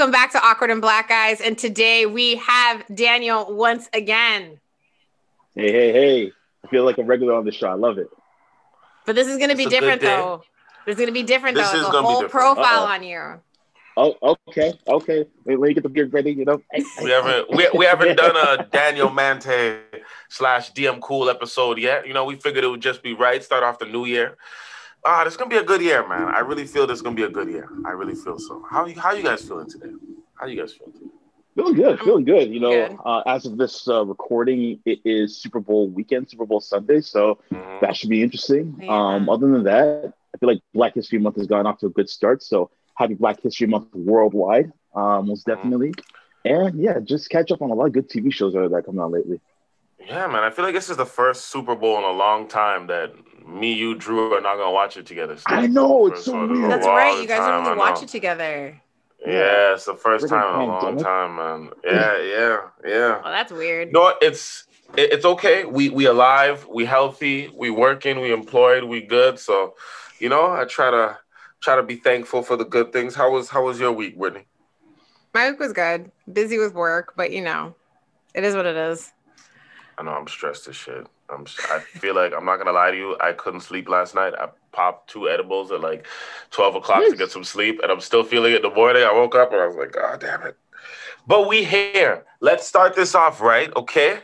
Welcome back to Awkward and Black Guys. And today we have Daniel once again. Hey, hey, hey. I feel like a regular on the show. I love it. But this is going to be different, though. This is going to be different, this though. There's a whole profile Uh-oh. on you. Oh, okay, okay. Wait, let me get the gear ready. You know, we haven't we, we haven't done a Daniel Mante slash DM Cool episode yet. You know, we figured it would just be right. Start off the new year. Ah, uh, this is gonna be a good year, man. I really feel this is gonna be a good year. I really feel so. How how you guys feeling today? How you guys feeling today? Feeling good, feeling good. You know, good. Uh, as of this uh, recording, it is Super Bowl weekend, Super Bowl Sunday, so mm-hmm. that should be interesting. Yeah. Um, other than that, I feel like Black History Month has gone off to a good start. So happy Black History Month worldwide, um, most mm-hmm. definitely. And yeah, just catch up on a lot of good TV shows that are coming out lately. Yeah, man. I feel like this is the first Super Bowl in a long time that me, you, Drew are not gonna watch it together. Still. I know it's so weird. That's right. You guys are gonna watch it together. Yeah, it's the first time in a long time, man. Yeah, yeah, yeah. Oh, that's weird. No, it's it's okay. We we alive, we healthy, we working, we employed, we good. So, you know, I try to try to be thankful for the good things. How was how was your week, Whitney? My week was good. Busy with work, but you know, it is what it is. I know I'm stressed as shit. I'm. I feel like I'm not gonna lie to you. I couldn't sleep last night. I popped two edibles at like 12 o'clock to get some sleep, and I'm still feeling it in the morning. I woke up and I was like, God damn it. But we here. Let's start this off right, okay?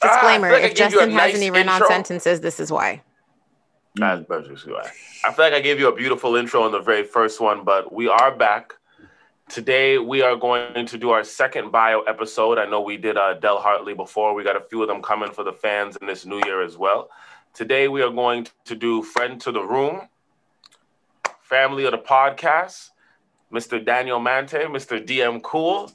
Disclaimer: ah, like If Justin has nice any run-on sentences, this is why. That's why. I feel like I gave you a beautiful intro in the very first one, but we are back. Today we are going to do our second bio episode. I know we did uh, Del Hartley before. We got a few of them coming for the fans in this new year as well. Today we are going to do friend to the room, family of the podcast, Mr. Daniel Mante, Mr. DM Cool.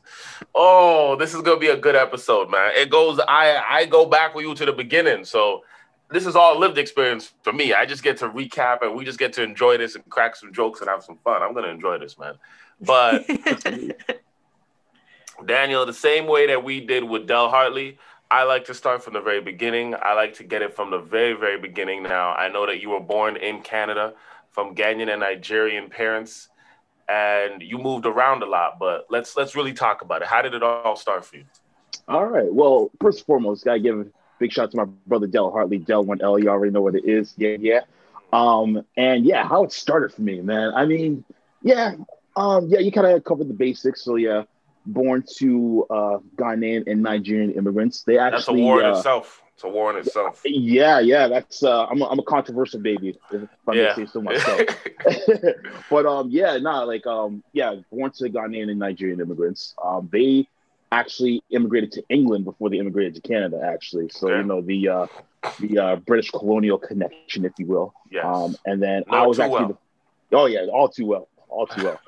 Oh, this is gonna be a good episode, man. It goes. I I go back with you to the beginning, so this is all lived experience for me. I just get to recap and we just get to enjoy this and crack some jokes and have some fun. I'm gonna enjoy this, man. But Daniel, the same way that we did with Del Hartley, I like to start from the very beginning. I like to get it from the very, very beginning. Now, I know that you were born in Canada from Ghanaian and Nigerian parents, and you moved around a lot. But let's let's really talk about it. How did it all start for you? All right. Well, first and foremost, gotta give a big shout out to my brother Del Hartley. Dell one L. You already know what it is. Yeah, yeah. Um, and yeah, how it started for me, man. I mean, yeah, um, yeah, you kind of covered the basics. So yeah, born to uh, Ghanaian and Nigerian immigrants. They actually that's a war in uh, itself. It's a war in itself. Yeah, yeah, that's uh, I'm a, I'm a controversial baby. If I yeah. say so myself. but um, yeah, nah, like um, yeah, born to Ghanaian and Nigerian immigrants. Um, they actually immigrated to England before they immigrated to Canada. Actually, so you know the uh, the uh, British colonial connection, if you will. Yes. Um, and then Not I was actually, well. the, oh yeah, all too well, all too well.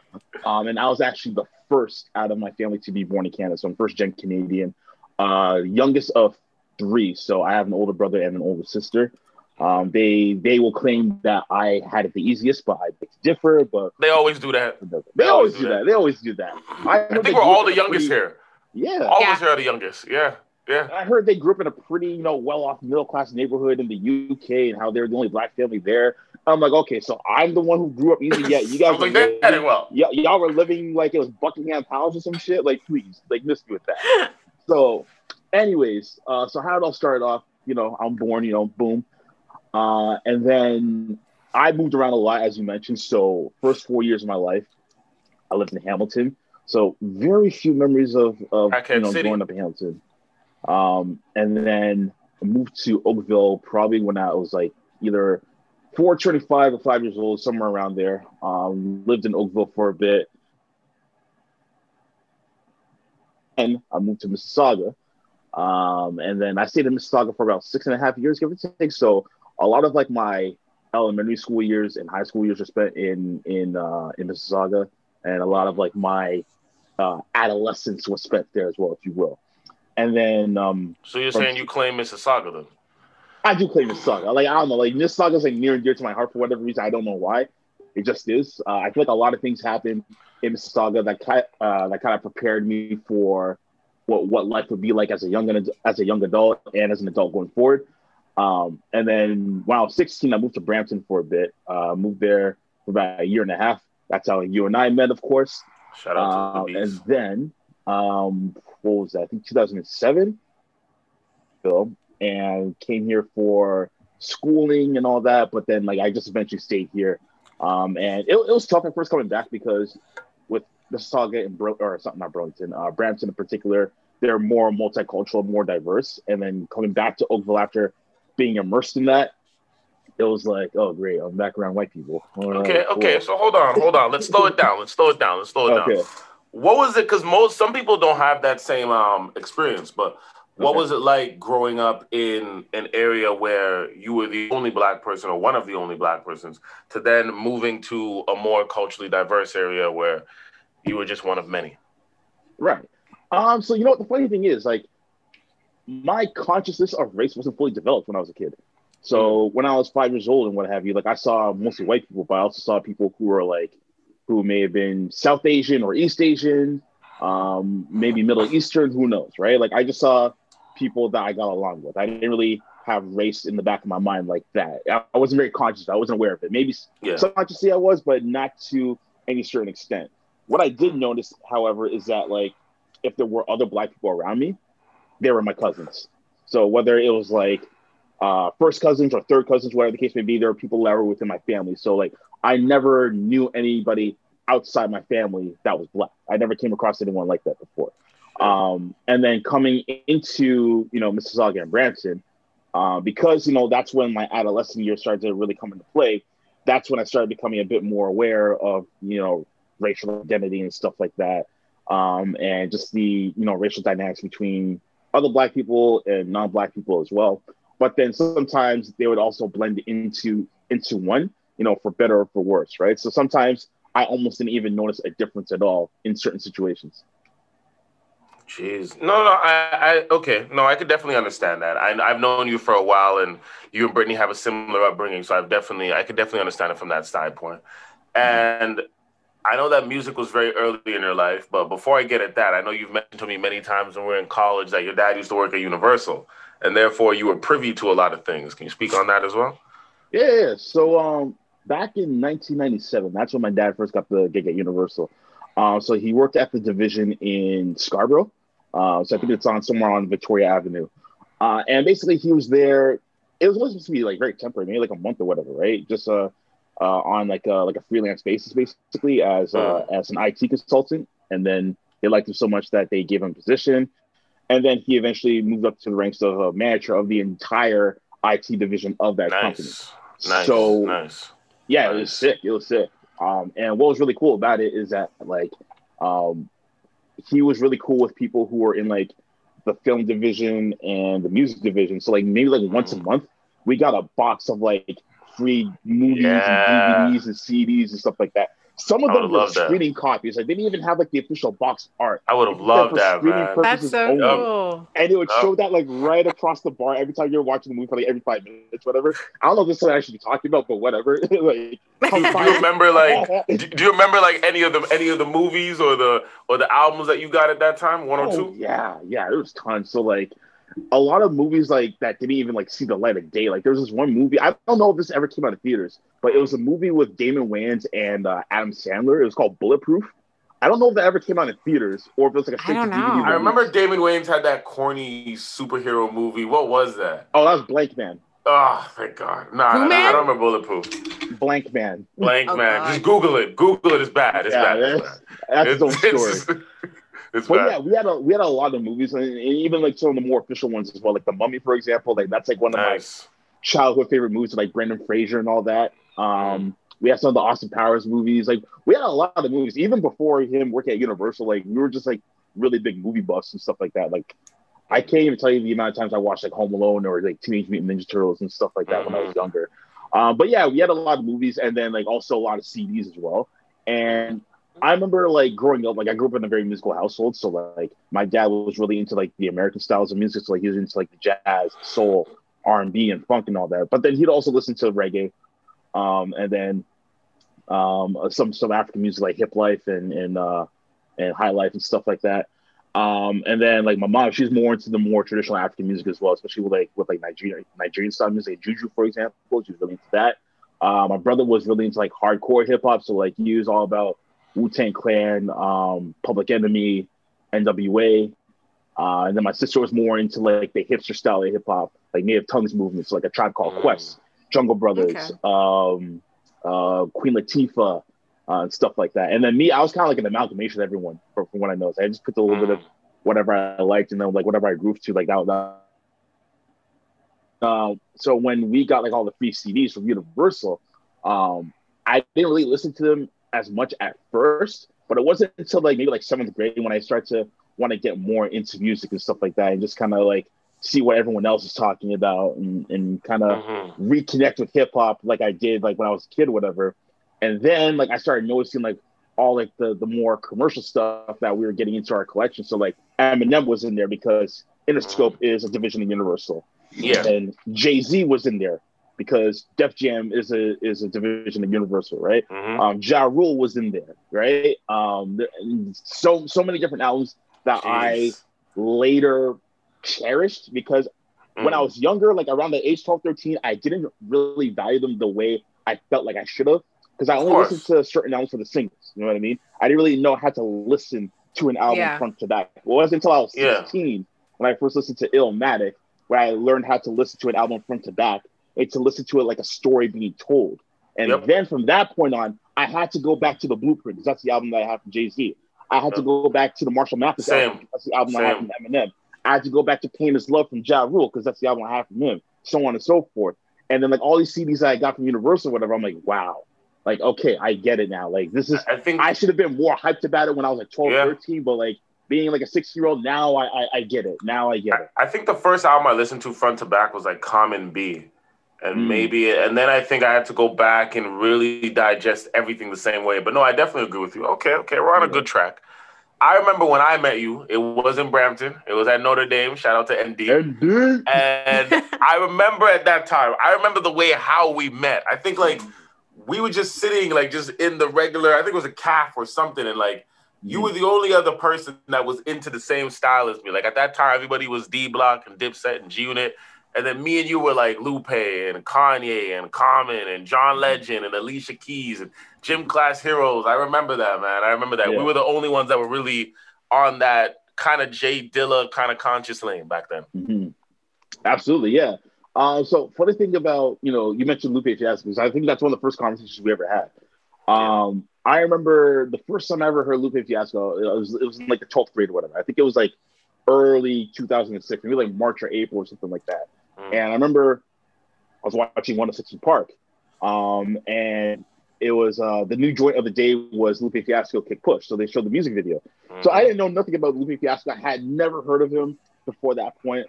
Um, and I was actually the first out of my family to be born in Canada. So I'm first gen Canadian, uh, youngest of three. So I have an older brother and an older sister. Um, they they will claim that I had it the easiest, but I beg to differ. But they always do that. They, they always, do that. that. They always do that. I, I think we're all the youngest pretty, here. Yeah, all of us are the youngest. Yeah. Yeah. I heard they grew up in a pretty, you know, well-off middle-class neighborhood in the UK, and how they're the only black family there. I'm like, okay, so I'm the one who grew up easy. Yeah, you guys like living, that well. Yeah, y'all were living like it was Buckingham Palace or some shit. Like, please, like, miss me with that. so, anyways, uh, so how it all started off, you know, I'm born, you know, boom, uh, and then I moved around a lot, as you mentioned. So, first four years of my life, I lived in Hamilton. So, very few memories of, of you know, City. growing up in Hamilton. Um, and then I moved to Oakville probably when I was like either four twenty five or five years old, somewhere around there. Um, lived in Oakville for a bit. And I moved to Mississauga. Um, and then I stayed in Mississauga for about six and a half years, give or take. So a lot of like my elementary school years and high school years are spent in in uh, in Mississauga, and a lot of like my uh, adolescence was spent there as well, if you will. And then, um, so you're saying you claim Mississauga then? I do claim Mississauga. Like I don't know, like Mississauga is like near and dear to my heart for whatever reason. I don't know why. It just is. Uh, I feel like a lot of things happen in Mississauga that kind uh, that kind of prepared me for what what life would be like as a young as a young adult and as an adult going forward. Um, and then when I was 16, I moved to Brampton for a bit. Uh, moved there for about a year and a half. That's how you and I met, of course. Shout out to the uh, And then, um, what was that? I think 2007 film, and came here for schooling and all that. But then, like, I just eventually stayed here. Um, and it, it was tough at first coming back because with saga in Bro- or something not Burlington, uh, Brampton in particular, they're more multicultural, more diverse. And then coming back to Oakville after being immersed in that, it was like, oh great, I'm back around white people. okay, okay. So hold on, hold on. Let's slow it down. Let's slow it down. Let's slow it okay. down. What was it? Because most some people don't have that same um experience, but what okay. was it like growing up in an area where you were the only black person or one of the only black persons to then moving to a more culturally diverse area where you were just one of many? Right. Um, so you know what the funny thing is, like my consciousness of race wasn't fully developed when I was a kid. So mm. when I was five years old and what have you, like I saw mostly white people, but I also saw people who were like who may have been South Asian or East Asian, um, maybe Middle Eastern, who knows, right? Like I just saw people that I got along with. I didn't really have race in the back of my mind like that. I wasn't very conscious. I wasn't aware of it. Maybe yeah. subconsciously I was, but not to any certain extent. What I did notice, however, is that like if there were other black people around me, they were my cousins. So whether it was like uh, first cousins or third cousins, whatever the case may be, there were people that were within my family. So like I never knew anybody outside my family that was black. I never came across anyone like that before. Um, and then coming into you know Mississauga and Brampton, uh, because you know that's when my adolescent years started to really come into play. That's when I started becoming a bit more aware of you know racial identity and stuff like that um, and just the you know racial dynamics between other black people and non-black people as well. But then sometimes they would also blend into into one, you know, for better or for worse, right? So sometimes I almost didn't even notice a difference at all in certain situations. Jeez, no, no, I, I, okay, no, I could definitely understand that. I, I've known you for a while, and you and Brittany have a similar upbringing, so I've definitely, I could definitely understand it from that standpoint. And I know that music was very early in your life, but before I get at that, I know you've mentioned to me many times when we are in college that your dad used to work at Universal, and therefore you were privy to a lot of things. Can you speak on that as well? Yeah. So um, back in 1997, that's when my dad first got the gig at Universal. Uh, so he worked at the division in Scarborough. Uh, so I think it's on somewhere on Victoria Avenue. Uh, and basically, he was there. It was supposed to be like very temporary, maybe like a month or whatever, right? Just uh, uh, on like a, like a freelance basis, basically as uh, as an IT consultant. And then they liked him so much that they gave him a position. And then he eventually moved up to the ranks of a manager of the entire IT division of that nice. company. Nice. So nice. Yeah, nice. it was sick. It was sick. Um, and what was really cool about it is that like um, he was really cool with people who were in like the film division and the music division. So like maybe like once a mm. month, we got a box of like free movies yeah. and DVDs and CDs and stuff like that. Some of them were screening that. copies. Like they didn't even have like the official box art. I would have loved that, man. That's so only. cool. And it would show that like right across the bar every time you're watching the movie for like every five minutes, whatever. I don't know if this is what I should be talking about, but whatever. like, do you remember like do you remember like any of the any of the movies or the or the albums that you got at that time? One or oh, two? Yeah, yeah, there was tons. So like a lot of movies like that didn't even like see the light of day. Like there was this one movie. I don't know if this ever came out of theaters, but it was a movie with Damon Wayans and uh, Adam Sandler. It was called Bulletproof. I don't know if that ever came out in theaters or if it was like a straight to DVD. I remember Damon Wayans had that corny superhero movie. What was that? Oh, that was Blankman. Oh, thank God. Nah, I, I, don't remember Bulletproof. Blankman. Blank oh, Man. God. Just Google it. Google it. It's bad. It's yeah, bad. That's, that's his own story. It's but bad. yeah, we had a we had a lot of movies, and, and, even like some of the more official ones as well, like The Mummy, for example. Like that's like one of nice. my childhood favorite movies, like Brendan Fraser and all that. Um, mm. we had some of the Austin Powers movies. Like we had a lot of movies, even before him working at Universal. Like we were just like really big movie buffs and stuff like that. Like I can't even tell you the amount of times I watched like Home Alone or like Teenage Mutant Ninja Turtles and stuff like that mm-hmm. when I was mm-hmm. younger. Um, but yeah, we had a lot of movies and then like also a lot of CDs as well. And I remember like growing up, like I grew up in a very musical household. So like my dad was really into like the American styles of music. So like he was into like the jazz, soul, R and B, and funk and all that. But then he'd also listen to reggae, um, and then um, some some African music like hip life and and uh, and high life and stuff like that. Um, and then like my mom, she's more into the more traditional African music as well, especially with like with like Nigerian Nigerian style music, juju for example. She's really into that. Uh, my brother was really into like hardcore hip hop, so like he was all about Wu Tang Clan, um, Public Enemy, NWA. Uh, and then my sister was more into like the hipster style of hip hop, like Native Tongues movements, like a tribe called mm. Quest, Jungle Brothers, okay. um, uh, Queen Latifah, uh, and stuff like that. And then me, I was kind of like an amalgamation of everyone from, from what I know. So I just put a little mm. bit of mm. whatever I liked and then like whatever I grooved to, like that. that. Uh, so when we got like all the free CDs from Universal, um, I didn't really listen to them as much at first, but it wasn't until like maybe like seventh grade when I started to want to get more into music and stuff like that, and just kind of like see what everyone else is talking about and, and kind of mm-hmm. reconnect with hip hop like I did like when I was a kid or whatever. And then like I started noticing like all like the the more commercial stuff that we were getting into our collection. So like Eminem was in there because Interscope mm-hmm. is a division of Universal. Yeah. And Jay Z was in there because Def Jam is a is a division of Universal, right? Mm-hmm. Um, ja Rule was in there, right? Um, so so many different albums that Jeez. I later cherished because mm. when I was younger, like around the age 12, 13, I didn't really value them the way I felt like I should have because I only listened to certain albums for the singles. You know what I mean? I didn't really know how to listen to an album yeah. front to back. It wasn't until I was 16 yeah. when I first listened to Illmatic where I learned how to listen to an album front to back and to listen to it like a story being told. And yep. then from that point on, I had to go back to the Blueprint because that's the album that I have from Jay Z. I had to go back to the Marshall Mathers Same. album. That's the album Same. I have from Eminem. I had to go back to Pain is Love from Ja Rule because that's the album I have from him, so on and so forth. And then like all these CDs that I got from Universal, whatever, I'm like, wow, like okay, I get it now. Like this is, I think I should have been more hyped about it when I was like 12, yeah. 13, but like being like a six year old now, I, I, I get it. Now I get it. I, I think the first album I listened to front to back was like Common Be and mm. maybe and then I think I had to go back and really digest everything the same way. But no, I definitely agree with you. Okay, okay, we're on a good track. I remember when I met you, it was in Brampton. It was at Notre Dame. Shout out to ND. ND. And I remember at that time, I remember the way how we met. I think like we were just sitting like just in the regular, I think it was a calf or something, and like you were the only other person that was into the same style as me. Like at that time, everybody was D Block and Dipset and G Unit. And then me and you were like Lupe and Kanye and Common and John Legend and Alicia Keys and Gym Class Heroes. I remember that, man. I remember that. Yeah. We were the only ones that were really on that kind of J Dilla kind of conscious lane back then. Mm-hmm. Absolutely, yeah. Uh, so funny thing about you know you mentioned Lupe Fiasco because I think that's one of the first conversations we ever had. Um, I remember the first time I ever heard Lupe Fiasco. It was it was in like the twelfth grade or whatever. I think it was like early 2006, maybe like March or April or something like that. Mm. And I remember I was watching 106 Park, um, and it was uh, the new joint of the day was Lupe Fiasco Kick Push. So they showed the music video. Mm-hmm. So I didn't know nothing about Lupe Fiasco. I had never heard of him before that point.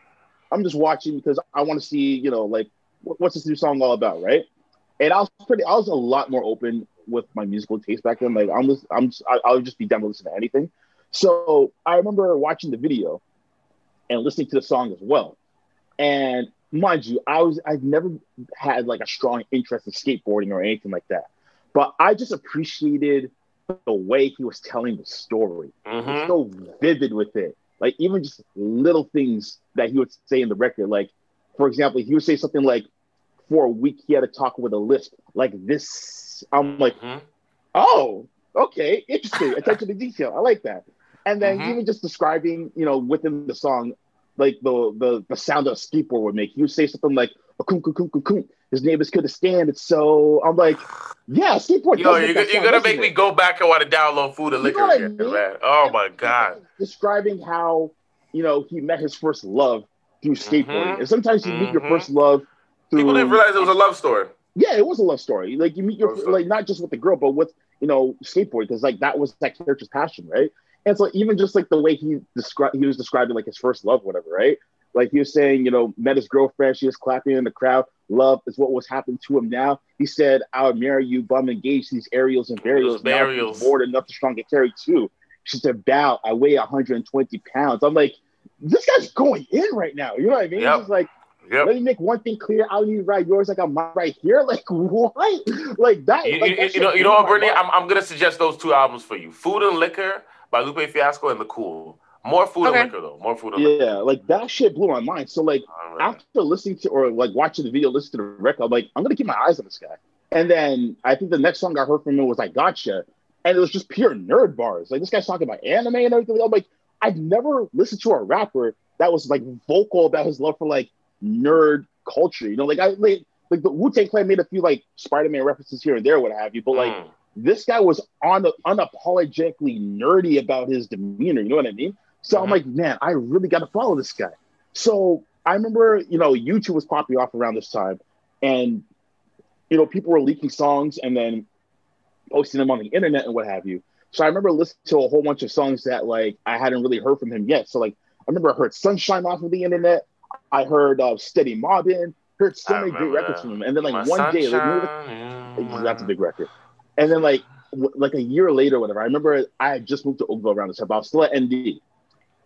I'm just watching because I want to see, you know, like what's this new song all about, right? And I was pretty, I was a lot more open with my musical taste back then. Like I'm just, I'm, just, I, I would just be down to listen to anything. So I remember watching the video and listening to the song as well. And mind you, I was I've never had like a strong interest in skateboarding or anything like that. But I just appreciated the way he was telling the story. Mm-hmm. so vivid with it. Like even just little things that he would say in the record. Like, for example, he would say something like, for a week he had to talk with a list like this. I'm like, mm-hmm. oh, okay, interesting. Attention to detail. I like that. And then mm-hmm. even just describing, you know, within the song, like the the the sound of a skateboard would make. He would say something like "kum kum kum kum kum." His neighbors couldn't stand it, so I'm like, yeah, skateboard. Yo, you're, you're gonna make it? me go back and want to download Food and Liquor again, I mean? man. Oh my god! Describing how you know he met his first love through skateboarding, mm-hmm. and sometimes you mm-hmm. meet your mm-hmm. first love. Through, People didn't realize it was a love story. Yeah, it was a love story. Like you meet your like not just with the girl, but with you know skateboarding because like that was that character's passion, right? And so even just like the way he described, he was describing like his first love, whatever, right? Like he was saying, you know, met his girlfriend, she was clapping in the crowd. Love is what was happening to him now. He said, "I'll marry you, but I'm engaged these aerials and burials. burials. More than enough to strong to carry too." She said, "Bow, I weigh 120 pounds." I'm like, this guy's going in right now. You know what I mean? Yep. He's like, Yep. Let me make one thing clear. I don't need to ride yours like I'm right here. Like what? Like that. You, like, that you know, you know what, Brittany? I'm, I'm gonna suggest those two albums for you: Food and Liquor by Lupe Fiasco and The Cool. More food okay. and liquor though. More food and yeah, liquor. like that shit blew my mind. So like right. after listening to or like watching the video, listening to the record, I'm like, I'm gonna keep my eyes on this guy. And then I think the next song I heard from him was like Gotcha. and it was just pure nerd bars. Like this guy's talking about anime and everything. I'm like, I've never listened to a rapper that was like vocal about his love for like nerd culture. You know, like I like, like the Wu Tang Clan made a few like Spider Man references here and there, what have you. But like mm. This guy was on unapologetically nerdy about his demeanor. You know what I mean? So mm-hmm. I'm like, man, I really got to follow this guy. So I remember, you know, YouTube was popping off around this time, and you know, people were leaking songs and then posting them on the internet and what have you. So I remember listening to a whole bunch of songs that like I hadn't really heard from him yet. So like I remember I heard Sunshine off of the internet. I heard uh, Steady Mobbin. Heard so many great records from him. And then like My one sunshine, day, like, that's a big record. And then like w- like a year later, whatever. I remember I had just moved to Oakville around this time. But I was still at ND,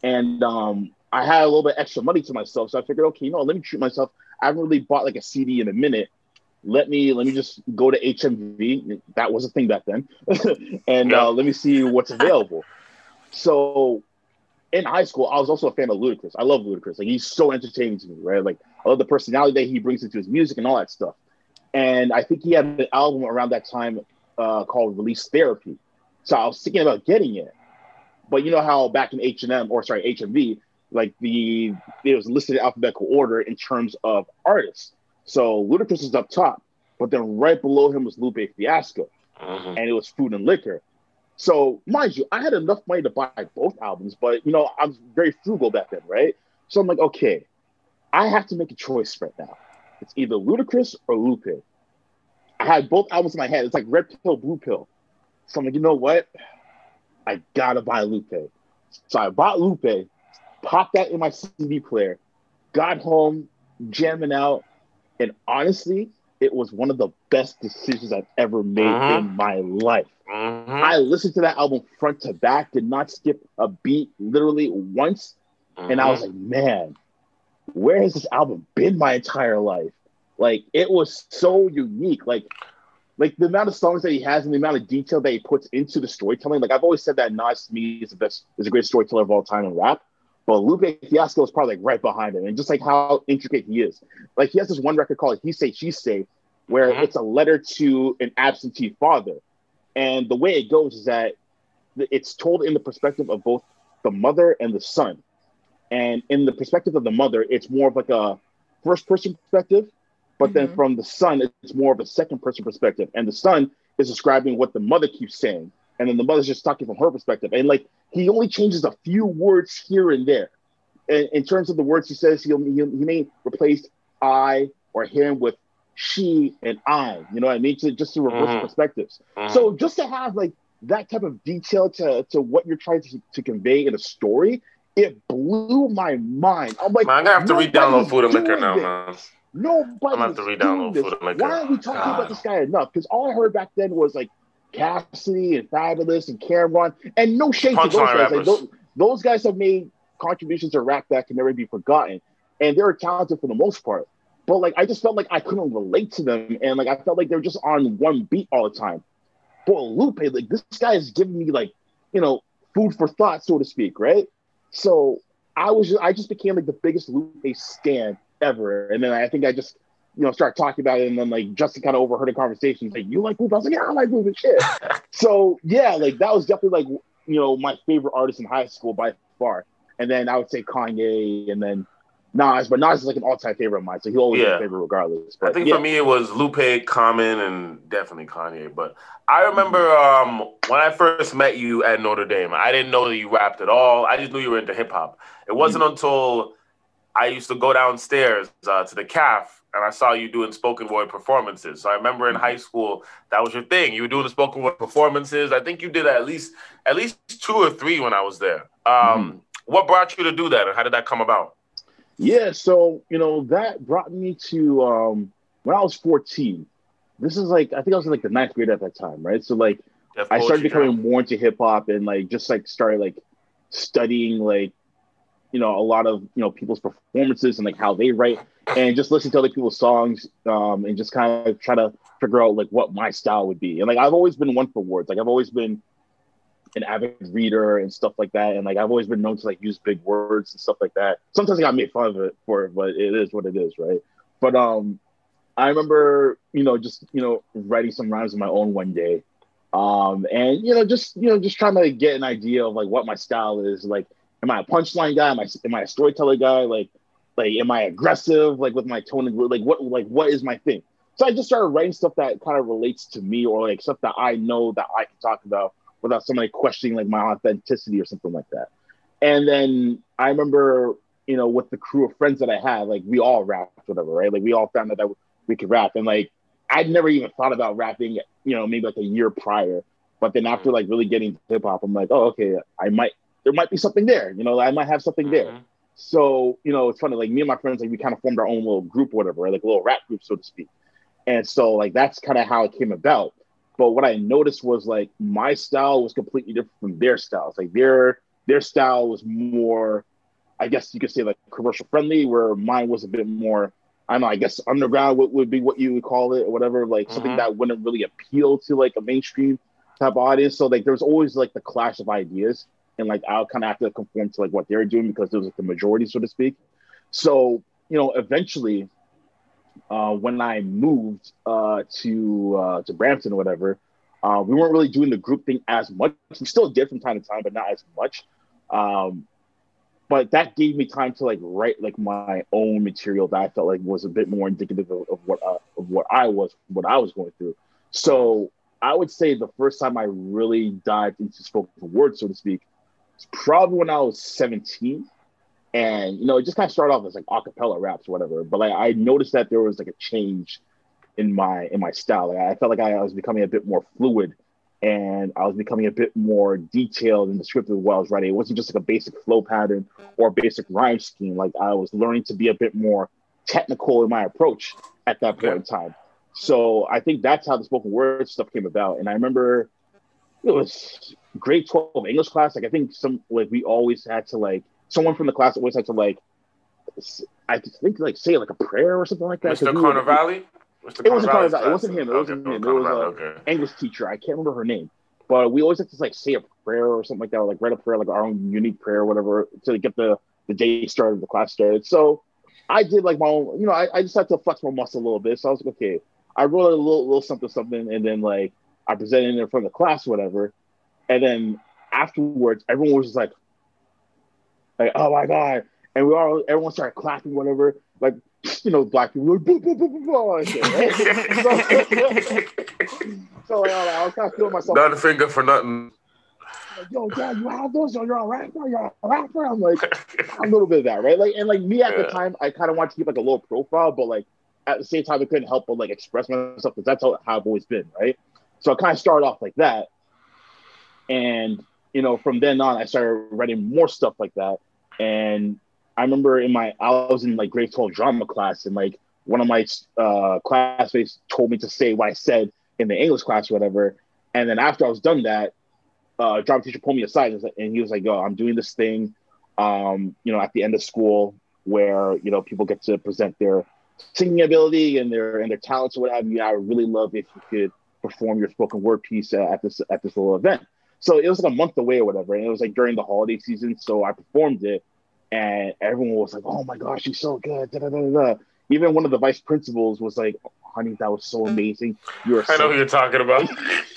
and um, I had a little bit extra money to myself. So I figured, okay, you know, let me treat myself. I haven't really bought like a CD in a minute let me let me just go to HMV. That was a thing back then, and uh, let me see what's available. so, in high school, I was also a fan of Ludacris. I love Ludacris. Like he's so entertaining to me, right? Like I love the personality that he brings into his music and all that stuff. And I think he had an album around that time uh, called Release Therapy. So I was thinking about getting it, but you know how back in H and M or sorry H and HMV, like the it was listed in alphabetical order in terms of artists. So Ludacris is up top, but then right below him was Lupe Fiasco, mm-hmm. and it was Food and Liquor. So mind you, I had enough money to buy both albums, but you know I was very frugal back then, right? So I'm like, okay, I have to make a choice right now. It's either Ludacris or Lupe. I had both albums in my head. It's like red pill, blue pill. So I'm like, you know what? I gotta buy Lupe. So I bought Lupe, popped that in my CD player, got home, jamming out, and honestly, it was one of the best decisions I've ever made uh-huh. in my life. Uh-huh. I listened to that album front to back, did not skip a beat literally once. Uh-huh. And I was mm-hmm. like, man, where has this album been my entire life? Like it was so unique. Like, like the amount of songs that he has and the amount of detail that he puts into the storytelling. Like I've always said that Nas to me is the best, is a great storyteller of all time in rap. But Lupe Fiasco is probably like right behind him, and just like how intricate he is. Like he has this one record called "He Say She Say," where mm-hmm. it's a letter to an absentee father, and the way it goes is that it's told in the perspective of both the mother and the son. And in the perspective of the mother, it's more of like a first person perspective, but mm-hmm. then from the son, it's more of a second person perspective. And the son is describing what the mother keeps saying and then the mother's just talking from her perspective. And like he only changes a few words here and there. In, in terms of the words he says, he'll, he, he may replace I or him with she and I. You know what I mean? To, just to reverse mm-hmm. perspectives. Mm-hmm. So just to have like that type of detail to, to what you're trying to, to convey in a story, it blew my mind. I'm like, man, I'm gonna have to re-download Food and Liquor now, man. Nobody. I'm gonna have to re-download Food and Liquor. Why are we talking God. about this guy enough? Because all I heard back then was like Cassidy and Fabolous and Cam'ron, and no shade to those guys. Like, those, those, guys have made contributions to rap that can never be forgotten, and they're talented for the most part. But like, I just felt like I couldn't relate to them, and like I felt like they're just on one beat all the time. But Lupe, like this guy is giving me like, you know, food for thought, so to speak, right? So I was, just, I just became like the biggest Lupe stan ever, and then I think I just you know, start talking about it, and then like Justin kind of overheard a conversation. He's like, "You like Lupe?" I was like, "Yeah, I like Lupe shit." so yeah, like that was definitely like you know my favorite artist in high school by far. And then I would say Kanye, and then Nas, but Nas is like an all-time favorite of mine, so he'll always yeah. be favorite regardless. But, I think yeah. for me it was Lupe, Common, and definitely Kanye. But I remember um, when I first met you at Notre Dame, I didn't know that you rapped at all. I just knew you were into hip hop. It wasn't mm-hmm. until I used to go downstairs uh, to the calf and I saw you doing spoken word performances. So I remember in high school that was your thing. You were doing the spoken word performances. I think you did at least at least two or three when I was there. Um, mm-hmm. What brought you to do that, and how did that come about? Yeah, so you know that brought me to um, when I was fourteen. This is like I think I was in like the ninth grade at that time, right? So like I started becoming more into hip hop and like just like started like studying like you know a lot of you know people's performances and like how they write and just listen to other people's songs um, and just kind of try to figure out like what my style would be. And like i've always been one for words. Like i've always been an avid reader and stuff like that. And like i've always been known to like use big words and stuff like that. Sometimes i got made fun of it for it but it is what it is right? But um i remember you know just you know writing some rhymes of my own one day. Um, and you know, just you know, just trying to get an idea of like what my style is. Like, am I a punchline guy? Am I am I a storyteller guy? Like, like am I aggressive? Like with my tone and like what like what is my thing? So I just started writing stuff that kind of relates to me or like stuff that I know that I can talk about without somebody questioning like my authenticity or something like that. And then I remember, you know, with the crew of friends that I had, like we all rapped, whatever, right? Like we all found out that we could rap, and like I'd never even thought about rapping, you know, maybe like a year prior. But then after mm. like really getting hip hop, I'm like, oh, okay, I might there might be something there. You know, I might have something there. Mm-hmm. So, you know, it's funny, like me and my friends, like we kind of formed our own little group or whatever, right? like a little rap group, so to speak. And so like that's kind of how it came about. But what I noticed was like my style was completely different from their styles. Like their their style was more, I guess you could say like commercial friendly, where mine was a bit more I don't know, I guess underground would, would be what you would call it or whatever, like mm-hmm. something that wouldn't really appeal to like a mainstream type of audience. So like there's always like the clash of ideas and like I'll kind of have to conform to like what they're doing because it was like the majority, so to speak. So, you know, eventually uh, when I moved uh, to uh, to Brampton or whatever, uh, we weren't really doing the group thing as much. We still did from time to time, but not as much. Um, but that gave me time to like write like my own material that I felt like was a bit more indicative of, of what uh, of what I was what I was going through. So I would say the first time I really dived into spoken word, so to speak, probably when I was 17. And you know, it just kind of started off as like acapella raps or whatever. But like I noticed that there was like a change in my in my style. Like, I felt like I, I was becoming a bit more fluid and I was becoming a bit more detailed and descriptive while I was writing. It wasn't just like a basic flow pattern or basic rhyme scheme. Like I was learning to be a bit more technical in my approach at that point yeah. in time. So I think that's how the spoken word stuff came about. And I remember it was grade 12 English class. Like I think some like we always had to like someone from the class always had to like I think like say like a prayer or something like that. Mr. Carnevale? it wasn't Carnevale. It wasn't him. It wasn't him. It was an okay. English teacher. I can't remember her name. But we always had to like say a prayer or something like that, or like write a prayer, like our own unique prayer or whatever, to get the the day started, the class started. So I did like my own, you know, I, I just had to flex my muscle a little bit. So I was like, okay, I wrote a little little something something, and then like I presented it in front of the class, whatever. And then afterwards, everyone was just like, like, oh my god, and we all everyone started clapping, whatever. Like you know, black people like, blah, blah, blah, blah, right? so, like, I was kind of feeling myself. Not a finger for nothing. Like, Yo, dad, you have those? You're a rapper. You're a rapper. I'm like, a little bit of that, right? Like, and like me at yeah. the time, I kind of wanted to keep like a low profile, but like at the same time, I couldn't help but like express myself because that's how, how I've always been, right? So I kind of started off like that, and you know, from then on, I started writing more stuff like that, and I remember in my I was in like grade 12 drama class and like one of my uh, classmates told me to say what I said in the English class or whatever. And then after I was done that, uh, drama teacher pulled me aside and he was like, "Yo, I'm doing this thing, um, you know, at the end of school where you know people get to present their singing ability and their and their talents or what have you. I would really love if you could perform your spoken word piece at this at this little event." So it was like a month away or whatever, and it was like during the holiday season. So I performed it, and everyone was like, "Oh my gosh, she's so good!" Da, da, da, Even one of the vice principals was like, "Honey, that was so mm. amazing." You are. I know who you're talking about.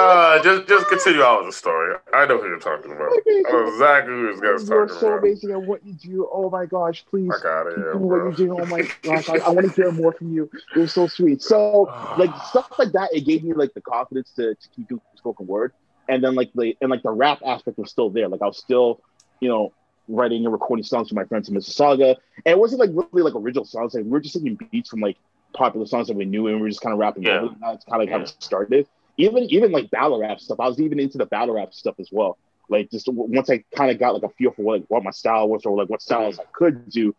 uh, just just continue on with the story. I know who you're talking about. Okay, I know exactly who this guy's talking about. You're so amazing at what you do. Oh my gosh, please. I got it. Yeah, what you do. Oh my gosh, I, I want to hear more from you. It was so sweet. So like stuff like that, it gave me like the confidence to, to keep doing spoken word and then like the and like the rap aspect was still there. Like I was still, you know, writing and recording songs for my friends in Mississauga, and it wasn't like really like original songs. Like we were just taking beats from like popular songs that we knew, and we were just kind of rapping. Yeah. Over. That's kind of like yeah. how it started. Even even like battle rap stuff. I was even into the battle rap stuff as well. Like just once I kind of got like a feel for what like, what my style was or like what styles I could do,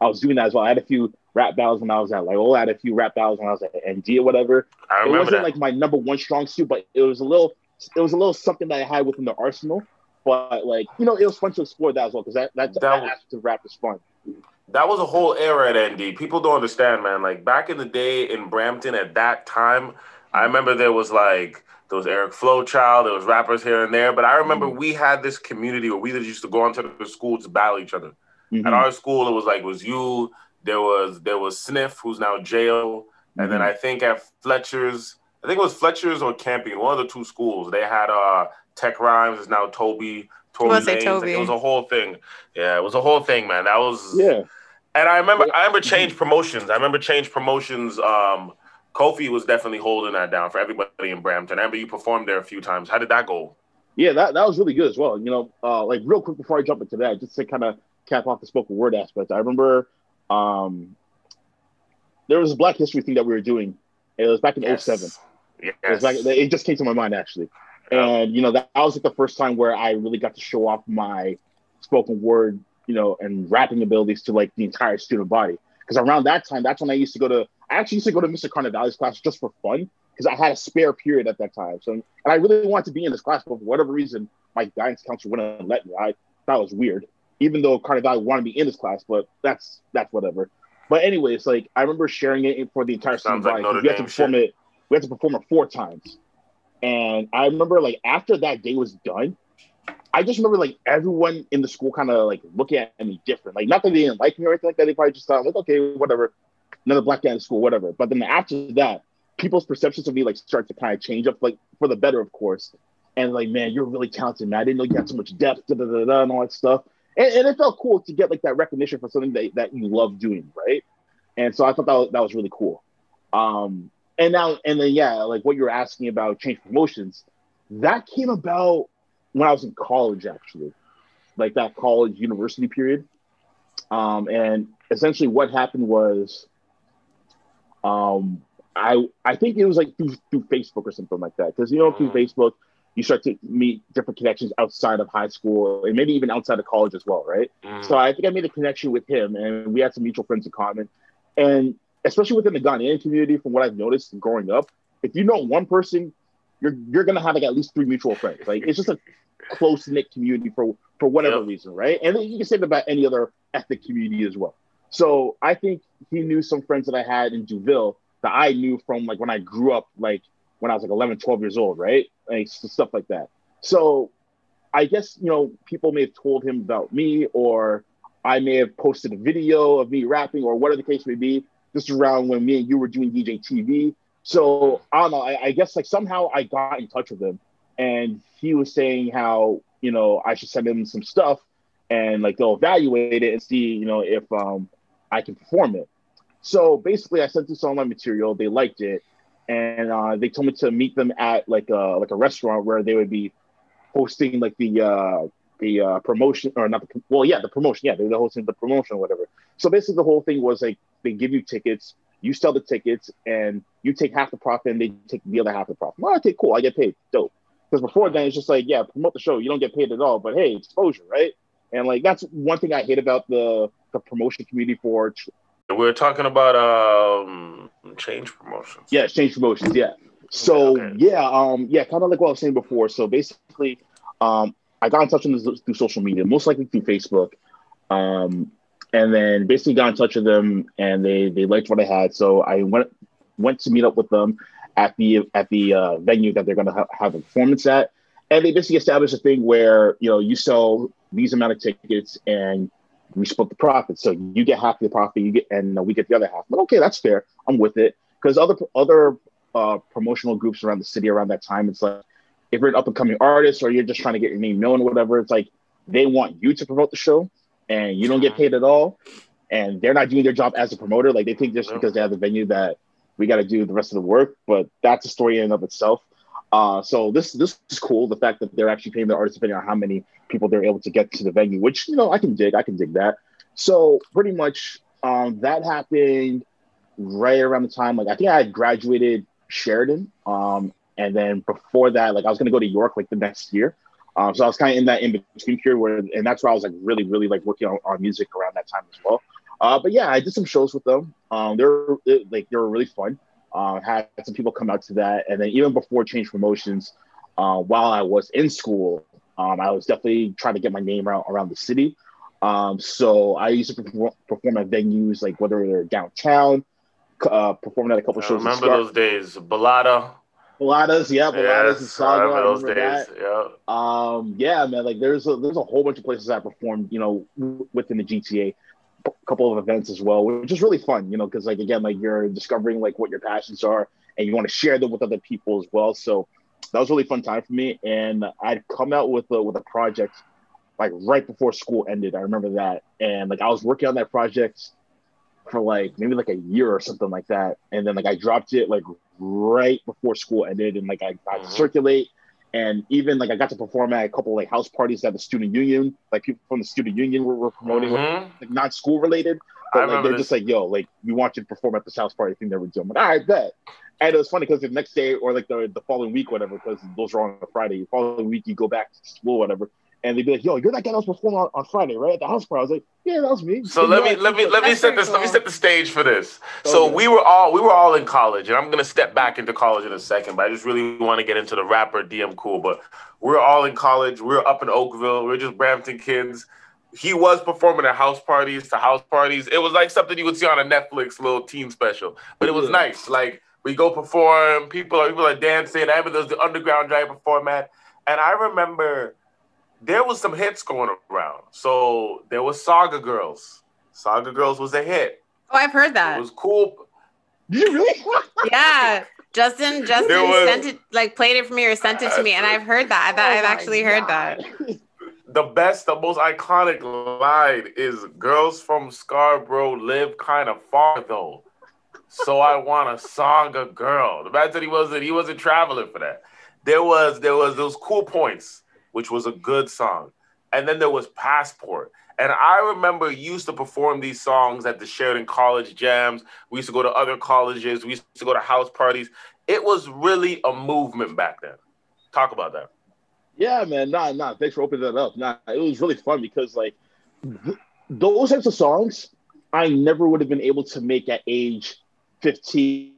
I was doing that as well. I had a few rap battles when I was at like oh, I had a few rap battles when I was at ND or whatever. I remember it wasn't that. like my number one strong suit, but it was a little it was a little something that I had within the arsenal. But like you know, it was fun to explore that as well because that that, that, that aspect of rap is fun. That was a whole era at ND. People don't understand, man. Like back in the day in Brampton at that time, I remember there was like there was Eric Flowchild, there was rappers here and there. But I remember mm-hmm. we had this community where we just used to go onto the school to battle each other. Mm-hmm. At our school, it was like it was you, There was there was Sniff, who's now jail, and mm-hmm. then I think at Fletcher's, I think it was Fletcher's or Camping, one of the two schools. They had uh Tech Rhymes is now Toby. Toby say Toby. Like, it was a whole thing. Yeah, it was a whole thing, man. That was yeah. And I remember I remember Change Promotions. I remember Change Promotions. Um, Kofi was definitely holding that down for everybody in Brampton. I remember you performed there a few times. How did that go? Yeah, that, that was really good as well. You know, uh, like real quick before I jump into that, just to kind of cap off the spoken word aspect. I remember um, there was a Black History thing that we were doing. It was back in yes. 07. Yes. It, was back, it just came to my mind actually. And you know, that, that was like the first time where I really got to show off my spoken word, you know, and rapping abilities to like the entire student body. Because around that time, that's when I used to go to. I actually used to go to Mr. Carnevale's class just for fun because I had a spare period at that time. So, and I really wanted to be in this class, but for whatever reason, my guidance counselor wouldn't let me. I thought it was weird, even though Carnevale wanted me in this class. But that's that's whatever. But anyways, like I remember sharing it for the entire student body. We had to perform shit. it. We had to perform it four times. And I remember like after that day was done, I just remember like everyone in the school kind of like looking at me different. Like not that they didn't like me or anything like that. They probably just thought like, okay, whatever, another black guy in school, whatever. But then after that, people's perceptions of me like start to kind of change up, like for the better, of course. And like, man, you're really talented, man. I didn't know you had so much depth, da, da, da, da, and all that stuff. And, and, it felt cool to get like that recognition for something that, that you love doing, right? And so I thought that was, that was really cool. Um, and now and then yeah, like what you're asking about change promotions, that came about when I was in college actually, like that college university period. Um, and essentially what happened was, um, I I think it was like through, through Facebook or something like that because you know through mm. Facebook you start to meet different connections outside of high school and maybe even outside of college as well, right? Mm. So I think I made a connection with him and we had some mutual friends in common. And especially within the Ghanaian community, from what I've noticed growing up, if you know one person, you're you're gonna have like at least three mutual friends. Like it's just a close knit community for for whatever yep. reason, right? And you can say that about any other ethnic community as well. So I think he knew some friends that I had in Duville that I knew from like when I grew up, like when I was like 11, 12 years old, right? Like stuff like that. So I guess, you know, people may have told him about me or I may have posted a video of me rapping or whatever the case may be. This is around when me and you were doing DJ TV. So I don't know. I, I, guess like somehow I got in touch with him, and he was saying how you know I should send him some stuff, and like they'll evaluate it and see you know if um I can perform it. So basically, I sent this online material. They liked it, and uh, they told me to meet them at like a like a restaurant where they would be hosting like the uh, the uh, promotion or not the well yeah the promotion yeah they're hosting the promotion or whatever. So basically, the whole thing was like they give you tickets, you sell the tickets, and you take half the profit, and they take the other half of the profit. Well, okay, cool, I get paid, dope. Because before then, it's just like, yeah, promote the show, you don't get paid at all, but hey, exposure, right? And like that's one thing I hate about the the promotion community for. We're talking about um change promotions. Yeah, change promotions. Yeah. So okay. yeah, um, yeah, kind of like what I was saying before. So basically, um, I got in touch with them through social media, most likely through Facebook. Um, and then basically got in touch with them and they they liked what I had. So I went went to meet up with them at the at the uh, venue that they're going to ha- have a performance at, and they basically established a thing where you know you sell these amount of tickets and we split the profit. So you get half the profit, you get and we get the other half. But okay, that's fair. I'm with it because other other uh, promotional groups around the city around that time, it's like if you're an up and coming artist or you're just trying to get your name known or whatever, it's like they want you to promote the show and you don't get paid at all, and they're not doing their job as a promoter. Like they think just because they have the venue that we got to do the rest of the work, but that's a story in and of itself. Uh, so this this is cool. The fact that they're actually paying the artists depending on how many people they're able to get to the venue, which you know I can dig. I can dig that. So pretty much um, that happened right around the time like I think I had graduated Sheridan, um, and then before that, like I was gonna go to York like the next year. Um, so I was kind of in that in between period where, and that's where I was like really, really like working on, on music around that time as well. Uh, but yeah, I did some shows with them. Um, they were like they were really fun. Uh, had some people come out to that, and then even before Change Promotions, uh, while I was in school, um, I was definitely trying to get my name around around the city. Um, so I used to perform, perform at venues like whether they're downtown, uh, performing at a couple I shows. Remember those days, Balada. Baladas, yeah, Baladas yes, and Saga. I remember days, that. Yeah. Um, yeah, man. Like there's a there's a whole bunch of places I performed, you know, within the GTA. A couple of events as well, which is really fun, you know, because like again, like you're discovering like what your passions are and you want to share them with other people as well. So that was really fun time for me. And I'd come out with a, with a project like right before school ended. I remember that, and like I was working on that project for like maybe like a year or something like that, and then like I dropped it like right before school ended, and like I got mm-hmm. to circulate. And even like I got to perform at a couple like house parties at the student union, like people from the student union were, were promoting, mm-hmm. like not school related, but like they're this. just like, yo, like we want you to perform at this house party thing that we're doing. I'm like, all right, bet. And it was funny because the next day or like the, the following week, whatever, because those are on a Friday. The following week, you go back to school, whatever, and they'd be like, "Yo, you're that guy that was performing on, on Friday, right? At the house party." I was like, "Yeah, that was me." So let me let me let me set this cool. let me set the stage for this. Okay. So we were all we were all in college, and I'm gonna step back into college in a second, but I just really want to get into the rapper DM Cool. But we're all in college. We're up in Oakville. We're just Brampton kids. He was performing at house parties to house parties. It was like something you would see on a Netflix little teen special, but it was yeah. nice. Like we go perform, people are people are dancing. I remember there was the underground driver format, and I remember there was some hits going around. So there was Sauga Girls. Sauga Girls was a hit. Oh, I've heard that. It was cool. Did you really? yeah. Justin, Justin was, sent it, like played it for me or sent it to me, and I've heard that. Oh I've actually God. heard that. The best, the most iconic line is "Girls from Scarborough live kind of far though, so I want a Sauga girl." The fact that he wasn't, he wasn't traveling for that. There was, there was those cool points which was a good song. And then there was Passport. And I remember used to perform these songs at the Sheridan College jams. We used to go to other colleges. We used to go to house parties. It was really a movement back then. Talk about that. Yeah, man. Nah, nah. Thanks for opening that up. Nah, it was really fun because like th- those types of songs, I never would have been able to make at age 15.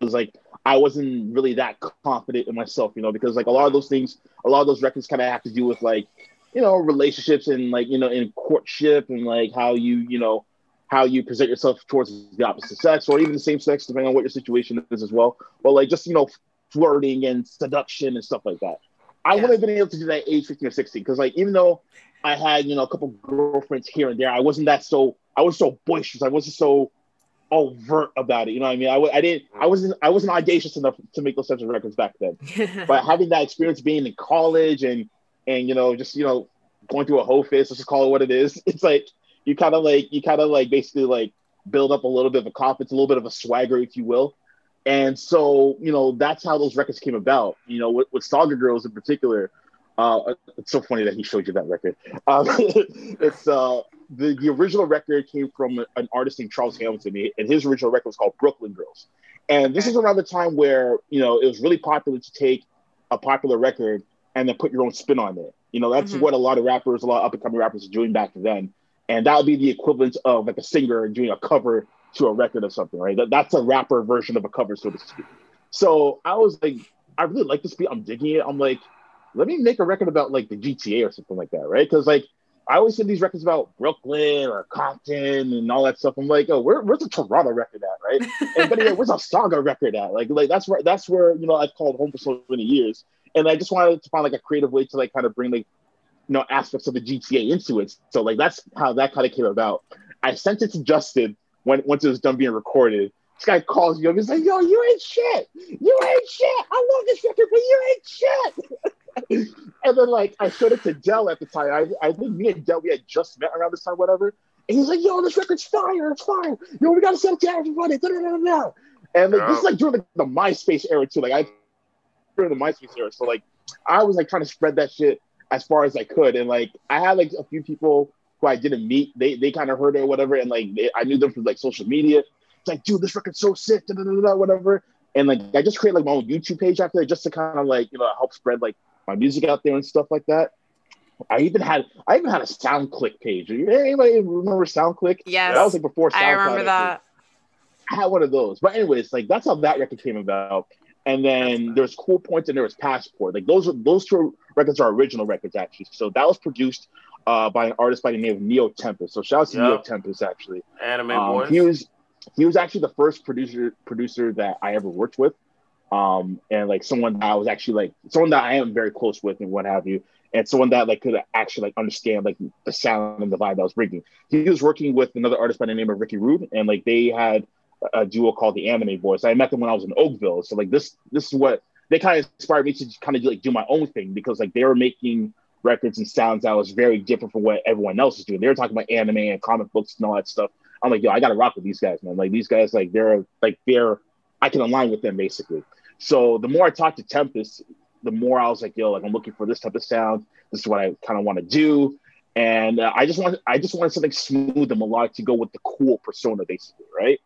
It was like I wasn't really that confident in myself, you know, because like a lot of those things, a lot of those records kind of have to do with like, you know, relationships and like, you know, in courtship and like how you, you know, how you present yourself towards the opposite sex or even the same sex, depending on what your situation is as well. But like just, you know, flirting and seduction and stuff like that. I yeah. wouldn't have been able to do that at age 15 or 16 because like even though I had, you know, a couple girlfriends here and there, I wasn't that so I was so boisterous. I wasn't so overt about it. You know what I mean? I, I didn't, I wasn't, I wasn't audacious enough to make those types of records back then. but having that experience being in college and, and, you know, just, you know, going through a whole phase, let's just call it what it is. It's like, you kind of like, you kind of like basically like build up a little bit of a confidence, a little bit of a swagger, if you will. And so, you know, that's how those records came about. You know, with, with Sauga Girls in particular, uh, it's so funny that he showed you that record. Um, it's uh, the, the original record came from an artist named Charles Hamilton, and his original record was called Brooklyn Girls. And this is around the time where you know it was really popular to take a popular record and then put your own spin on it. You know, that's mm-hmm. what a lot of rappers, a lot of up and coming rappers are doing back then. And that would be the equivalent of like a singer doing a cover to a record or something, right? That, that's a rapper version of a cover, so to speak. So I was like, I really like this beat. I'm digging it. I'm like, let me make a record about like the GTA or something like that, right? Because like I always hear these records about Brooklyn or Compton and all that stuff. I'm like, oh, where, where's the Toronto record at, right? and but yeah, where's a Sauga record at? Like, like that's where that's where you know I've called home for so many years, and I just wanted to find like a creative way to like kind of bring like you know aspects of the GTA into it. So like that's how that kind of came about. I sent it to Justin when once it was done being recorded. This guy calls me up. He's like, "Yo, you ain't shit. You ain't shit. I love this record, but you ain't shit." and then like I showed it to Del at the time. I, I think me and Del we had just met around this time, whatever. And he's like, "Yo, this record's fire! It's fire! Yo, we gotta sell it to everybody!" Da, da, da, da. And like, yeah. this is like during the, the MySpace era too. Like I during the MySpace era, so like I was like trying to spread that shit as far as I could. And like I had like a few people who I didn't meet. They they kind of heard it or whatever, and like they, I knew them from like social media. It's like, dude, this record's so sick, da, da, da, da, whatever. And like I just created like my own YouTube page after that, just to kind of like you know help spread like my music out there and stuff like that. I even had I even had a SoundClick page. Anybody remember SoundClick? Yes, that was like before. SoundCloud, I remember that. I had one of those, but anyways, like that's how that record came about. And then there's Cool Points and there was Passport. Like those are those two records are original records actually. So that was produced uh, by an artist by the name of Neo Tempest. So shout out to yep. Neo Tempest actually. Anime um, He was he was actually the first producer producer that I ever worked with um, and like someone that I was actually like someone that I am very close with and what have you. and someone that like could actually like understand like the sound and the vibe that I was bringing. He was working with another artist by the name of Ricky Rude, and like they had a duo called the Anime Boys. I met them when I was in Oakville, so like this this is what they kind of inspired me to kind of like do my own thing because like they were making records and sounds that was very different from what everyone else is doing. They were talking about anime and comic books and all that stuff. I'm like, yo, I gotta rock with these guys, man. Like these guys, like they're like they're I can align with them basically. So the more I talked to Tempest, the more I was like, yo, like I'm looking for this type of sound. This is what I kind of want to do. And uh, I just want I just wanted something smooth and melodic to go with the cool persona, basically, right?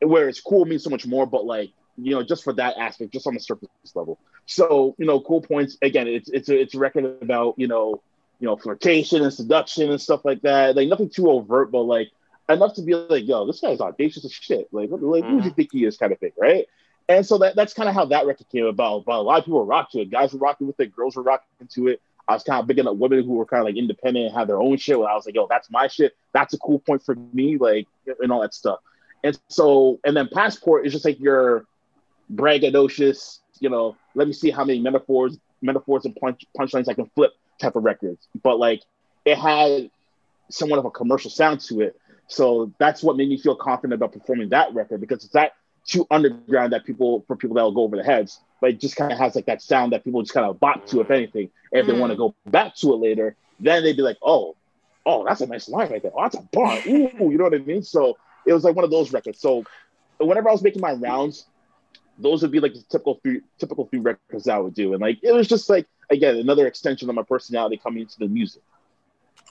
Where it's cool means so much more, but like you know, just for that aspect, just on the surface level. So you know, cool points. Again, it's it's a, it's a record about you know, you know, flirtation and seduction and stuff like that. Like nothing too overt, but like enough to be like, yo, this guy's audacious as shit. Like, like mm-hmm. who do you think he is, kind of thing, right? And so that, that's kind of how that record came about. But a lot of people were rocking to it. Guys were rocking with it. Girls were rocking to it. I was kind of picking up women who were kind of like independent and had their own shit. Where I was like, yo, that's my shit. That's a cool point for me, like, and all that stuff. And so, and then Passport is just like your braggadocious, you know, let me see how many metaphors, metaphors and punch punchlines I can flip type of records. But like, it had somewhat of a commercial sound to it. So that's what made me feel confident about performing that record because it's that too underground that people for people that'll go over the heads, but it just kind of has like that sound that people just kind of bop to, if anything. And if mm. they want to go back to it later, then they'd be like, oh, oh, that's a nice line right there. Oh, that's a bar. Ooh, you know what I mean? So it was like one of those records. So whenever I was making my rounds, those would be like the typical three typical three records I would do. And like it was just like again another extension of my personality coming into the music.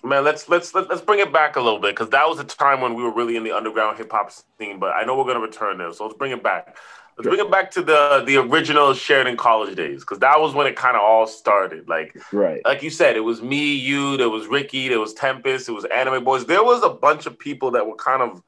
Man, let's let's let's bring it back a little bit because that was a time when we were really in the underground hip hop scene. But I know we're gonna return there, so let's bring it back. Let's bring it back to the the original Sheridan College days because that was when it kind of all started. Like, right, like you said, it was me, you, there was Ricky, there was Tempest, it was Anime Boys. There was a bunch of people that were kind of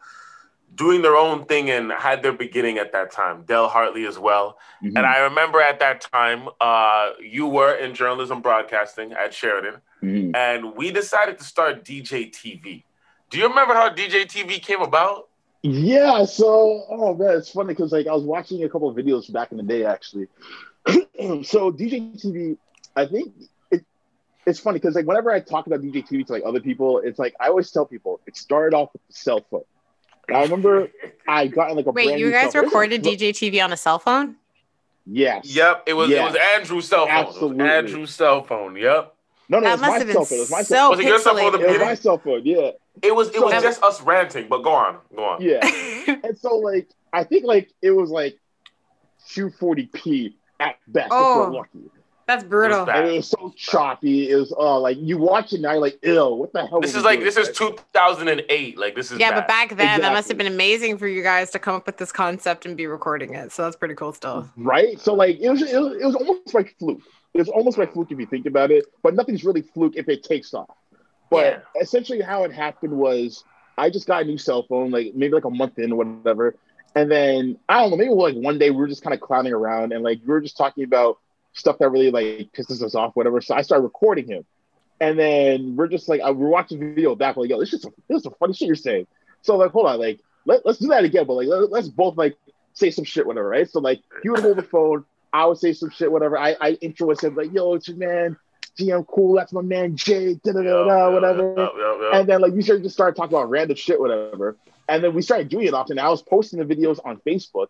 doing their own thing and had their beginning at that time. Del Hartley as well. Mm-hmm. And I remember at that time, uh, you were in journalism broadcasting at Sheridan. Mm-hmm. And we decided to start DJ TV. Do you remember how DJ TV came about? Yeah, so oh man, it's funny because like I was watching a couple of videos back in the day actually. so DJ TV, I think it, it's funny because like whenever I talk about DJ TV to like other people, it's like I always tell people it started off with the cell phone. I remember I got like a wait. You guys recorded DJ TV on a cell phone? Yes. Yep. It was yes. it was Andrew's cell phone. Absolutely. Andrew's cell phone. Yep. No, no, that must have been cell phone. It was my so cell phone. Was it your cell phone? It was my cell phone. Yeah. It was. It so, was just us ranting. But go on. Go on. Yeah. and so like I think like it was like 240p at best. Oh. lucky. That's brutal. It was, it was so choppy. It was uh like you watch it now, you're like, ew, what the hell? This is like this is 2008. Like this is yeah, bad. but back then exactly. that must have been amazing for you guys to come up with this concept and be recording it. So that's pretty cool still. Right. So like it was it was, it was almost like fluke. It's almost like fluke if you think about it, but nothing's really fluke if it takes off. But yeah. essentially how it happened was I just got a new cell phone, like maybe like a month in or whatever. And then I don't know, maybe like one day we were just kind of clowning around and like we were just talking about stuff that really like pisses us off, whatever. So I started recording him, and then we're just like uh, we're watching the video back, like yo, this is some, this is some funny shit you're saying. So like, hold on, like let, let's do that again, but like let, us both like say some shit, whatever, right? So like he would hold the phone, I would say some shit, whatever. I I intro him like, yo, it's your man. GM cool, that's my man Jay, da da da da, whatever. And then like we started just started talking about random shit, whatever. And then we started doing it often. I was posting the videos on Facebook,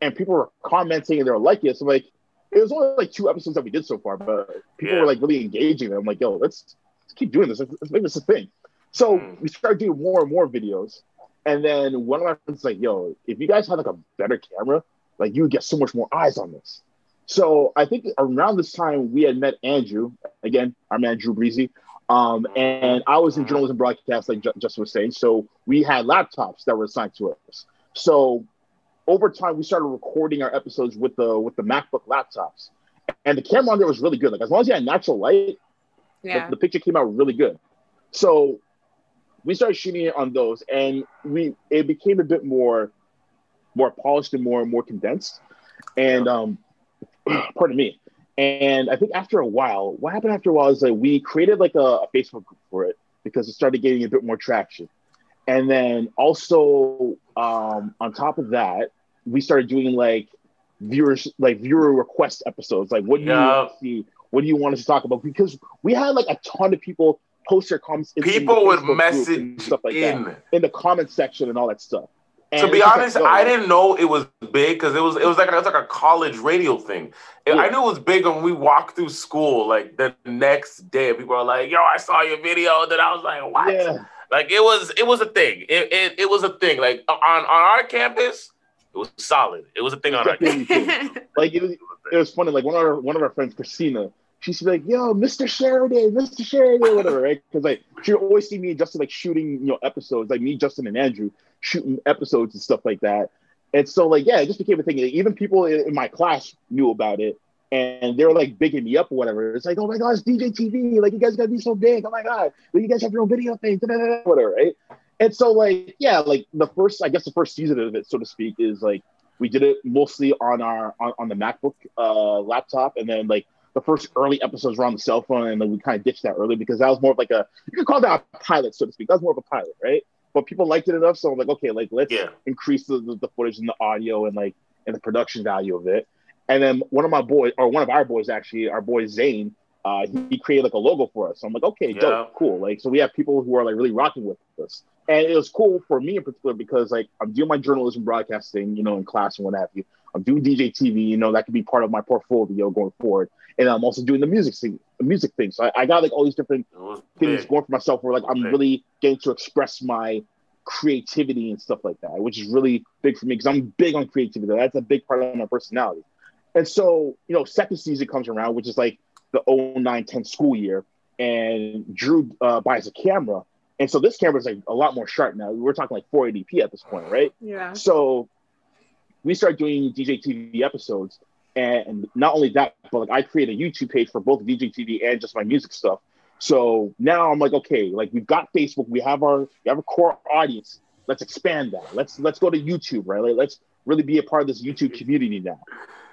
and people were commenting and they were liking it. So like, it was only like two episodes that we did so far, but people yeah. were like really engaging. I'm like, yo, let's, let's keep doing this. Let's, let's make this a thing. So mm. we started doing more and more videos. And then one of my friends was like, yo, if you guys had like a better camera, like you would get so much more eyes on this. So I think around this time we had met Andrew, again, our man Drew Breezy. Um, and I was in journalism broadcast, like Justin was saying. So we had laptops that were assigned to us. So over time we started recording our episodes with the with the MacBook laptops, and the camera on there was really good. Like as long as you had natural light, yeah. the, the picture came out really good. So we started shooting it on those, and we it became a bit more more polished and more and more condensed. And um, pardon me. And I think after a while, what happened after a while is that we created like a, a Facebook group for it because it started getting a bit more traction. And then also um, on top of that, we started doing like viewers like viewer request episodes like what do you see what do you want us to talk about? Because we had like a ton of people post their comments. people would message stuff like in. that in the comment section and all that stuff. And to be honest, like, I didn't know it was big because it was it was like it was like a college radio thing. Yeah. I knew it was big when we walked through school. Like the next day, people were like, "Yo, I saw your video." Then I was like, "What?" Yeah. Like it was it was a thing. It, it it was a thing. Like on on our campus, it was solid. It was a thing on our like it was, it was funny. Like one of our one of our friends, Christina, she's like, "Yo, Mr. Sheridan, Mr. Sheridan, whatever," right? Because like she always see me and Justin like shooting, you know, episodes, like me, Justin, and Andrew shooting episodes and stuff like that. And so, like, yeah, it just became a thing. Even people in my class knew about it, and they were like bigging me up or whatever. It's like, oh my it's DJ TV. Like, you guys gotta be so big. Oh my god, like, you guys have your own video thing, whatever, right? And so, like, yeah, like the first, I guess, the first season of it, so to speak, is like we did it mostly on our on, on the MacBook uh, laptop, and then like the first early episodes were on the cell phone, and then we kind of ditched that early because that was more of like a you could call that a pilot, so to speak. That was more of a pilot, right? but people liked it enough, so I'm like, okay, like let's yeah. increase the, the, footage and the audio and like and the production value of it. And then one of my boys, or one of our boys actually, our boy Zane, uh, he, he created like a logo for us. So I'm like, okay, yeah. dope, cool. Like, so we have people who are like really rocking with us. And it was cool for me in particular because like I'm doing my journalism broadcasting, you know, in class and what have you. I'm doing DJ TV, you know, that could be part of my portfolio going forward. And I'm also doing the music thing, the music thing. So I, I got like all these different things going for myself where like I'm really getting to express my creativity and stuff like that, which is really big for me because I'm big on creativity. That's a big part of my personality. And so, you know, second season comes around, which is like the 09 10 school year, and Drew uh, buys a camera. And so this camera is like a lot more sharp now. We're talking like 480p at this point, right? Yeah. So we start doing DJ TV episodes, and not only that, but like I create a YouTube page for both DJ TV and just my music stuff. So now I'm like, okay, like we've got Facebook, we have our we have a core audience. Let's expand that. Let's let's go to YouTube, right? Like, let's really be a part of this YouTube community now.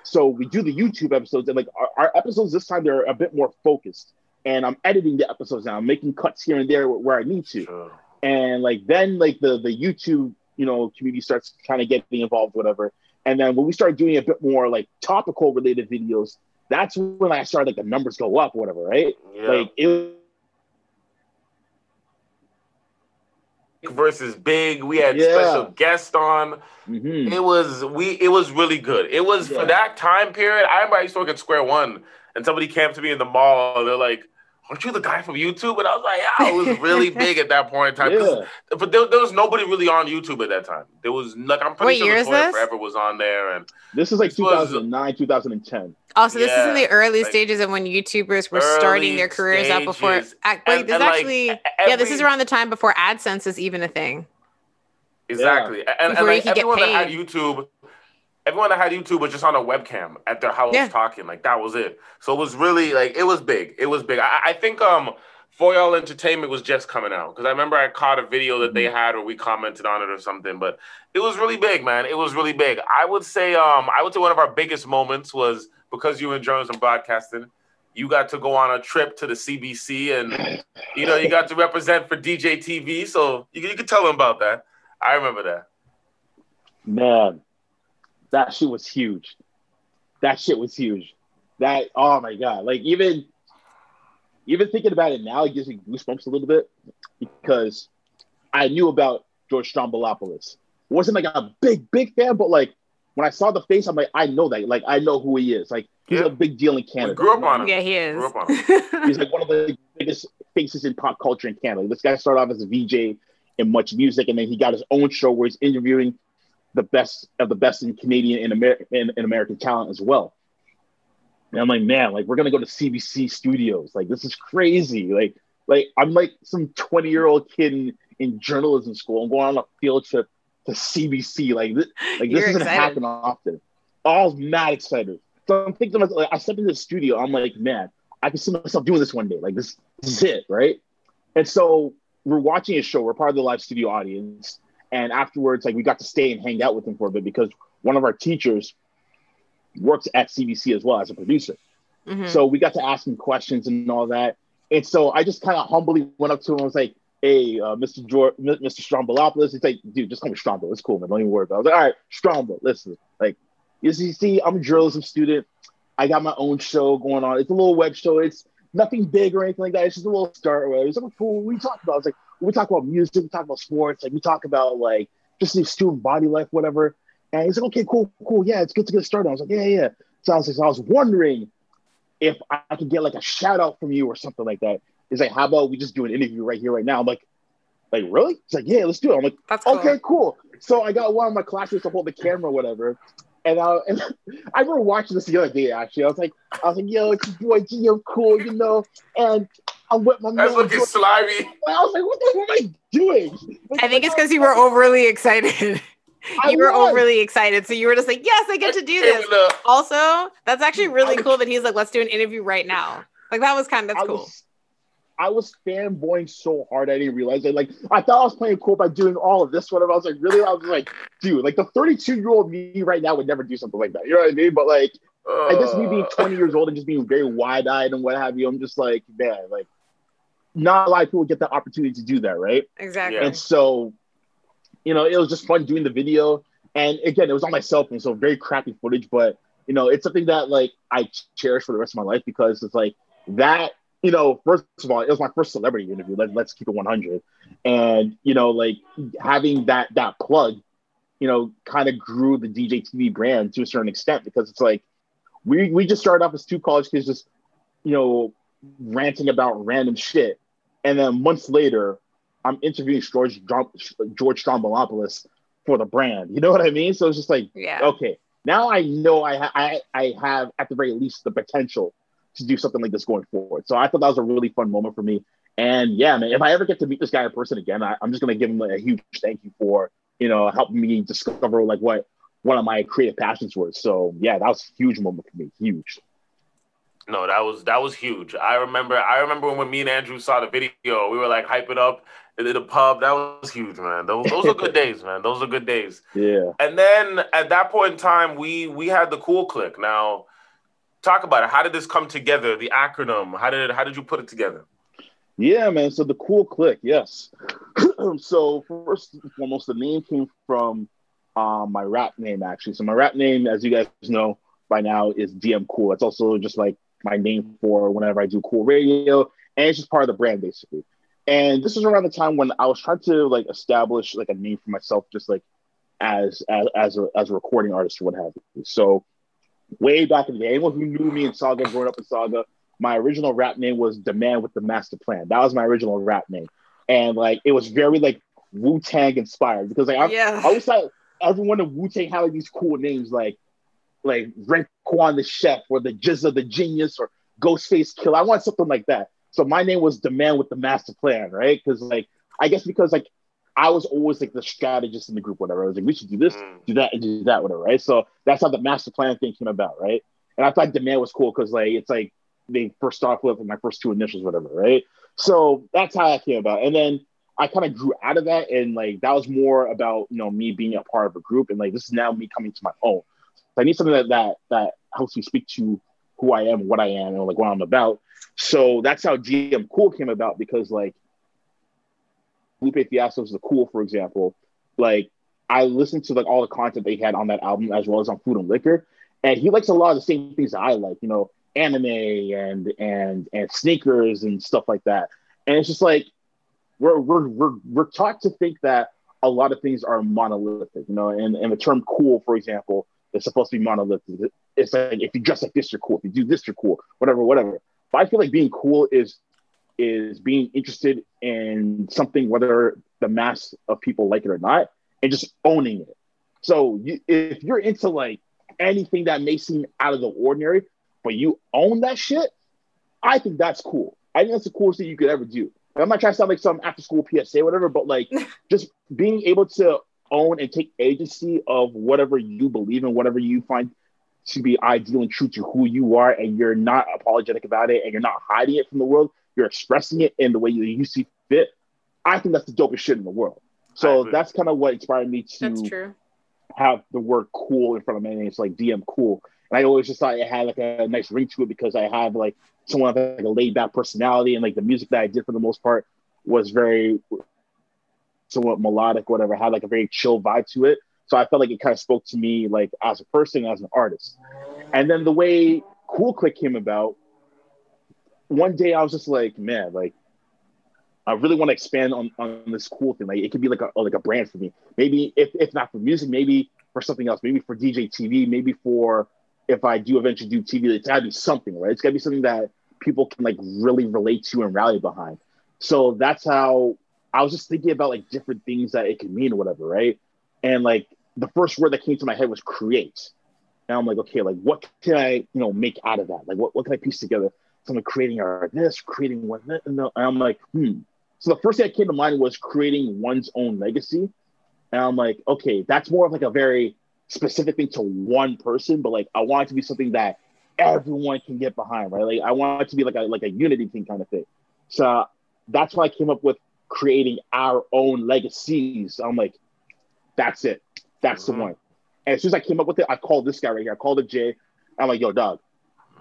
So we do the YouTube episodes, and like our, our episodes this time they're a bit more focused. And I'm editing the episodes now, I'm making cuts here and there where I need to. Sure. And like then like the the YouTube you know community starts kind of getting involved, whatever. And then when we start doing a bit more like topical related videos, that's when I started like the numbers go up, whatever, right? Yeah. Like it versus Big. We had yeah. special guests on. Mm-hmm. It was we. It was really good. It was yeah. for that time period. I remember I used to work at Square One, and somebody came to me in the mall. They're like, aren't you the guy from YouTube? And I was like, yeah, it was really big at that point in time. Yeah. But there, there, was nobody really on YouTube at that time. There was like I'm pretty what sure Toy Forever was on there, and this is like 2009, was, 2010. Oh, so this yeah, is in the early like, stages of when YouTubers were starting their careers stages. out before. Wait, and, this actually, like, every, yeah, this is around the time before AdSense is even a thing. Exactly, yeah. and, and like, everyone that had YouTube everyone that had YouTube was just on a webcam at their house yeah. talking. Like that was it. So it was really like it was big. It was big. I, I think um for y'all entertainment was just coming out because I remember I caught a video that they mm-hmm. had or we commented on it or something. But it was really big, man. It was really big. I would say um I would say one of our biggest moments was because you were in journalism broadcasting. You got to go on a trip to the CBC and you know you got to represent for DJ TV. So you, you could tell them about that. I remember that. Man, that shit was huge. That shit was huge. That oh my god, like even even thinking about it now, it gives me goosebumps a little bit because I knew about George Stroumboulopoulos. Wasn't like a big big fan, but like when I saw the face, I'm like, I know that. Like I know who he is. Like he's yeah. a big deal in Canada. We grew up on him. Yeah, he is. he's like one of the biggest faces in pop culture in Canada. This guy started off as a VJ in MuchMusic, and then he got his own show where he's interviewing the best of the best in Canadian and American in, in American talent as well. And I'm like, man, like we're gonna go to CBC studios. Like this is crazy. Like, like I'm like some 20 year old kid in, in journalism school. I'm going on a field trip to CBC. Like this, like this doesn't happen often. I was mad excited. So I'm thinking, like, I stepped into the studio. I'm like, man, I can see myself doing this one day. Like this, this is hmm. it, right? And so we're watching a show. We're part of the live studio audience, and afterwards, like we got to stay and hang out with him for a bit because one of our teachers works at CBC as well as a producer. Mm-hmm. So we got to ask him questions and all that. And so I just kind of humbly went up to him and was like, hey, uh, Mr. George, Mr. Stroumboulopoulos. He's like, dude, just call me Strombo. It's cool, man. Don't even worry about it. I was like, all right, Strombo, listen, like, you see, I'm a journalism student. I got my own show going on. It's a little web show. It's nothing big or anything like that. It's just a little start. It's like, cool. What we talk about? It's like we talk about music, we talk about sports, like we talk about like just the student body life, whatever. And he's like, okay, cool, cool, yeah, it's good to get started. I was like, yeah, yeah. So I was like, so I was wondering if I could get like a shout out from you or something like that. He's like, how about we just do an interview right here, right now? I'm like, like really? It's like, yeah, let's do it. I'm like, That's cool. okay, cool. So I got one of my classmates to hold the camera, whatever. And, uh, and I remember watching this the other day. Actually, I was like, I was like, yo, it's your boy Gio, cool, you know. And I'm with my That's looking slimy. I was like, what the hell am I doing? I think it's because you were overly excited. you were overly excited. So you were just like, yes, I get to do this. Also, that's actually really cool that he's like, let's do an interview right now. Like that was kind of that's I cool. Was, I was fanboying so hard I didn't realize it. Like I thought I was playing cool by doing all of this, whatever. I was like, really? I was like, dude, like the 32 year old me right now would never do something like that. You know what I mean? But like, uh, I guess me being 20 years old and just being very wide eyed and what have you, I'm just like, man, like, not a lot of people get the opportunity to do that, right? Exactly. And so you know, it was just fun doing the video. And again, it was on my cell phone, so very crappy footage, but you know, it's something that like I cherish for the rest of my life because it's like that, you know, first of all, it was my first celebrity interview. Let, let's keep it 100. And, you know, like having that, that plug, you know, kind of grew the DJ TV brand to a certain extent because it's like, we, we just started off as two college kids just, you know, ranting about random shit. And then months later, I'm interviewing George George Stroumboulopoulos for the brand. You know what I mean? So it's just like, yeah. okay, now I know I ha- I I have at the very least the potential to do something like this going forward. So I thought that was a really fun moment for me. And yeah, man, if I ever get to meet this guy in person again, I, am just gonna give him a huge thank you for you know helping me discover like what one of my creative passions were. So yeah, that was a huge moment for me. Huge. No, that was that was huge. I remember I remember when me and Andrew saw the video, we were like hyping up in the pub. That was huge, man. Those those are good days, man. Those are good days. Yeah. And then at that point in time, we we had the cool click. Now, talk about it. How did this come together? The acronym. How did how did you put it together? Yeah, man. So the cool click, yes. so first and foremost, the name came from um, my rap name actually. So my rap name, as you guys know by now, is DM Cool. It's also just like my name for whenever I do cool radio, and it's just part of the brand basically. And this was around the time when I was trying to like establish like a name for myself, just like as as as a, as a recording artist or what have you. So way back in the day, anyone who knew me in Sauga, growing up in Sauga, my original rap name was the man with the master plan. That was my original rap name, and like it was very like Wu Tang inspired because like I, yeah. I always thought everyone in Wu Tang had like these cool names like like Raekwon the Chef or the GZA the Genius or Ghostface Killah. I want something like that. So my name was the man with the master plan, right? Because like I guess because like I was always like the strategist in the group, whatever. I was like, we should do this, mm. do that, and do that, whatever, right? So that's how the master plan thing came about, right? And I thought the man was cool because like it's like they first start with my first two initials, whatever, right? So that's how that came about. And then I kind of grew out of that, and like that was more about you know me being a part of a group, and like this is now me coming to my own. I need something that that that helps me speak to who I am, what I am, and like what I'm about. So that's how GM Cool came about because like Lupe Fiasco's The Cool, for example, like I listened to like all the content they had on that album as well as on Food and Liquor, and he likes a lot of the same things that I like, you know, anime and and and sneakers and stuff like that. And it's just like we're we're we're we're taught to think that a lot of things are monolithic, you know, and, and the term cool, for example, it's supposed to be monolithic. It's like if you dress like this, you're cool. If you do this, you're cool. Whatever, whatever. But I feel like being cool is is being interested in something, whether the mass of people like it or not, and just owning it. So you, if you're into like anything that may seem out of the ordinary, but you own that shit, I think that's cool. I think that's the coolest thing you could ever do. I'm not trying to sound like some after school PSA, or whatever, but like just being able to own and take agency of whatever you believe in, whatever you find to be ideal and true to who you are, and you're not apologetic about it, and you're not hiding it from the world. You're expressing it in the way that you see fit. I think that's the dopest shit in the world. So that's kind of what inspired me to have the word cool in front of my name. It's like DM cool. And I always just thought it had like a nice ring to it because I have like someone with like a laid back personality and like the music that I did for the most part was very somewhat melodic, whatever, had like a very chill vibe to it. So I felt like it kind of spoke to me like as a person, as an artist. And then the way Cool Click came about, one day I was just like, man, like I really want to expand on, on this cool thing. Like it could be like a like a brand for me. Maybe if if not for music, maybe for something else. Maybe for DJ TV. Maybe for if I do eventually do TV, it's gotta be something, right? It's gotta be something that people can like really relate to and rally behind. So that's how I was just thinking about like different things that it could mean or whatever, right? And like the first word that came to my head was create. And I'm like, okay, like what can I, you know, make out of that? Like what, what can I piece together? So I'm like creating art this, creating what and I'm like, hmm. So the first thing that came to mind was creating one's own legacy. And I'm like, okay, that's more of like a very specific thing to one person, but like I want it to be something that everyone can get behind, right? Like I want it to be like a like a unity thing kind of thing. So that's why I came up with creating our own legacies. I'm like, that's it. That's mm-hmm. the one. And as soon as I came up with it, I called this guy right here. I called it Jay. I'm like, yo, dog,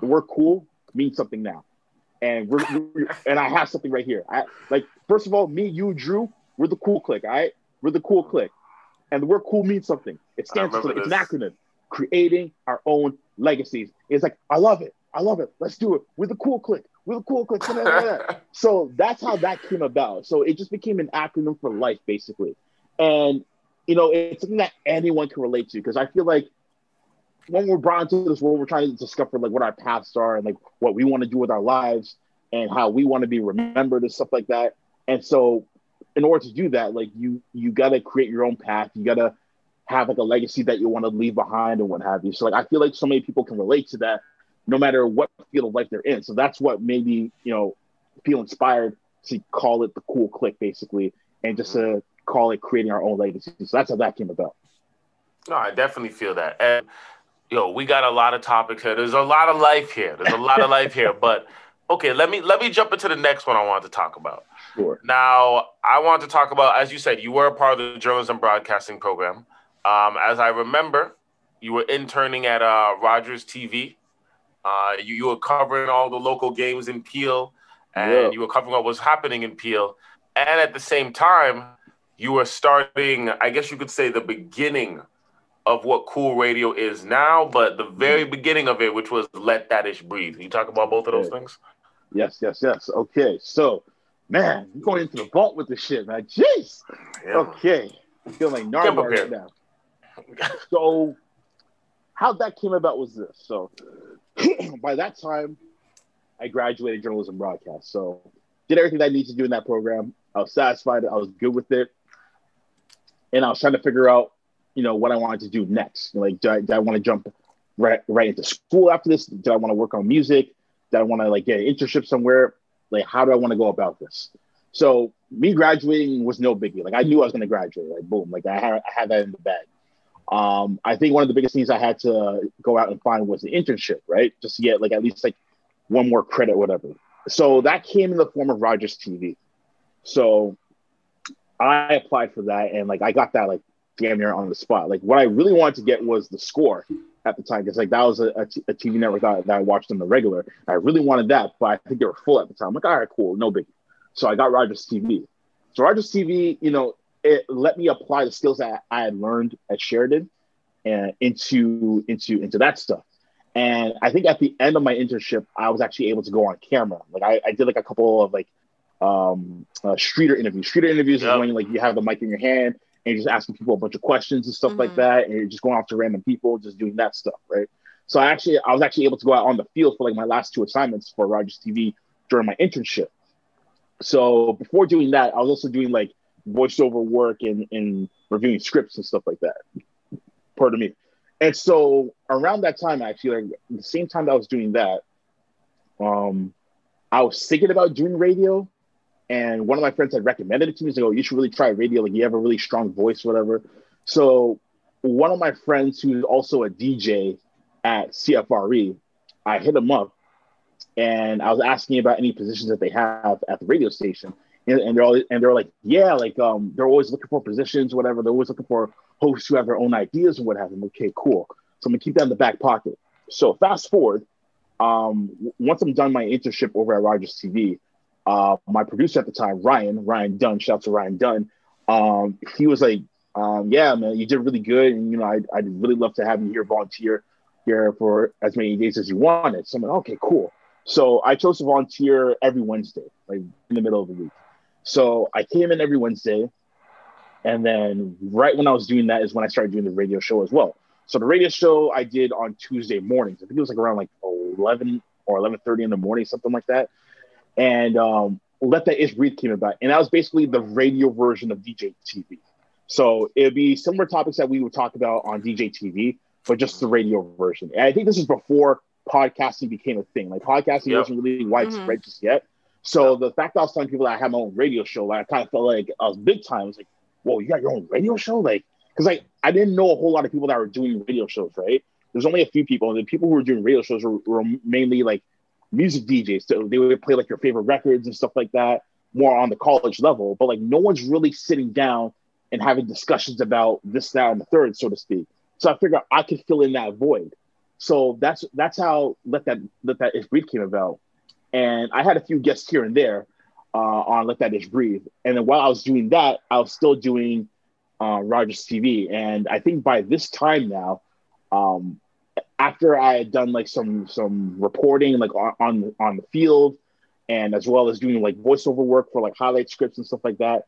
we're cool means something now. And we're, we're, and I have something right here. I like first of all, me, you, Drew, we're the cool click. All right, we're the cool click, and the word cool means something. It stands for something. It's an acronym. Creating our own legacies. It's like I love it. I love it. Let's do it. We're the cool click. We're the cool click. so that's how that came about. So it just became an acronym for life, basically. And you know, it's something that anyone can relate to because I feel like when we're brought into this world, we're trying to discover like what our paths are and like what we want to do with our lives and how we want to be remembered and stuff like that. And so, in order to do that, like you you got to create your own path. You got to have like a legacy that you want to leave behind and what have you. So like I feel like so many people can relate to that, no matter what field of life they're in. So that's what made me you know feel inspired to call it the cool click basically, and just to mm-hmm. call it creating our own legacy. So that's how that came about. No, I definitely feel that. And yo, we got a lot of topics here. There's a lot of life here. There's a lot of life here. But okay, let me let me jump into the next one I want to talk about. Sure. Now, I want to talk about, as you said, you were a part of the journalism broadcasting program. Um, as I remember, you were interning at uh, Rogers TV. Uh, you, you were covering all the local games in Peel, and yeah. you were covering what was happening in Peel. And at the same time, you were starting, I guess you could say, the beginning of what cool radio is now, but the very beginning of it, which was let that ish breathe. Can you talk about both of those things? Yes, yes, yes. Okay, so man, you're going into the vault with the shit, man. Jeez. Yeah. Okay, I feel like Nardwuar right now. so, how that came about was this. So, by that time, I graduated journalism broadcast. So, did everything that I needed to do in that program. I was satisfied. I was good with it, and I was trying to figure out you know what I wanted to do next. Like, do I, I want to jump right right into school after this? Did I want to work on music? Did I want to like get an internship somewhere? Like, how do I want to go about this? So me graduating was no biggie. Like I knew I was going to graduate. Like boom, like I had I had that in the bag. Um, I think one of the biggest things I had to go out and find was an internship, right? Just to get like at least like one more credit, whatever. So that came in the form of Rogers TV. So I applied for that and like I got that like damn near on the spot. Like what I really wanted to get was the score at the time because like that was a TV network that, that I watched on the regular. I really wanted that, but I think they were full at the time. I'm like, all right, cool, no big. So I got Rogers TV. So Rogers TV, you know, it let me apply the skills that I had learned at Sheridan and into into into that stuff. And I think at the end of my internship, I was actually able to go on camera. Like I, I did like a couple of like um uh, streeter interviews. Streeter interviews yep. is when like you have the mic in your hand and just asking people a bunch of questions and stuff mm-hmm. like that, and just going off to random people, just doing that stuff, right? So I actually I was actually able to go out on the field for like my last two assignments for Rogers TV during my internship. So before doing that, I was also doing like voiceover work and, and reviewing scripts and stuff like that. Pardon me. And so around that time, actually, like the same time that I was doing that, um, I was thinking about doing radio, and one of my friends had recommended it to me. He's like, "Oh, you should really try radio. Like, you have a really strong voice, whatever." So, one of my friends who's also a DJ at CFRE, I hit him up, and I was asking about any positions that they have at the radio station, and, and they're all and they're like, "Yeah, like um, they're always looking for positions, whatever. They're always looking for hosts who have their own ideas and what have them. Okay, cool. So I'm gonna keep that in the back pocket. So fast forward, um, once I'm done my internship over at Rogers TV, uh, my producer at the time, Ryan, Ryan Dunn, shout out to Ryan Dunn. Um, he was like, um, yeah, man, you did really good. And, you know, I, I'd really love to have you here volunteer here for as many days as you wanted. So I'm like, okay, cool. So I chose to volunteer every Wednesday, like in the middle of the week. So I came in every Wednesday. And then right when I was doing that is when I started doing the radio show as well. So the radio show I did on Tuesday mornings. I think it was like around like 11 or 11:30 in the morning, something like that. And um, Let That Ish Breathe came about, and that was basically the radio version of DJ TV. So it'd be similar topics that we would talk about on DJ TV, but just the radio version. And I think this is before podcasting became a thing. Like podcasting yep. wasn't really widespread mm-hmm. just yet. So yep. the fact that I was telling people that I had my own radio show, like I kind of felt like I was big time. I was like, "Whoa, you got your own radio show?" Like, because like I didn't know a whole lot of people that were doing radio shows, right? There's only a few people, and the people who were doing radio shows were, were mainly like music DJs. So they would play like your favorite records and stuff like that, more on the college level. But like no one's really sitting down and having discussions about this, that, and the third, so to speak. So I figured I could fill in that void. So that's that's how let that let that ish breathe came about. And I had a few guests here and there uh, on let that ish breathe. And then while I was doing that, I was still doing uh, Rogers TV. And I think by this time now, um, after I had done like some some reporting like on on, on the field, and as well as doing like voiceover work for like highlight scripts and stuff like that,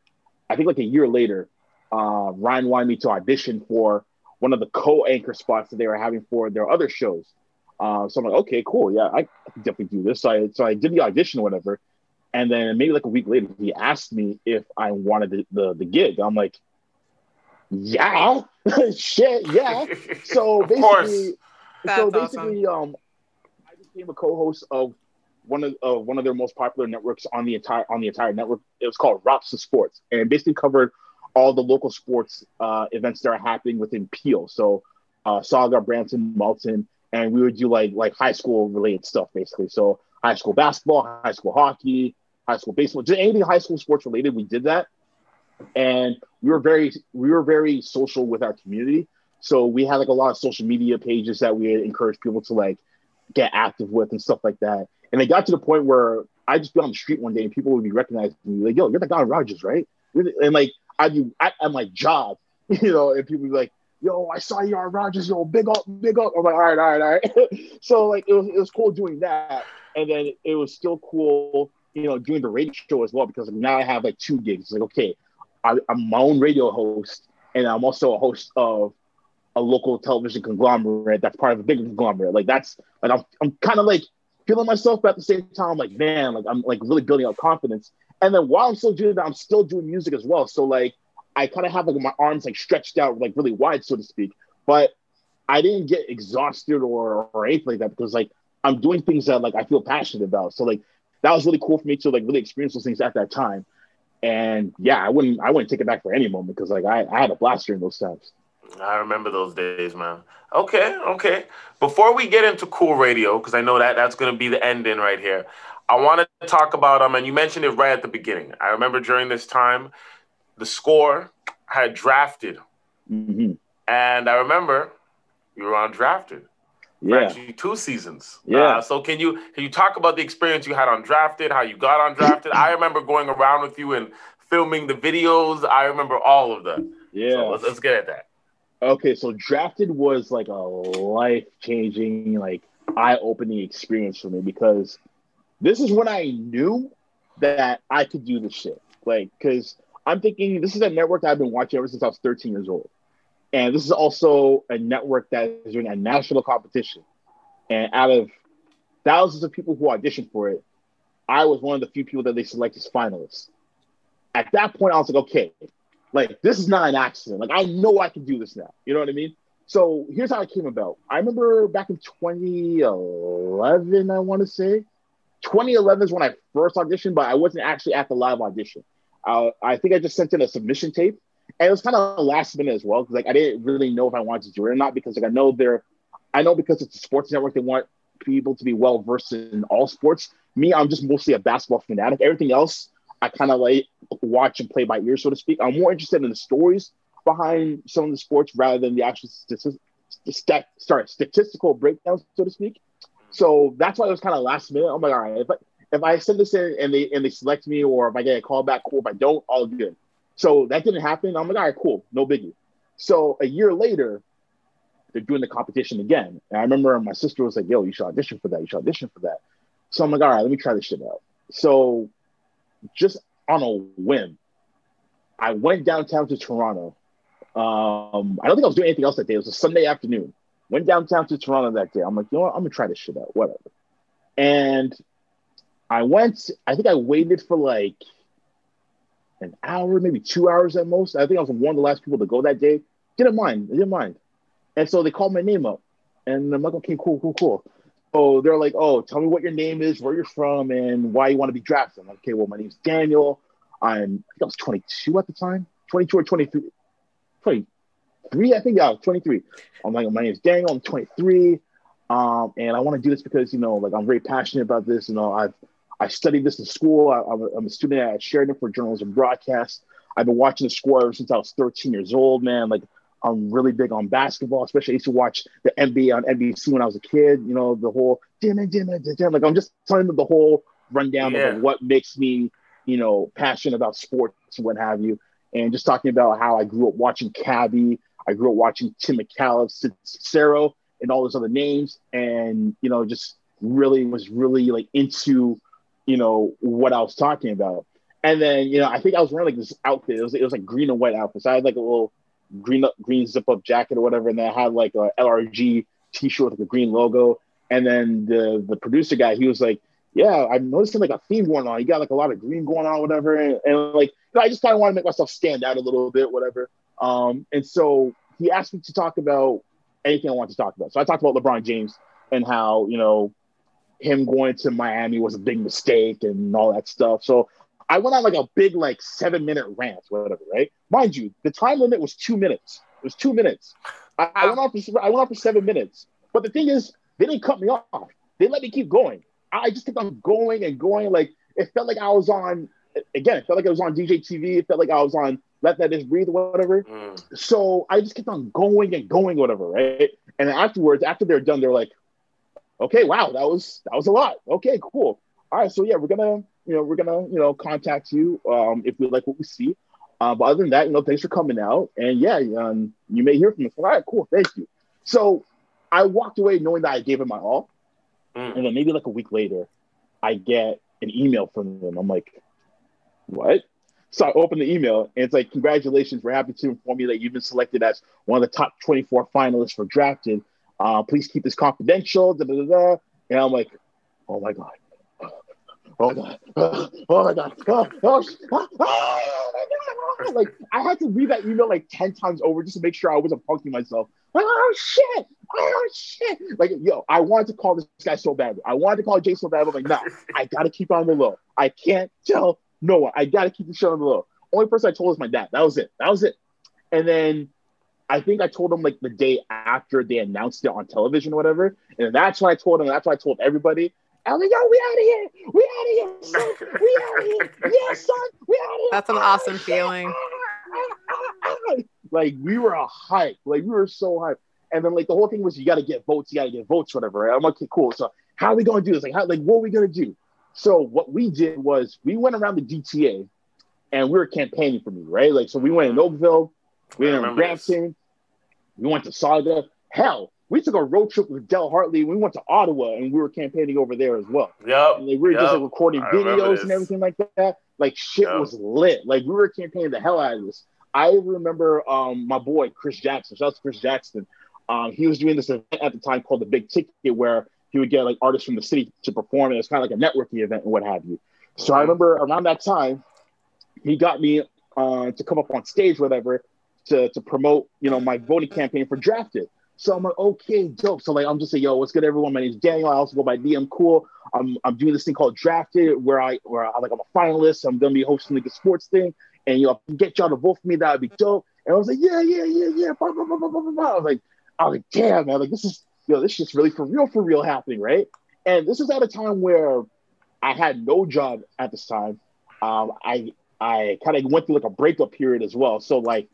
I think like a year later, uh, Ryan wanted me to audition for one of the co-anchor spots that they were having for their other shows. Uh, so I'm like, okay, cool, yeah, I, can definitely do this. So I so I did the audition or whatever, and then maybe like a week later, he asked me if I wanted the the, the gig. I'm like, yeah, shit, yeah. So basically, so basically, awesome. um, I became a co-host of one of uh, one of their most popular networks on the entire on the entire network. It was called Rops of Sports, and basically covered all the local sports uh, events that are happening within Peel. So uh, Sauga, Brampton, Malton, and we would do like like high school related stuff basically. So high school basketball, high school hockey, high school baseball, just anything high school sports related. We did that, and we were very we were very social with our community. So we had like a lot of social media pages that we encourage people to like get active with and stuff like that. And it got to the point where I just be on the street one day and people would be recognizing me like, "Yo, you're the guy Rogers, right?" And like I'd be at, at my job, you know, and people be like, yo, I saw you on Rogers, yo, big up, big up. I'm like, all right, all right, all right. so like it was it was cool doing that. And then it was still cool, you know, doing the radio show as well, because now I have like two gigs. It's like, okay, I, I'm my own radio host, and I'm also a host of a local television conglomerate that's part of a bigger conglomerate. Like that's like I'm I'm kind of like feeling myself, but at the same time, I'm like, man, like I'm like really building up confidence. And then while I'm still doing that, I'm still doing music as well. So like I kind of have like my arms like stretched out like really wide, so to speak. But I didn't get exhausted or or anything like that because like I'm doing things that like I feel passionate about. So like that was really cool for me to like really experience those things at that time. And yeah, I wouldn't I wouldn't take it back for any moment because like I, I had a blast during those times. I remember those days, man. Okay, okay. Before we get into cool radio, because I know that that's going to be the ending right here, I want to talk about um, and you mentioned it right at the beginning. I remember during this time, the score had drafted, mm-hmm. and I remember you were undrafted. Yeah, actually two seasons. Yeah. Uh, so can you can you talk about the experience you had on drafted, how you got on drafted? I remember going around with you and filming the videos. I remember all of that. Yeah. So let's, let's get at that. Okay, so drafted was like a life changing, like eye opening experience for me because this is when I knew that I could do this shit. Like, because I'm thinking this is a network I've been watching ever since I was 13 years old. And this is also a network that is doing a national competition. And out of thousands of people who auditioned for it, I was one of the few people that they select as finalists. At that point, I was like, okay, like this is not an accident. Like I know I can do this now. You know what I mean? So here's how it came about. I remember back in 2011, I want to say, 2011 is when I first auditioned, but I wasn't actually at the live audition. Uh, I think I just sent in a submission tape, and it was kind of last minute as well because like I didn't really know if I wanted to do it or not because like I know they're, I know because it's a sports network they want people to be well versed in all sports. Me, I'm just mostly a basketball fanatic. Everything else, I kind of like watch and play by ear, so to speak. I'm more interested in the stories behind some of the sports rather than the actual statistics, stat, sorry, statistical breakdowns, so to speak. So that's why it was kind of last minute. I'm like, all right, if I, if I send this in and they and they select me, or if I get a call back, cool. If I don't, all good. So that didn't happen. I'm like, all right, cool, no biggie. So a year later, they're doing the competition again. And I remember my sister was like, "Yo, you should audition for that. You should audition for that." So I'm like, "All right, let me try this shit out." So just on a whim, I went downtown to Toronto. Um, I don't think I was doing anything else that day. It was a Sunday afternoon. Went downtown to Toronto that day. I'm like, you know what? I'm gonna try this shit out. Whatever. And I went. I think I waited for like an hour, maybe two hours at most. I think I was one of the last people to go that day. Didn't mind. Didn't mind. And so they called my name up, and I'm like, okay, cool, cool, cool. So they're like, oh, tell me what your name is, where you're from, and why you want to be drafted. I'm like, okay, well, my name's Daniel. I'm, I think I was 22 at the time, 22 or 23, 23, I think, yeah, 23. I'm like, my name's Daniel. I'm 23. Um, and I want to do this because, you know, like I'm very passionate about this. You know, I've, I studied this in school. I, am a, I'm a student at Sheridan for journalism broadcast. I've been watching the score ever since I was 13 years old, man. Like I'm really big on basketball, especially I used to watch the NBA on NBC when I was a kid. You know, the whole damn it, damn it, damn. Like I'm just telling them the whole rundown yeah. of what makes me, you know, passionate about sports and what have you, and just talking about how I grew up watching Cabbie. I grew up watching Tim Micallef, Seixeiro, and all those other names, and you know, just really was really like into, you know, what I was talking about. And then, you know, I think I was wearing like this outfit. It was, it was like green and white outfit. So I had like a little green up green zip up jacket or whatever, and then I had like a LRG t-shirt with a green logo. And then the the producer guy, he was like, "Yeah, I'm noticing like a theme going on. You got like a lot of green going on, whatever." And, and like, you know, I just kind of want to make myself stand out a little bit, whatever. Um, and so he asked me to talk about anything I want to talk about. So I talked about LeBron James and how you know him going to Miami was a big mistake and all that stuff. So I went on like a big like seven minute rant, whatever, right? Mind you, the time limit was two minutes. It was two minutes. I, I went off for I went on for seven minutes. But the thing is, they didn't cut me off. They let me keep going. I just kept on going and going. Like it felt like I was on again, it felt like I was on DJ TV. It felt like I was on Let That Ish Breathe or whatever. Mm. So I just kept on going and going, whatever, right? And afterwards, after they're done, they're like, okay, wow, that was that was a lot. Okay, cool. All right, so yeah, we're gonna you know, we're gonna, you know, contact you um, if we like what we see. Uh, but other than that, you know, thanks for coming out. And yeah, um, you may hear from us. All right, cool, thank you. So I walked away knowing that I gave it my all. Mm. And then maybe like a week later, I get an email from them. I'm like, what? So I open the email and it's like, congratulations, we're happy to inform you that you've been selected as one of the top 24 finalists for drafted. Uh, please keep this confidential. Da, da, da, da. And I'm like, oh my God, oh my god, oh, oh my god, oh, oh, oh, oh, my god. Like I had to read that email like 10 times over just to make sure I wasn't punking myself. Like, oh shit, oh shit. Like, yo, I wanted to call this guy so bad. I wanted to call Jay so bad. I'm like, nah, I gotta keep on the low. I can't tell no one. I gotta keep the show on the low. Only person I told was my dad. That was it. That was it. And then I think I told him like the day after they announced it on television or whatever. And that's when I told him. That's why I told everybody. I was like, yo, we out of here. We out of here, son. We out of here. Yeah, son. We out of here. That's an awesome feeling. Ah, ah, ah, like we were a hype. Like we were so hype. And then like the whole thing was you gotta get votes, you gotta get votes, whatever. Right? I'm like, okay, cool. So how are we gonna do this? Like, how like what are we gonna do? So what we did was we went around the GTA and we were campaigning for me, right? Like so we went in Oakville, we went in Brampton, we went to Sauga. Hell, we took a road trip with Del Hartley. We went to Ottawa and we were campaigning over there as well. Yep. And we were yep. just like, recording I videos and everything like that. Like shit yep. was lit. Like we were campaigning the hell out of this. I remember um, my boy Chris Jackson. Shout out to Chris Jackson. Um, he was doing this event at the time called the Big Ticket, where he would get like artists from the city to perform. And it's kind of like a networking event and what have you. So I mm-hmm. remember around that time, he got me uh, to come up on stage, whatever, to to promote you know my voting campaign for Drafted. So I'm like, okay, dope. So like, I'm just saying, yo, what's good, everyone? My name is Daniel. I also go by DM Cool. I'm I'm doing this thing called Drafted, where I where I like I'm a finalist. I'm gonna be hosting like a sports thing, and you know, get y'all to vote for me. That would be dope. And I was like, yeah, yeah, yeah, yeah. Blah, blah, blah, blah, blah, blah. I was like, I was like, damn, man, like this is yo, this shit's really for real, for real happening, right? And this is at a time where I had no job at this time. Um, I I kind of went through like a breakup period as well. So like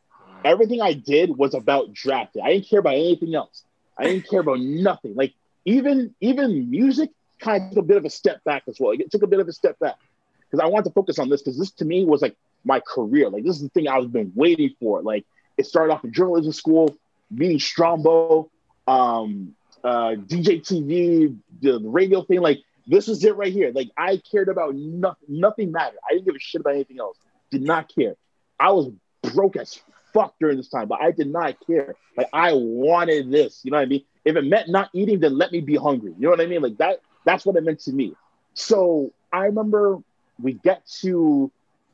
everything I did was about drafting. I didn't care about anything else. I didn't care about nothing. Like even even music kind of took a bit of a step back as well. It took a bit of a step back because I wanted to focus on this because this to me was like my career. Like this is the thing I was been waiting for. Like it started off in journalism school, meeting Strombo, um, uh, DJ TV, the radio thing. Like this was it right here. Like I cared about nothing. Nothing mattered. I didn't give a shit about anything else. Did not care. I was broke as fuck during this time, but I did not care. Like I wanted this. You know what I mean? If it meant not eating, then let me be hungry. You know what I mean? Like that. That's what it meant to me. So I remember we get to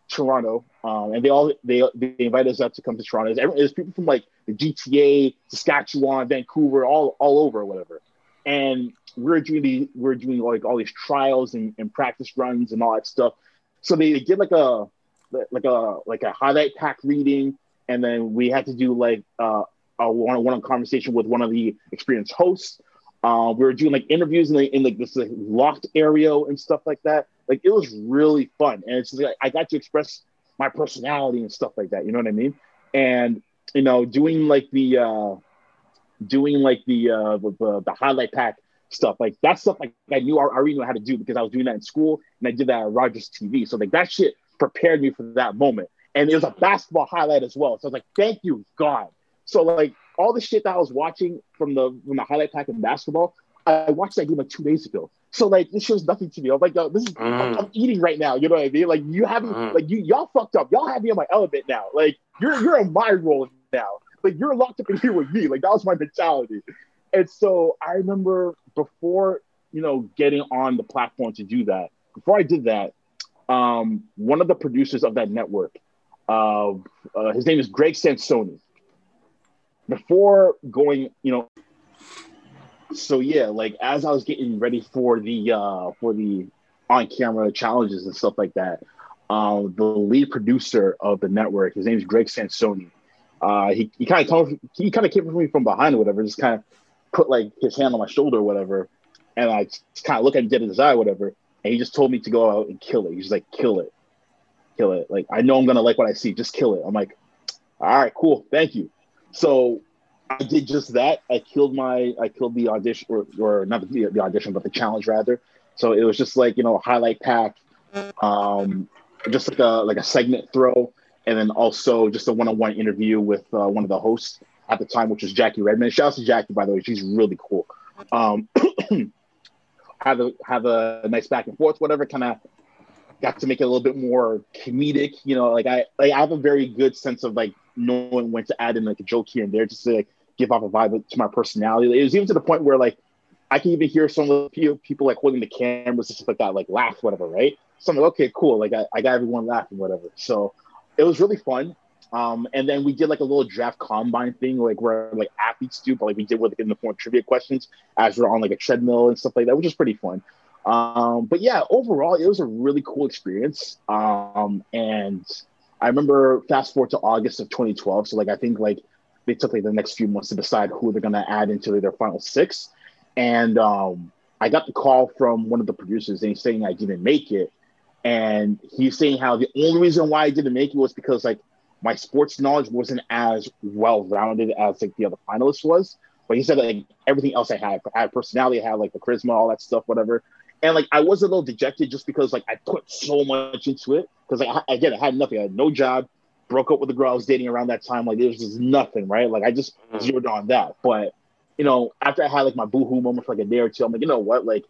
Toronto, um, and they all they they invite us up to come to Toronto. There's, there's people from like the GTA, Saskatchewan, Vancouver, all all over, whatever. And we're doing the we're doing like all these trials and, and practice runs and all that stuff. So they, they did like a like a like a highlight pack reading, and then we had to do like uh, a one-on-one conversation with one of the experienced hosts. Uh, we were doing like interviews in, the, in like this like, locked area and stuff like that. Like it was really fun, and it's like I got to express my personality and stuff like that. You know what I mean? And you know, doing like the uh, doing like the uh, the, the highlight pack stuff like that stuff like I knew I already knew how to do because I was doing that in school and I did that at Rogers TV. So like that shit prepared me for that moment. And it was a basketball highlight as well. So I was like, thank you, God. So like all the shit that I was watching from the from the highlight pack in basketball, I watched that game like two days ago. So like this shows nothing to me. I'm like, Yo, this is mm. I'm, I'm, eating right now. You know what I mean? Like you haven't mm. like you y'all fucked up. Y'all have me on my element now. Like you're you're in my role now. Like you're locked up in here with me. Like that was my mentality. And so I remember before you know getting on the platform to do that. Before I did that, um, one of the producers of that network, uh, uh, his name is Greg Sansoni. Before going, you know, so yeah, like as I was getting ready for the uh, for the on-camera challenges and stuff like that, um, the lead producer of the network, his name is Greg Sansoni. Uh, he he kind of told he kind of came from me from behind or whatever, just kind of put like his hand on my shoulder or whatever, and I just kind of look at him dead in his eye, or whatever, and he just told me to go out and kill it. He's like, kill it, kill it. Like I know I'm gonna like what I see, just kill it. I'm like, all right, cool, thank you. So I did just that. I killed my, I killed the audition, or, or not the, the audition, but the challenge rather. So it was just like you know highlight pack, um, just like a like a segment throw, and then also just a one-on-one interview with uh, one of the hosts at the time, which was Jackie Redmond. Shout out to Jackie, by the way. She's really cool. Um, have a have a nice back and forth, whatever. Kind of got to make it a little bit more comedic. You know, like I like I have a very good sense of like knowing when to add in like a joke here and there, just to like give off a vibe to my personality. It was even to the point where like I can even hear some of the people like holding the cameras and stuff like that, like laugh, whatever, right? So I'm like, okay, cool. Like I, I got everyone laughing, whatever. So it was really fun. Um, and then we did like a little draft combine thing, like where like athletes do, but like we did with in the form of trivia questions as we're on like a treadmill and stuff like that, which is pretty fun. Um, but yeah, overall, it was a really cool experience. Um, and I remember fast forward to August of 2012. So like I think like they took like the next few months to decide who they're gonna add into their final six. And um, I got the call from one of the producers and he's saying I didn't make it. And he's saying how the only reason why I didn't make it was because like my sports knowledge wasn't as well rounded as like the other finalists was. But he said like everything else I had, I had personality, I had like the charisma, all that stuff, whatever. And like I was a little dejected just because like I put so much into it because like I, again I had nothing, I had no job, broke up with the girl I was dating around that time. Like it was just nothing, right? Like I just mm-hmm. zeroed on that. But you know, after I had like my boohoo moment for like a day or two, I'm like, you know what, like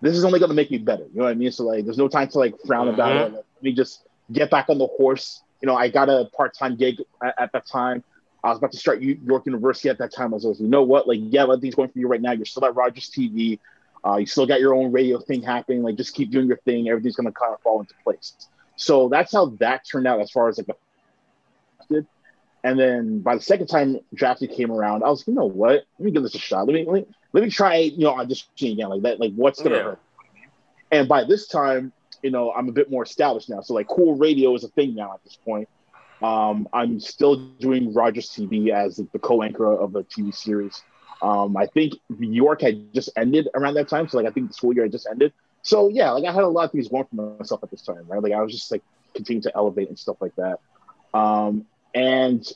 this is only gonna make me better. You know what I mean? So like, there's no time to like frown mm-hmm. about it. Like, let me just get back on the horse you know, I got a part time gig at, at, that time. I was about to start York University at that time. I was like, you know what? Like, yeah, everything's going for you right now. You're still at Rogers TV. Uh, you still got your own radio thing happening. Like, just keep doing your thing. Everything's going to kind of fall into place. So that's how that turned out as far as like the and then by the second time drafted came around, I was, like, you know what? Let me give this a shot. Let me let me, let me try, you know, auditioning again. Like that, like what's gonna yeah. hurt? And by this time, you know, I'm a bit more established now. So like cool radio is a thing now at this point. Um, I'm still doing Rogers TV as the co-anchor of the TV series. Um, I think New York had just ended around that time. So like I think the school year had just ended. So yeah, like I had a lot of things going for myself at this time, right? Like I was just like continuing to elevate and stuff like that. Um, and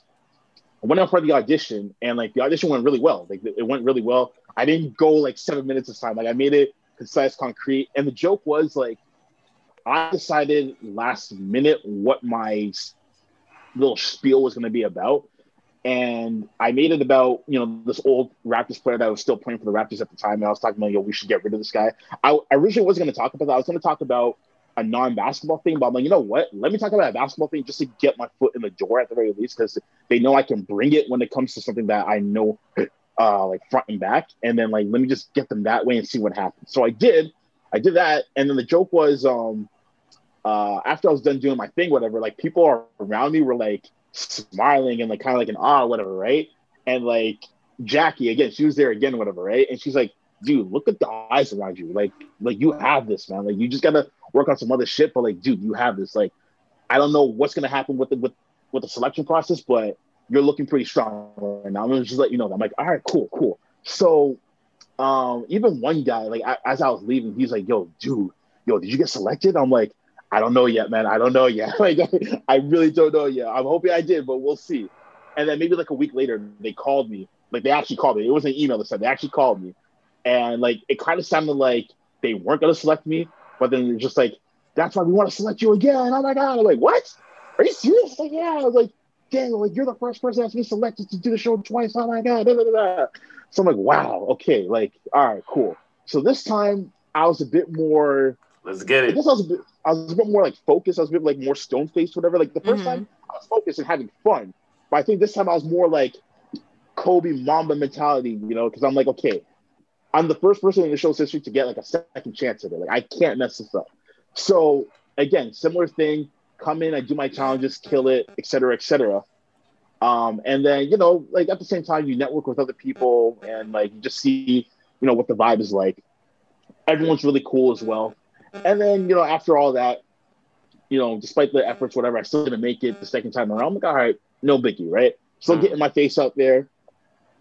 I went out for the audition and like the audition went really well. Like it went really well. I didn't go like seven minutes of time. Like I made it concise, concrete. And the joke was like I decided last minute what my little spiel was going to be about. And I made it about you know this old Raptors player that was still playing for the Raptors at the time. And I was talking about, yo, we should get rid of this guy. I, I originally wasn't going to talk about that. I was going to talk about a non-basketball thing, but I'm like, you know what? Let me talk about a basketball thing just to get my foot in the door at the very least, because they know I can bring it when it comes to something that I know, uh, like front and back. And then like, let me just get them that way and see what happens. So I did, I did that, and then the joke was, um, uh, after I was done doing my thing, whatever, like people around me were like smiling and like kind of like an ah, whatever, right? And like Jackie again, she was there again, whatever, right? And she's like, dude, look at the eyes around you. Like, like you have this, man. Like you just gotta work on some other shit, but like, dude, you have this. Like, I don't know what's gonna happen with the with with the selection process, but you're looking pretty strong right now. I'm gonna just let you know that. I'm like, all right, cool, cool. So um, even one guy, like I, as I was leaving, he's like, yo, dude, yo, did you get selected? I'm like, I don't know yet, man. I don't know yet. like, I really don't know yet. I'm hoping I did, but we'll see. And then maybe like a week later, they called me. Like they actually called me. It was an email that said they actually called me, and like it kind of sounded like they weren't gonna select me, but then they're just like, "That's why we want to select you again." Oh my god! I'm like, "What? Are you serious?" Like, yeah. I was like, "Dang, like you're the first person that's been selected to do the show twice." Oh my god! Da, da, da, so I'm like, "Wow, okay, like, all right, cool." So this time I was a bit more. Let's get it. I guess I was a bit, I was a bit more like focused. I was a bit like more stone faced, whatever. Like the 1st mm-hmm. time, I was focused and having fun. But I think this time I was more like Kobe Mamba mentality, you know, because I'm like, okay, I'm the first person in the show's history to get like a second chance at it. Like I can't mess this up. So again, similar thing. Come in, I do my challenges, kill it, etc., etc. Um, and then you know, like at the same time, you network with other people and like you just see, you know, what the vibe is like. Everyone's really cool as well. And then, you know, after all that, you know, despite the efforts, whatever, I still didn't make it the second time around. I'm like, all right, no biggie, right? Still mm. getting my face out there.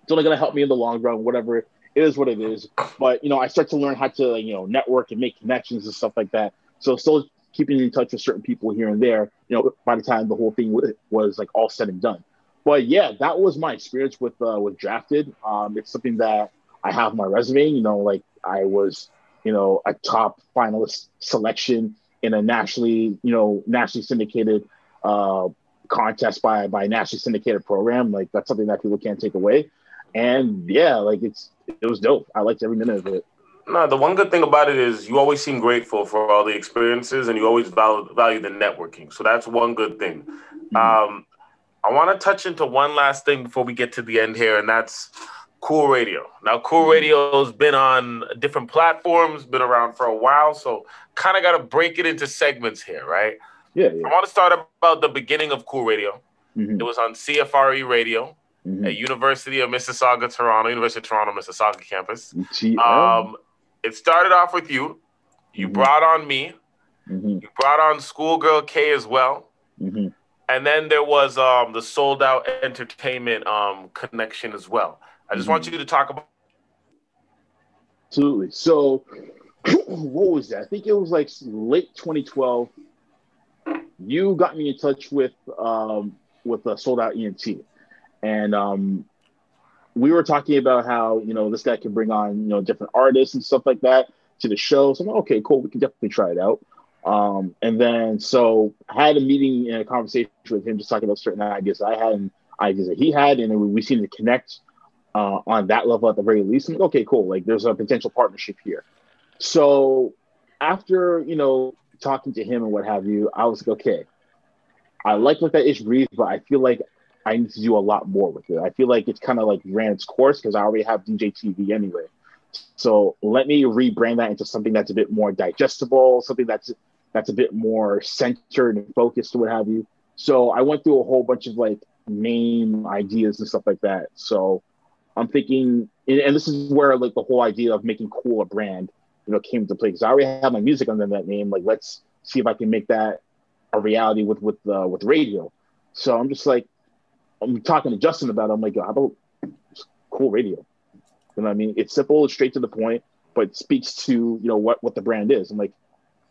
It's only gonna help me in the long run, whatever. It is what it is. But you know, I start to learn how to you know network and make connections and stuff like that. So still keeping in touch with certain people here and there. You know, by the time the whole thing was like all said and done. But yeah, that was my experience with uh, with drafted. Um, it's something that I have my resume. You know, like I was you know, a top finalist selection in a nationally, you know, nationally syndicated uh, contest by by nationally syndicated program. Like that's something that people can't take away. And yeah, like it's it was dope. I liked every minute of it. No, the one good thing about it is you always seem grateful for all the experiences and you always value, value the networking. So that's one good thing. Mm-hmm. Um, I want to touch into one last thing before we get to the end here, and that's Cool Radio. Now, Cool mm-hmm. Radio's been on different platforms, been around for a while, so kind of got to break it into segments here, right? Yeah, yeah. I want to start about the beginning of Cool Radio. Mm-hmm. It was on CFRE Radio mm-hmm. at University of Mississauga, Toronto, University of Toronto, Mississauga campus. Um, it started off with you. You mm-hmm. brought on me. Mm-hmm. You brought on Schoolgirl K as well. Mm-hmm. And then there was um, the sold out entertainment um, connection as well. I just want you to talk about. Absolutely. So, what was that? I think it was like late 2012. You got me in touch with um, with a sold out ENT, and um, we were talking about how you know this guy can bring on you know different artists and stuff like that to the show. So I'm like, okay, cool, we can definitely try it out. Um, and then so I had a meeting and a conversation with him, just talking about certain ideas I had and ideas that he had, and we, we seemed to connect uh, on that level at the very least. Like, okay, cool. Like there's a potential partnership here. So after, you know, talking to him and what have you, I was like, okay, I like what that ish breathes, but I feel like I need to do a lot more with it. I feel like it's kind of like ran its course because I already have DJ TV anyway. So let me rebrand that into something that's a bit more digestible, something that's that's a bit more centered and focused, what have you. So I went through a whole bunch of like name ideas and stuff like that. So I'm thinking, and this is where like the whole idea of making cool a brand, you know, came to play. Because I already have my music under that name. Like, let's see if I can make that a reality with with uh, with radio. So I'm just like, I'm talking to Justin about. It. I'm like, how about cool radio? You know what I mean? It's simple, it's straight to the point, but speaks to you know what what the brand is. I'm like,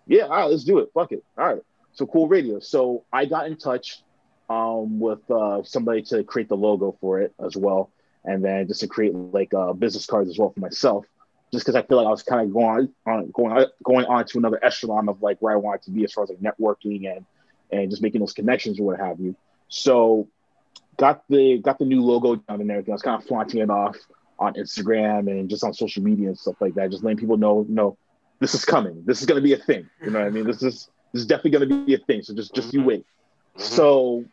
yeah, all right, let's do it. Fuck it. All right. So cool radio. So I got in touch um, with uh, somebody to create the logo for it as well and then just to create like uh, business cards as well for myself, just because I feel like I was kind of going on going on, going on to another echelon of like where I wanted to be as far as like networking and and just making those connections or what have you. So got the got the new logo down and everything. I was kind of flaunting it off on Instagram and just on social media and stuff like that, just letting people know, no, this is coming. This is going to be a thing. You know what I mean? This is this is definitely going to be a thing. So just just you mm-hmm. wait. So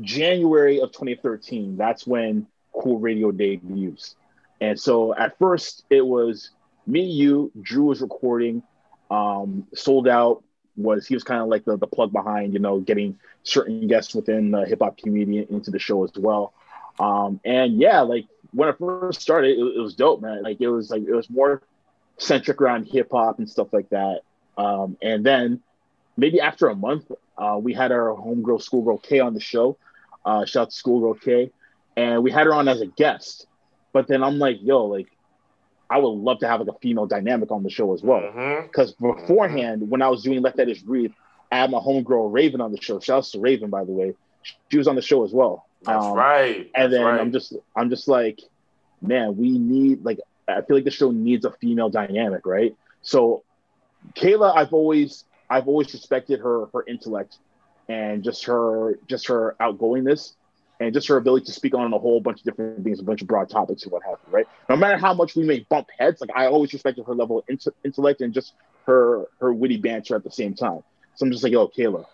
January of 2013, that's when Cool Radio debuts. And so at first it was me, you, Drew was recording, um, sold out was he was kind of like the, the plug behind, you know, getting certain guests within the hip hop community into the show as well. Um, and yeah, like when I first started, it, it, was dope, man. Like it was like it was more centric around hip hop and stuff like that. Um, and then maybe after a month, uh, we had our homegirl Schoolgirl K on the show. Uh, shout out to Schoolgirl K, and we had her on as a guest. But then I'm like, yo, like I would love to have like a female dynamic on the show as well. Because mm-hmm. beforehand, mm-hmm. when I was doing Let That Ish Breathe, I had my homegirl Raven on the show. Shout out to Raven, by the way. She was on the show as well. That's um, right. That's and then right. I'm just I'm just like, man, we need like I feel like the show needs a female dynamic, right? So Kayla, I've always I've always respected her her intellect and just her just her outgoingness and just her ability to speak on a whole bunch of different things, a bunch of broad topics and what have you, right? No matter how much we may bump heads, like I always respected her level of intellect and just her her witty banter at the same time. So I'm just like, yo, Kayla,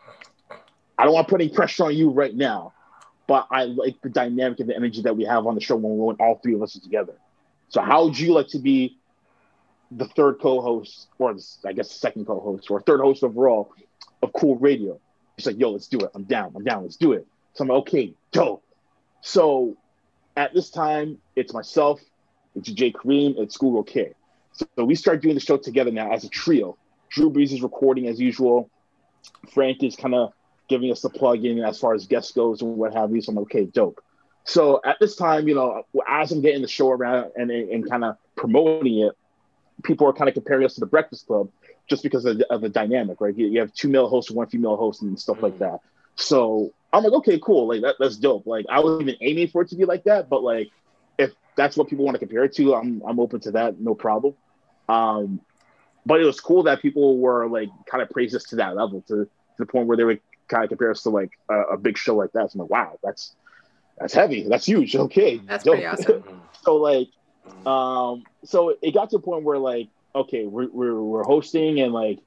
I don't want to put any pressure on you right now, but I like the dynamic and the energy that we have on the show when, when all three of us are together. So how would you like to be the third co-host, or I guess the second co-host, or third host overall of Cool Radio? He's like, yo, let's do it. I'm down. I'm down. Let's do it. So I'm like, okay, dope. So at this time, it's myself, it's Jay Kareem, it's Schoolgirl K. So, so we start doing the show together now as a trio. Drew Brees is recording as usual. Frank is kind of giving us the plug in as far as guest goes and what have you. So I'm like, okay, dope. So at this time, you know, as I'm getting the show around and, and kind of promoting it, people are kind of comparing us to the Breakfast Club just because of the, of the dynamic, right? You, you, have two male hosts, one female host, and stuff mm-hmm. like that. So I'm like, okay, cool. Like that, that's dope. Like I wasn't even aiming for it to be like that, but like if that's what people want to compare it to, I'm I'm open to that, no problem. Um, but it was cool that people were like kind of praise us to that level, to, to the point where they would kind of compare us to like a, a big show like that. So I'm like, wow, that's that's heavy, that's huge. Okay, that's dope. pretty awesome. so like, um, so it got to a point where like, okay, we're, we're we're hosting and like,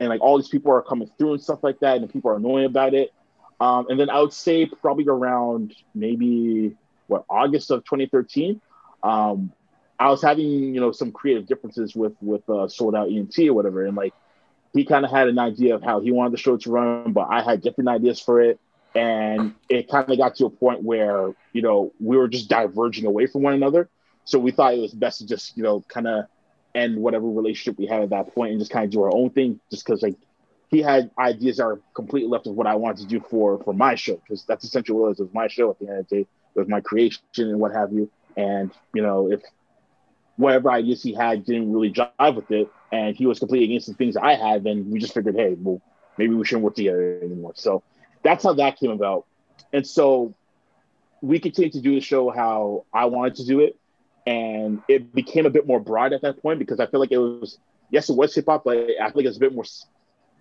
and like all these people are coming through and stuff like that, and people are annoying about it. Um, and then I would say probably around maybe what August of 2013, um, I was having you know some creative differences with with uh, Sold Out ENT or whatever, and like he kind of had an idea of how he wanted the show to run, but I had different ideas for it, and it kind of got to a point where you know we were just diverging away from one another. So we thought it was best to just you know kind of end whatever relationship we had at that point and just kind of do our own thing, just because like he had ideas that are completely left of what I wanted to do for for my show because that's essentially what it was. Was my show at the end of the day. It was my creation and what have you. And you know, if whatever ideas he had didn't really jive with it, and he was completely against the things I had, then we just figured, hey, well, maybe we shouldn't work together anymore. So that's how that came about. And so we continued to do the show how I wanted to do it. And it became a bit more broad at that point because I feel like it was, yes, it was hip hop, but I feel like it's a bit more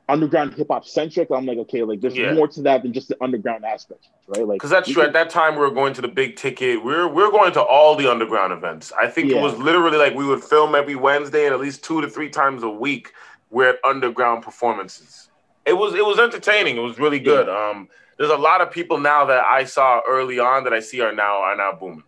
underground hip hop centric. I'm like, okay, like there's yeah. more to that than just the underground aspect, right? Like, because that's true. Can... At that time, we were going to the big ticket. We are we are going to all the underground events. I think yeah. it was literally like we would film every Wednesday and at least two to three times a week. We're at underground performances. It was it was entertaining. It was really good. Yeah. Um, there's a lot of people now that I saw early on that I see are now are now booming.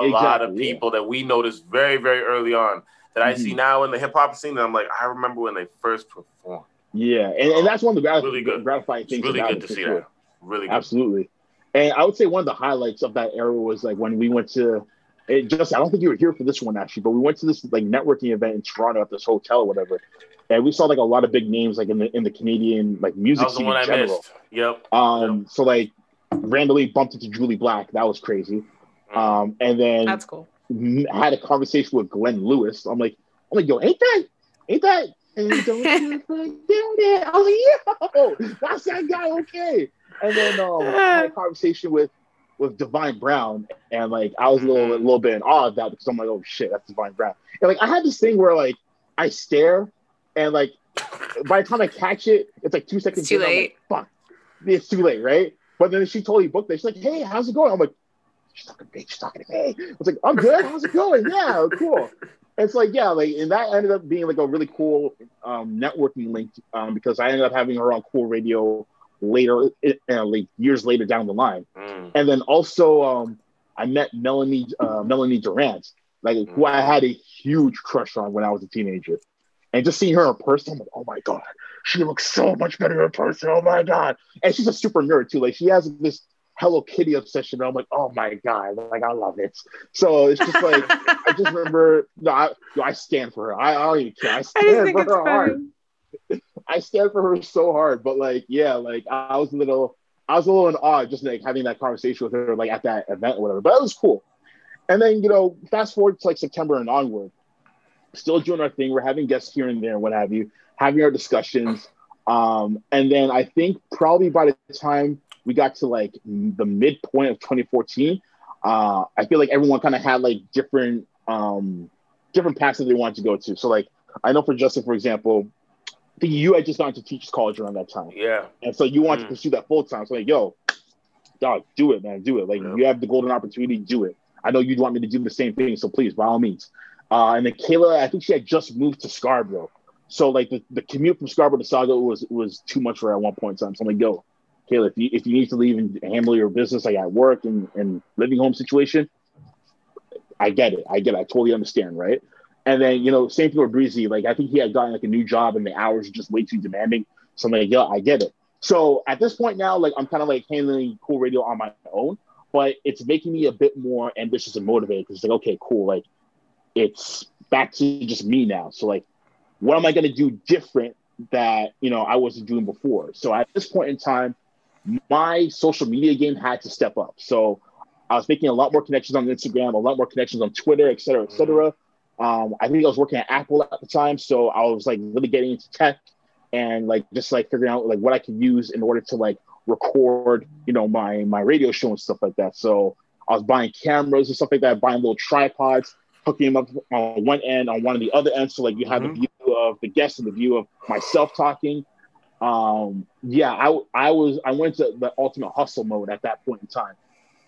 A exactly, lot of people that we noticed very very early on that mm-hmm. I see mm-hmm. now in the hip hop scene. And I'm like, I remember when they first performed. Yeah, and, and that's one of the really good. gratifying things. It's really good to see sure. that. Really good. Absolutely. And I would say one of the highlights of that era was like when we went to it just I don't think you were here for this one actually, but we went to this like networking event in Toronto at this hotel or whatever. And we saw like a lot of big names like in the in the Canadian like music scene in general. Yep. Um yep. so like randomly bumped into Jully Black. That was crazy. Um and then that's cool. Had a conversation with Glenn Lewis. I'm like, I'm like, yo, ain't that ain't that and don't you forget it. I was like, yo, that's that guy, okay. And then um, I had a conversation with with Divine Brown, and like I was a little a little bit in awe of that because I'm like, oh shit, that's Divine Brown. And like I had this thing where like I stare, and like by the time I catch it, it's like two seconds. It's too late. Like, Fuck, it's too late, right? But then she totally booked it. She's like, "Hey, how's it going?" I'm like, "She's talking to me. She's talking to me." I was like, "I'm good. How's it going? Yeah, cool." it's like yeah, like and that ended up being like a really cool um, networking link um, because I ended up having her on Cool Radio later, uh, like years later down the line, mm. and then also um, I met Melanie uh, Melanie Durrant, like mm. who I had a huge crush on when I was a teenager, and just seeing her in person, I'm like, oh my god, she looks so much better in person. Oh my god, and she's a super nerd too. Like she has this Hello Kitty obsession. I'm like, oh my god, like I love it. So it's just like I just remember. No, I, I stand for her. I, I don't even care. I stand I for her funny. hard. I stand for her so hard. But like, yeah, like I was a little, I was a little in awe just like having that conversation with her, like at that event or whatever. But it was cool. And then you know, fast forward to like September and onward, still doing our thing. We're having guests here and there, what have you, having our discussions. Um, and then I think probably by the time we got to like the midpoint of 2014, uh, I feel like everyone kind of had like different um, different paths that they wanted to go to. So like I know for Justin, for example, the you had just gone to teachers college around that time. Yeah. And so you want mm. to pursue that full time. So like, yo, dog, do it, man, do it. Like yeah. you have the golden opportunity, do it. I know you'd want me to do the same thing, so please, by all means. Uh, and then Kayla, I think she had just moved to Scarborough. So like the, the commute from Scarborough to Sauga was was too much for her at one point in time. So I'm like, yo, Kayla, if you if you need to leave and handle your business like at work and, and living home situation, I get it. I get it. I totally understand, right? And then, you know, same thing with Breezy. Like I think he had gotten like a new job and the hours are just way too demanding. So I'm like, yeah, I get it. So at this point now, like I'm kind of like handling cool radio on my own, but it's making me a bit more ambitious and motivated because it's like, okay, cool. Like it's back to just me now. So like, what am I gonna do different that you know I wasn't doing before? So at this point in time, my social media game had to step up. So I was making a lot more connections on Instagram, a lot more connections on Twitter, et cetera, et cetera. Um, I think I was working at Apple at the time, so I was like really getting into tech and like just like figuring out like what I could use in order to like record, you know, my my radio show and stuff like that. So I was buying cameras and stuff like that, buying little tripods, hooking them up on one end, on one of the other ends, so like you have mm-hmm. the view of the guest and the view of myself talking. Um, yeah, I I was I went to the ultimate hustle mode at that point in time,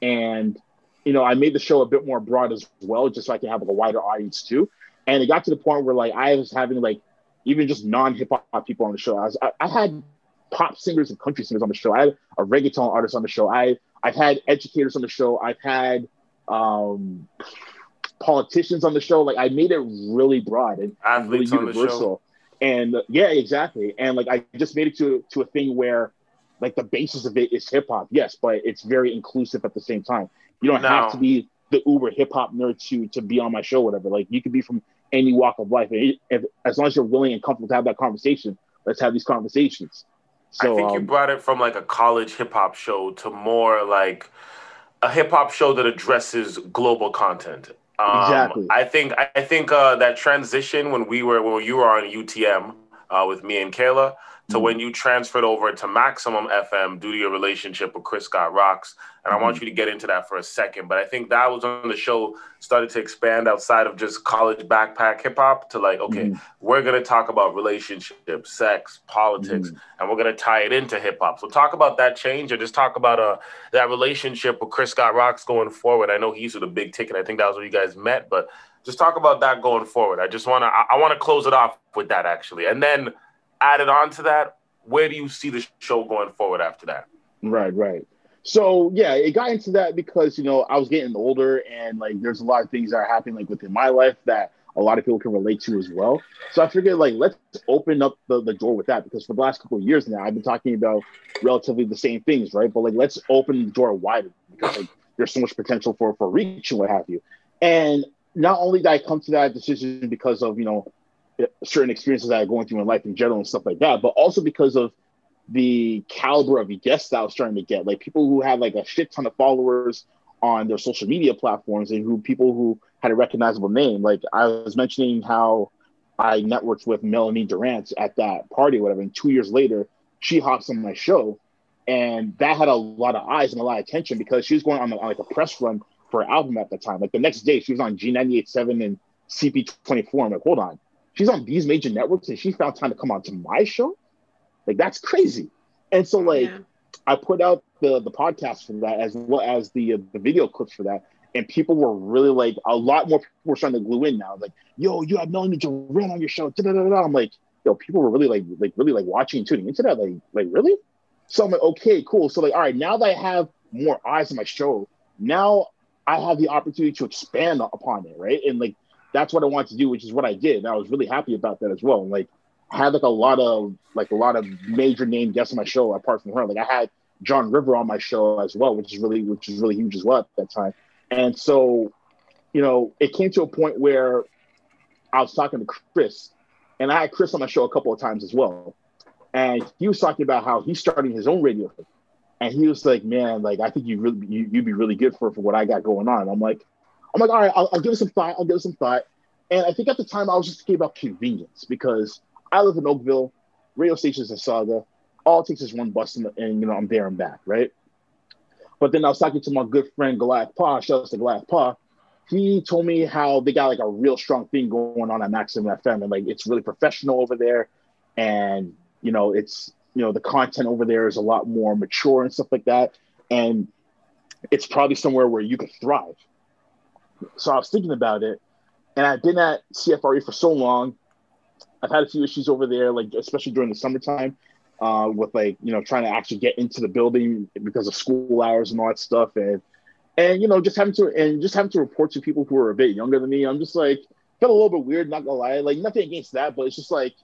and you know I made the show a bit more broad as well, just so I can have like, a wider audience too. And it got to the point where like I was having like even just non hip hop people on the show. I, was, I, I had pop singers and country singers on the show. I had a reggaeton artist on the show. I I've had educators on the show. I've had um, politicians on the show. Like I made it really broad and Athletes really universal. And yeah, exactly. And like I just made it to to a thing where like the basis of it is hip hop, yes, but it's very inclusive at the same time. You don't no. have to be the uber hip hop nerd to to be on my show, whatever. Like you could be from any walk of life, and if, as long as you're willing and comfortable to have that conversation, let's have these conversations. So, I think um, you brought it from like a college hip hop show to more like a hip hop show that addresses global content. Um, exactly. I think I think uh, that transition when we were when you were on UTM uh, with me and Kayla to mm-hmm. when you transferred over to Maximum FM due to your relationship with Chris Scott Rocks. And mm-hmm. I want mm-hmm. you to get into that for a second. But I think that was when the show started to expand outside of just college backpack hip hop to like, okay, mm-hmm. we're going to talk about relationships, sex, politics, mm-hmm. and we're going to tie it into hip hop. So talk about that change or just talk about uh, that relationship with Chris Scott Rocks going forward. I know he's with a big ticket. I think that was where you guys met, but just talk about that going forward. I just want to, I, I want to close it off with that actually. And then, added on to that, where do you see the show going forward after that? Right, right. So yeah, it got into that because you know I was getting older and like there's a lot of things that are happening like within my life that a lot of people can relate to as well. So I figured like let's open up the, the door with that because for the last couple of years now I've been talking about relatively the same things, right? But like let's open the door wider because like there's so much potential for for reach and what have you. And not only did I come to that decision because of you know certain experiences that I'm going through in life in general and stuff like that, but also because of the caliber of guests I was starting to get, like people who had like a shit ton of followers on their social media platforms and who people who had a recognizable name. Like I was mentioning how I networked with Melanie Durrant at that party, whatever, and two years later, she hops on my show. And that had a lot of eyes and a lot of attention because she was going on, on like a press run for her album at the time. Like the next day, she was on G98.7 and CP24. I'm like, hold on, she's on these major networks and she found time to come on to my show. Like that's crazy. And so like yeah. I put out the the podcast for that as well as the uh, the video clips for that, and people were really like a lot more people were starting to glue in now. Like, yo, you have Melanie Durrant on your show. Da-da-da-da. I'm like, yo, people were really like like really like watching and tuning into that. Like, like really? So I'm like, okay, cool. So like, all right, now that I have more eyes on my show, now I have the opportunity to expand upon it, right? And like that's what I wanted to do, which is what I did. And I was really happy about that as well. And like I had like a lot of like a lot of major name guests on my show apart from her. Like I had John River on my show as well, which is really which is really huge as well at that time. And so, you know, it came to a point where I was talking to Chris, and I had Chris on my show a couple of times as well. And he was talking about how he's starting his own radio. And he was like, man, like I think you really you, would be really good for for what I got going on. I'm like, I'm like, all right, I'll, I'll give it some thought. I'll give it some thought. And I think at the time I was just thinking about convenience because I live in Oakville, radio stations in Sauga. All it takes is one bus and, and you know I'm there and back, right? But then I was talking to my good friend Goliath Pa, shout out to Goliath Pa. He told me how they got like a real strong thing going on at Maximum FM, and like it's really professional over there, and you know it's you know the content over there is a lot more mature and stuff like that, and it's probably somewhere where you could thrive. So I was thinking about it, and I've been at CFRE for so long. I've had a few issues over there, like especially during the summertime, uh, with like you know trying to actually get into the building because of school hours and all that stuff, and and you know just having to and just having to report to people who are a bit younger than me. I'm just like felt a little bit weird, not gonna lie. Like nothing against that, but it's just like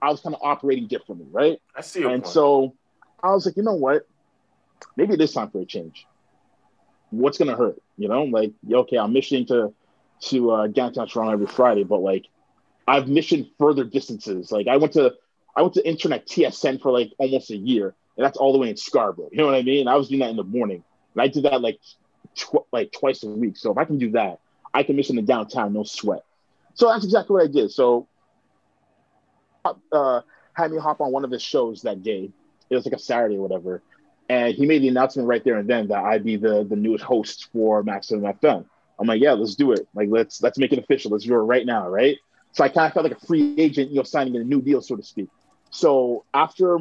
I was kind of operating differently, right? I see. and point. so I was like, you know what? Maybe it is time for a change. What's gonna hurt? You know, like okay, I'm missioning to to uh, downtown Toronto every Friday, but like I've missioned further distances. Like I went to I went to internet TSN for like almost a year, and that's all the way in Scarborough. You know what I mean? I was doing that in the morning, and I did that like tw- like twice a week. So if I can do that, I can mission the downtown, no sweat. So that's exactly what I did. So uh, had me hop on one of his shows that day. It was like a Saturday or whatever, and he made the announcement right there and then that I'd be the the newest host for Maximum FM. I'm like, yeah, let's do it. Like let's let's make it official. Let's do it right now, right? So I kind of felt like a free agent, you know, signing a new deal, so to speak. So after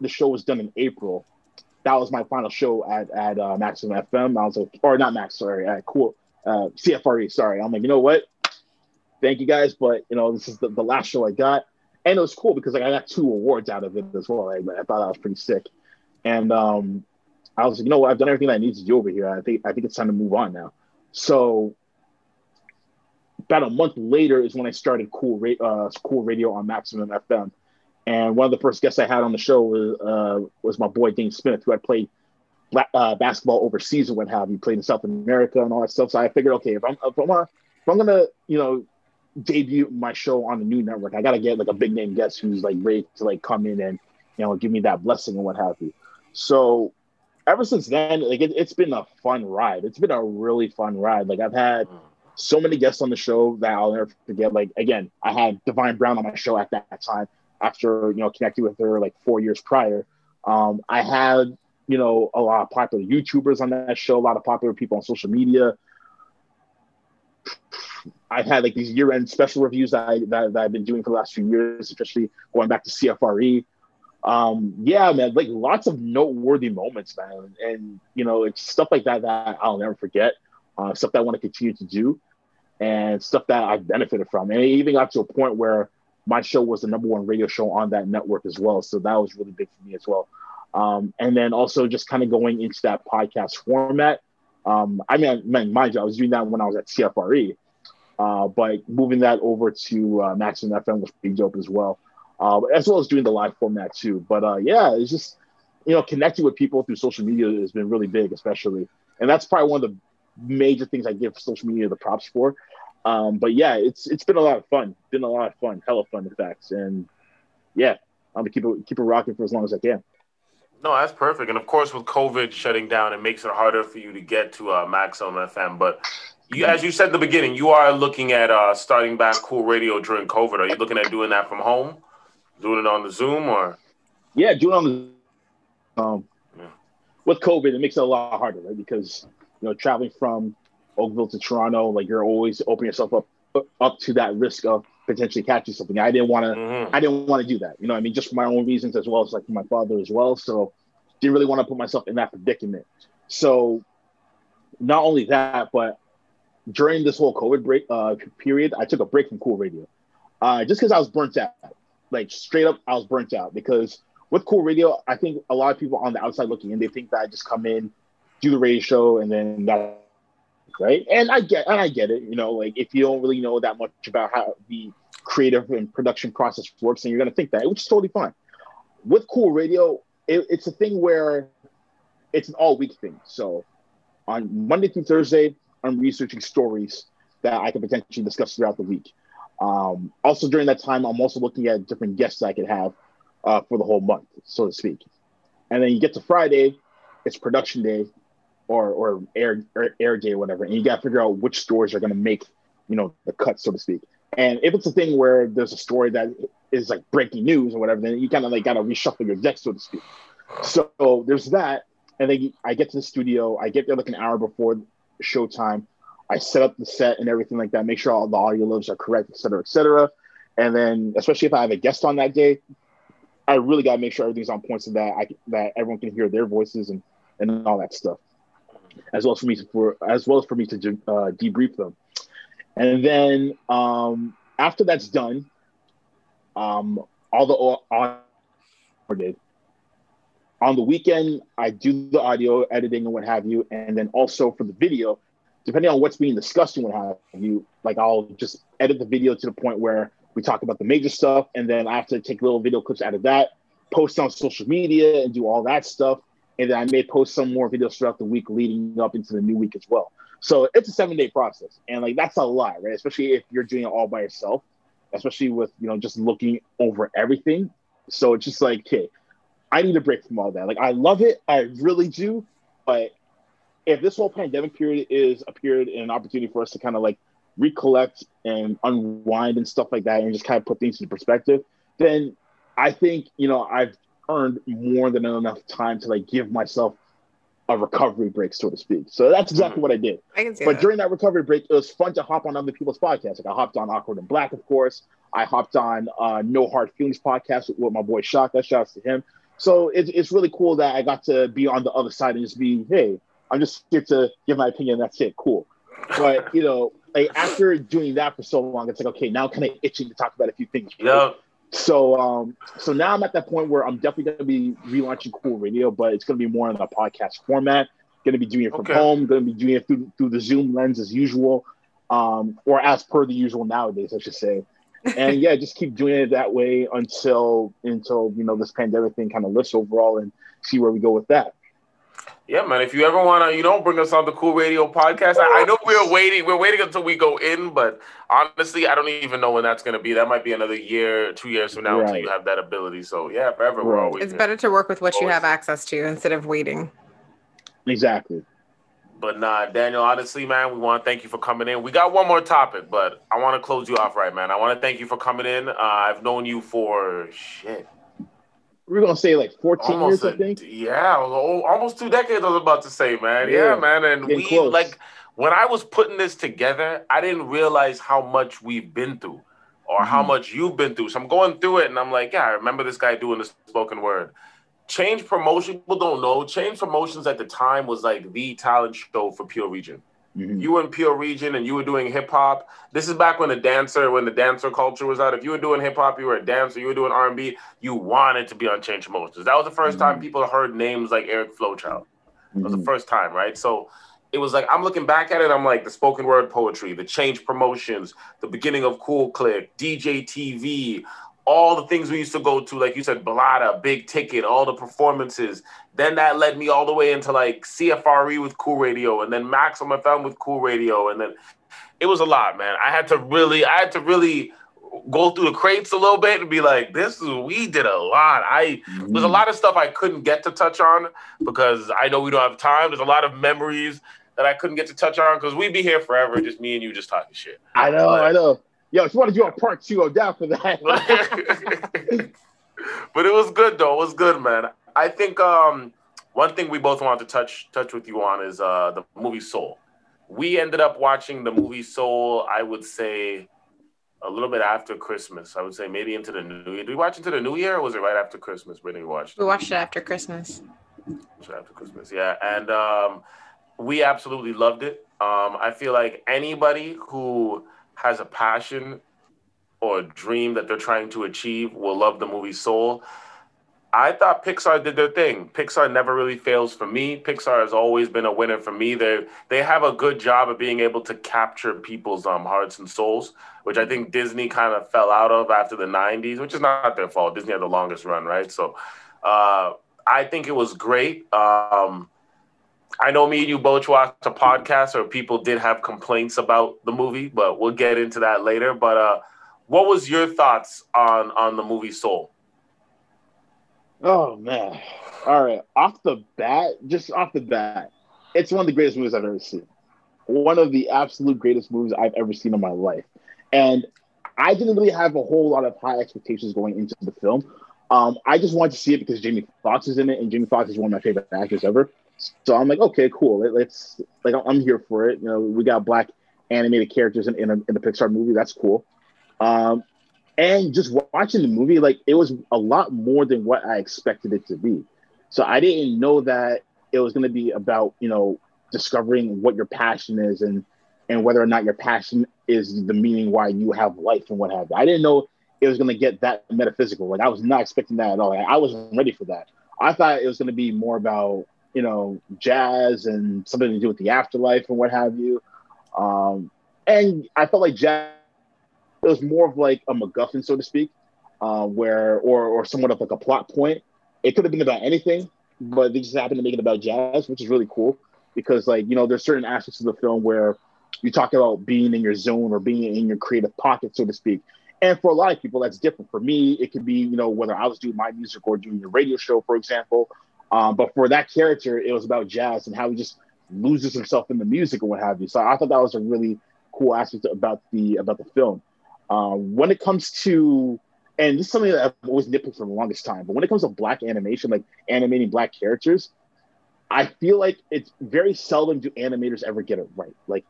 the show was done in April, that was my final show at at uh, Maximum FM. I was like, or not Max, sorry, at Cool uh, CFRE. Sorry, I'm like, you know what? Thank you guys, but you know, this is the, the last show I got, and it was cool because like I got two awards out of it as well. Like, I thought that was pretty sick, and um, I was like, you know what? I've done everything I need to do over here. I think I think it's time to move on now. So about a month later is when I started Cool, Ra- uh, cool Radio on Maximum FM and one of the first guests I had on the show was, uh, was my boy Dane Smith, who had played uh, basketball overseas and what have you, played in South America and all that stuff. So I figured, okay, if I'm if I'm, if I'm gonna you know debut my show on the new network, I gotta get like a big name guest who's like ready to like come in and you know give me that blessing and what have you. So ever since then, like it, it's been a fun ride. It's been a really fun ride. Like I've had so many guests on the show that I'll never forget. Like again, I had Divine Brown on my show at that time after you know connecting with her like four years prior. Um, I had you know a lot of popular YouTubers on that show, a lot of popular people on social media. I've had like these year-end special reviews that, I, that, that I've been doing for the last few years, especially going back to CFRE. Um, yeah, man, like lots of noteworthy moments, man, and you know, it's stuff like that that I'll never forget. Uh, stuff that I want to continue to do, and stuff that I've benefited from, and it even got to a point where my show was the number one radio show on that network as well. So that was really big for me as well. Um, and then also just kind of going into that podcast format. Um, I mean, man, mind you, I was doing that when I was at CFRE, uh, but moving that over to uh, Maximum FM was pretty dope as well, uh, as well as doing the live format too. But uh, yeah, it's just you know connecting with people through social media has been really big, especially, and that's probably one of the major things I give social media the props for. Um, but yeah, it's it's been a lot of fun. Been a lot of fun, hella fun, in fact. And yeah, I'm gonna keep it keep it rocking for as long as I can. No, that's perfect. And of course, with COVID shutting down, it makes it harder for you to get to uh, Maximum FM. But you, as you said in the beginning, you are looking at uh, starting back Cool Radio during COVID. Are you looking at doing that from home, doing it on the Zoom, or? Yeah, doing on the. Um, yeah. With COVID, it makes it a lot harder, right? Because you know, traveling from Oakville to Toronto, like you're always opening yourself up up to that risk of potentially catching something. I didn't want to. Mm-hmm. I didn't want to do that. You know, I mean, just for my own reasons as well as like for my father as well. So didn't really want to put myself in that predicament. So not only that, but during this whole COVID break uh, period, I took a break from Cool Radio, uh, just because I was burnt out. Like straight up, I was burnt out because with Cool Radio, I think a lot of people on the outside looking in, they think that I just come in, do the radio show, and then that, right? And I get, and I get it. You know, like if you don't really know that much about how the creative and production process works, then you're gonna think that, which is totally fine. With Cool Radio, it, it's a thing where it's an all week thing. So on Monday through Thursday, I'm researching stories that I can potentially discuss throughout the week. Um, also, during that time, I'm also looking at different guests I could have uh, for the whole month, so to speak. And then you get to Friday, it's production day or or air air, day or whatever, and you got to figure out which stories are going to make you know the cut, so to speak. And if it's a thing where there's a story that is like breaking news or whatever, then you kind of like got to reshuffle your deck, so to speak. So there's that, and then I get to the studio. I get there like an hour before showtime. I set up the set and everything like that, make sure all the audio levels are correct, et cetera, et cetera. And then, especially if I have a guest on that day, I really got to make sure everything's on point so that I that everyone can hear their voices and and all that stuff, as well as for me to, for as well as for me to uh, debrief them. And then um, after that's done, um, all the audio on the weekend, I do the audio editing and what have you, and then also for the video, depending on what's being discussed and what have you, like I'll just edit the video to the point where we talk about the major stuff, and then I have to take little video clips out of that, post on social media, and do all that stuff, and then I may post some more videos throughout the week leading up into the new week as well. So it's a seven day process, and like that's a lot, right? Especially if you're doing it all by yourself, especially with you know just looking over everything. So it's just like, okay, I need a break from all that. Like I love it, I really do, but if this whole pandemic period is a period and an opportunity for us to kind of like recollect and unwind and stuff like that and just kind of put things into perspective, then I think, you know, I've earned more than enough time to like give myself a recovery break, so to speak. So that's exactly mm-hmm. what I did. I but that. during that recovery break, it was fun to hop on other people's podcasts. Like I hopped on Awkward and Black, of course. I hopped on uh, No Hard Feelings podcast with, with my boy Shaka. That shouts to him. So it's, it's really cool that I got to be on the other side and just be, hey, I'm just here to give my opinion. That's it. Cool. But, you know, like after doing that for so long, it's like, okay, now kind of itching to talk about a few things. Right? Yeah. So, um, so now I'm at that point where I'm definitely going to be relaunching Cool Radio, but it's going to be more in a podcast format. Going to be doing it from okay. home. Going to be doing it through through the Zoom lens as usual, um, or as per the usual nowadays, I should say and yeah, just keep doing it that way until until you know this pandemic thing kind of lifts overall and see where we go with that. Yeah, man. If you ever wanna, you know, bring us on the Cool Radio podcast. I, I, know we're waiting. We're waiting until we go in, but honestly, I don't even know when that's gonna be. That might be another year, two years from now right. until you have that ability. So yeah, forever right. we're always. It's better to work with what always. you have access to instead of waiting. Exactly. But nah, Daniel, honestly, man, we want to thank you for coming in. We got one more topic, but I want to close you off right, man. I want to thank you for coming in. Uh, I've known you for shit. We're gonna say like 14 almost years, a, I think. Yeah, almost two decades. I was about to say, man. Yeah, yeah man. And we close. like when I was putting this together, I didn't realize how much we've been through or mm-hmm. how much you've been through. So I'm going through it, and I'm like, yeah, I remember this guy doing the spoken word. Change Promotion, people don't know. Change Promotions at the time was like the talent show for Peel Region. Mm-hmm. You were in Peel Region and you were doing hip hop. This is back when the dancer, when the dancer culture was out. If you were doing hip hop, you were a dancer. You were doing R and B. You wanted to be on Change Promotions. That was the 1st mm-hmm. time people heard names like Eric Flowchild. It was the mm-hmm. first time, right? So it was like I'm looking back at it. I'm like the spoken word poetry, the Change Promotions, the beginning of Cool Click, DJ TV, all the things we used to go to, like you said, Balada, Big Ticket, all the performances. Then that led me all the way into like CFRE with Cool Radio, and then Max on my phone with Cool Radio, and then it was a lot, man. I had to really, I had to really go through the crates a little bit and be like, this is we did a lot. I mm-hmm. there's a lot of stuff I couldn't get to touch on because I know we don't have time. There's a lot of memories that I couldn't get to touch on because we'd be here forever, just me and you just talking shit. I know, I know. Yo, she wanted you on a part two, I'm down for that. but it was good though. It was good, man. I think um, one thing we both want to touch touch with you on is uh, the movie Soul. We ended up watching the movie Soul. I would say a little bit after Christmas. I would say maybe into the new year. Did we watch into the new year, or was it right after Christmas? When we watched? We watched it after Christmas. After Christmas, yeah, and um, we absolutely loved it. Um, I feel like anybody who has a passion or a dream that they're trying to achieve will love the movie Soul. I thought Pixar did their thing. Pixar never really fails for me. Pixar has always been a winner for me. They they have a good job of being able to capture people's um, hearts and souls, which I think Disney kind of fell out of after the '90s, which is not their fault. Disney had the longest run, right? So uh, I think it was great. Um, I know me and you both watched a podcast, or people did have complaints about the movie, but we'll get into that later. But uh, what was your thoughts on on the movie Soul? Oh man. All right. Off the bat, just off the bat, it's one of the greatest movies I've ever seen. One of the absolute greatest movies I've ever seen in my life. And I didn't really have a whole lot of high expectations going into the film. Um, I just wanted to see it because Jamie Foxx is in it, and Jamie Foxx is one of my favorite actors ever. So I'm like, okay, cool. Let's like, I'm here for it. You know, we got black animated characters in in, a, in the Pixar movie. That's cool. Um, and just watching the movie, like it was a lot more than what I expected it to be. So I didn't know that it was going to be about you know discovering what your passion is and and whether or not your passion is the meaning why you have life and what have you. I didn't know it was going to get that metaphysical. Like I was not expecting that at all. I wasn't ready for that. I thought it was going to be more about you know jazz and something to do with the afterlife and what have you. Um, and I felt like jazz it was more of like a MacGuffin, so to speak, uh, where or or somewhat of like a plot point. It could have been about anything, but they just happened to make it about jazz, which is really cool because like you know there's certain aspects of the film where you talk about being in your zone or being in your creative pocket, so to speak. And for a lot of people, that's different. For me, it could be you know whether I was doing my music or doing a radio show, for example. Um, but for that character, it was about jazz and how he just loses himself in the music and what have you. So I thought that was a really cool aspect about the about the film. Um, when it comes to, and this is something that I've always nitpicked for the longest time, but when it comes to black animation, like animating black characters, I feel like it's very seldom do animators ever get it right. Like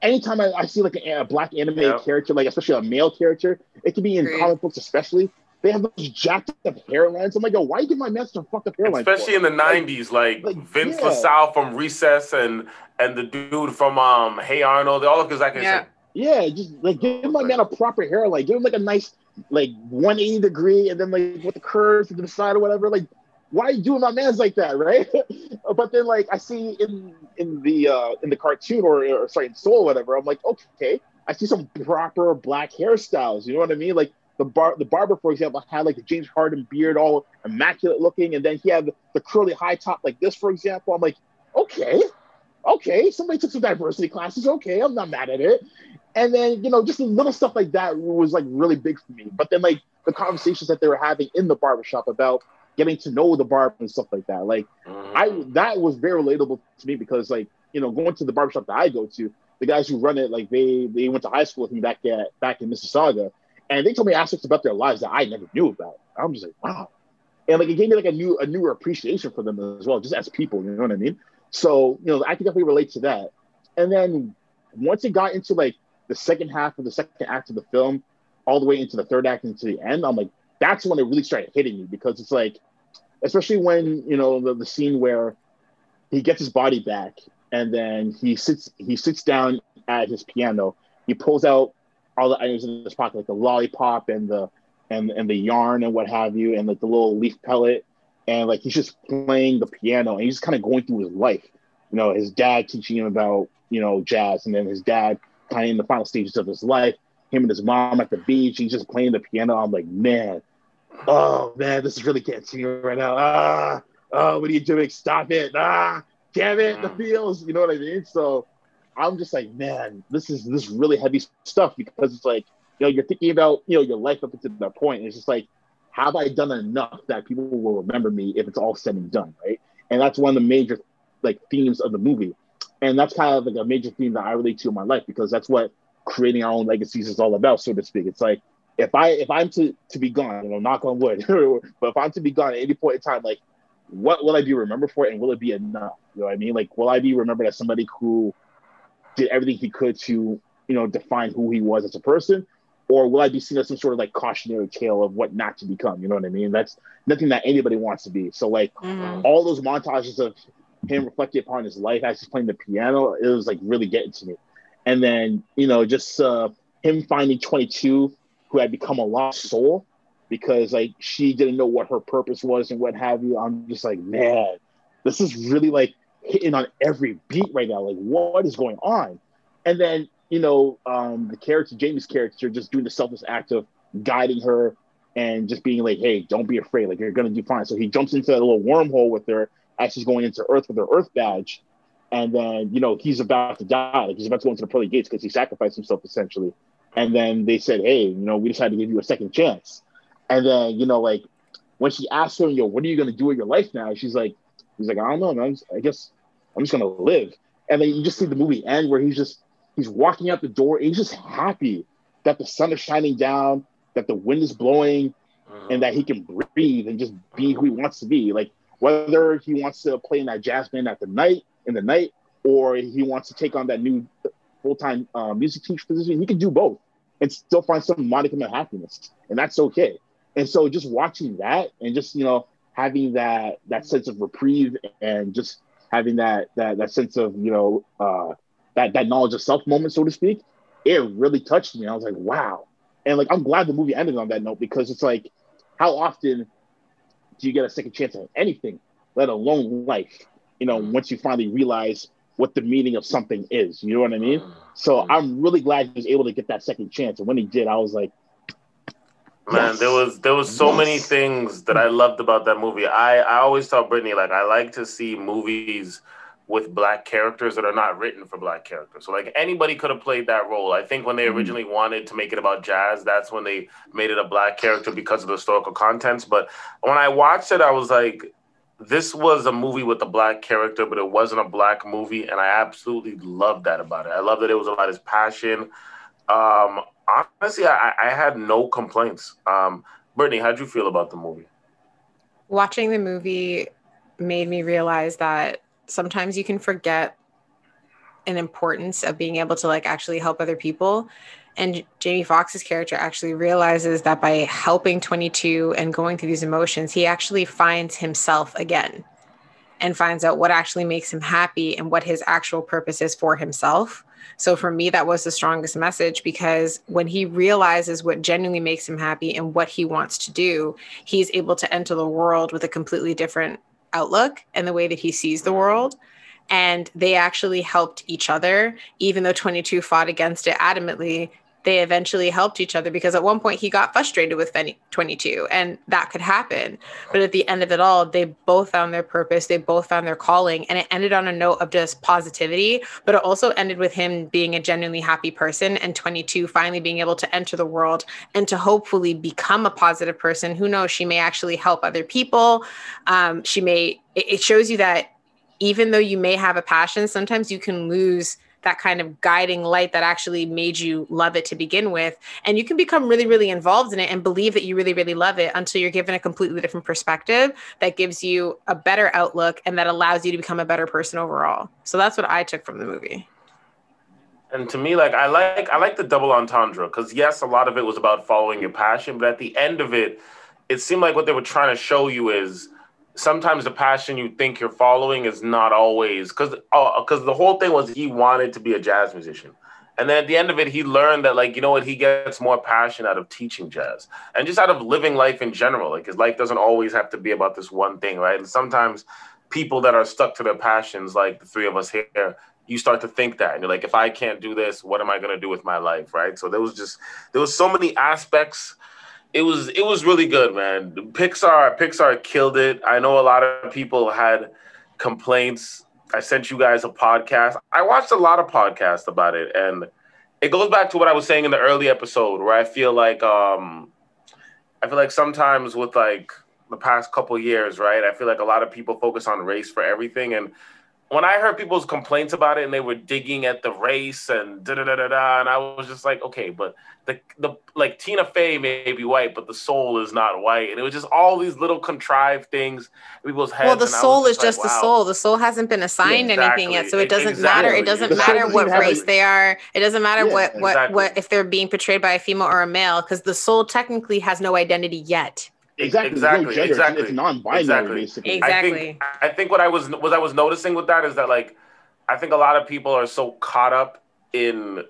anytime I, I see like a, a black animated yeah. character, like especially a male character, it can be in Great. comic books especially. They have those jacked up hairlines. I'm like, yo, why you give my man some fucked up hairlines? Especially in the '90s, like, like Vince yeah. LaSalle from Recess and and the dude from um Hey Arnold. They All I can yeah. Yeah, just like give my man a proper hairline. Give him like a nice like 180 degree and then like with the curves to the side or whatever. Like, why are you doing my man's like that, right? but then like I see in in the uh in the cartoon or, or sorry in Soul or whatever, I'm like, okay, I see some proper black hairstyles. You know what I mean? Like the bar the barber, for example, had like the James Harden beard all immaculate looking, and then he had the curly high top like this, for example. I'm like, okay, okay, somebody took some diversity classes. Okay, I'm not mad at it. And then, you know, just little stuff like that was like really big for me. But then like the conversations that they were having in the barbershop about getting to know the barber and stuff like that. Like mm-hmm. I that was very relatable to me because like, you know, going to the barbershop that I go to, the guys who run it, like they they went to high school with me back at back in Mississauga. And they told me aspects about their lives that I never knew about. I'm just like, wow. And like it gave me like a new a newer appreciation for them as well, just as people, you know what I mean? So, you know, I can definitely relate to that. And then once it got into like the second half of the second act of the film, all the way into the third act into the end, I'm like, that's when it really started hitting me because it's like, especially when you know the, the scene where he gets his body back and then he sits he sits down at his piano. He pulls out all the items in his pocket, like the lollipop and the and and the yarn and what have you, and like the little leaf pellet, and like he's just playing the piano and he's kind of going through his life. You know, his dad teaching him about you know jazz, and then his dad kind of in the final stages of his life. Him and his mom at the beach. He's just playing the piano. I'm like, man, oh man, this is really getting to me right now. Ah, oh, what are you doing? Stop it! Ah, damn it, the mm. feels. You know what I mean? So I'm just like, man, this is this really heavy stuff because it's like, you know, you're thinking about you know your life up to that point. It's just like, have I done enough that people will remember me if it's all said and done, right? And that's one of the major like themes of the movie and that's kind of like a major theme that I relate to in my life because that's what creating our own legacies is all about, so to speak. It's like if I if I'm to to be gone, you know, knock on wood, but if I'm to be gone at any point in time, like what will I be remembered for, and will it be enough? You know what I mean? Like, will I be remembered as somebody who did everything he could to, you know, define who he was as a person, or will I be seen as some sort of like cautionary tale of what not to become? You know what I mean? That's nothing that anybody wants to be. So like mm-hmm. all those montages of him reflecting upon his life as he's playing the piano, it was like really getting to me. And then you know just uh, him finding 22 who had become a lost soul because like she didn't know what her purpose was and what have you. I'm just like man, this is really like hitting on every beat right now. Like what is going on? And then you know, um, the character, Jamie's character, just doing the selfless act of guiding her and just being like, hey, don't be afraid. Like, you're going to do fine. So he jumps into that little wormhole with her as she's going into Earth with her Earth badge. And then, you know, he's about to die. Like, he's about to go into the pearly gates because he sacrificed himself essentially. And then they said, hey, you know, we decided to give you a second chance. And then, you know, like, when she asked him, yo, what are you going to do with your life now? She's like, he's like, I don't know, man. I guess I'm just to live. And then you just see the movie end where he's just He's walking out the door. he's just happy that the sun is shining down, that the wind is blowing, and that he can breathe and just be who he wants to be. Like whether he wants to play in that jazz band at the night in the night, or he wants to take on that new full time uh, music teacher position, he can do both and still find some modicum of happiness, and that's okay. And so, just watching that and just you know having that that sense of reprieve and just having that that that sense of you know uh, that that knowledge of self moment, so to speak, it really touched me. I was like, wow. And like I'm glad the movie ended on that note because it's like, how often do you get a second chance at anything, let alone life? You know, once you finally realize what the meaning of something is. You know what I mean? So mm-hmm. I'm really glad he was able to get that second chance. And when he did, I was like, Man, yes. there was there was so yes. many things that I loved about that movie. I I always tell Brittany like I like to see movies with black characters that are not written for black characters. So like anybody could have played that role. I think when they mm-hmm. originally wanted to make it about jazz, that's when they made it a black character because of the historical contents. But when I watched it, I was like, this was a movie with a black character, but it wasn't a black movie, and I absolutely loved that about it. I love that it was about his passion. Um, honestly, I, I had no complaints. Um, Brittany, how'd you feel about the movie? Watching the movie made me realize that sometimes you can forget an importance of being able to like actually help other people and Jamie Foxx's character actually realizes that by helping 22 and going through these emotions, he actually finds himself again and finds out what actually makes him happy and what his actual purpose is for himself. So for me, that was the strongest message because when he realizes what genuinely makes him happy and what he wants to do, he's able to enter the world with a completely different outlook and the way that he sees the world. And they actually helped each other, even though 22 fought against it adamantly. They eventually helped each other because at one point he got frustrated with 22 and that could happen. But at the end of it all, they both found their purpose, they both found their calling, and it ended on a note of just positivity. But it also ended with him being a genuinely happy person and 22 finally being able to enter the world and to hopefully become a positive person. Who knows? She may actually help other people. Um, she may, it shows you that even though you may have a passion, sometimes you can lose that kind of guiding light that actually made you love it to begin with. And you can become really, really involved in it and believe that you really, really love it until you're given a completely different perspective that gives you a better outlook and that allows you to become a better person overall. So that's what I took from the movie. And to me, like I like I like the double entendre because yes, a lot of it was about following your passion, but at the end of it, it seemed like what they were trying to show you is sometimes the passion you think you're following is not always because because uh, the whole thing was he wanted to be a jazz musician. And then at the end of it he learned that like you know what? He gets more passion out of teaching jazz and just out of living life in general. Like his life doesn't always have to be about this one thing right? And sometimes people that are stuck to their passions like the three of us here you start to think that and you're like if i can't do this what am i going to do with my life? Right? So there was just there was so many aspects it was it was really good, man. Pixar Pixar killed it. I know a lot of people had complaints. I sent you guys a podcast. I watched a lot of podcasts about it, and it goes back to what I was saying in the early episode, where I feel like um, I feel like sometimes with like the past couple years, right? I feel like a lot of people focus on race for everything, and when I heard people's complaints about it and they were digging at the race and da da da da da, and I was just like, okay, but the the like Tina Fey may be white, but the soul is not white, and it was just all these little contrived things people's heads. Well, the soul is just, like, the soul. The soul hasn't been assigned yeah, exactly. anything yet, so it doesn't exactly. matter. It doesn't the matter what race they are. It doesn't matter yeah, what what exactly. what if they're being portrayed by a female or a male, because the soul technically has no identity yet. Exactly. Exactly. No exactly. It's, non-binary, exactly. basically. Exactly. I think, I think what I was what I was noticing with that is that like I think a lot of people are so caught up in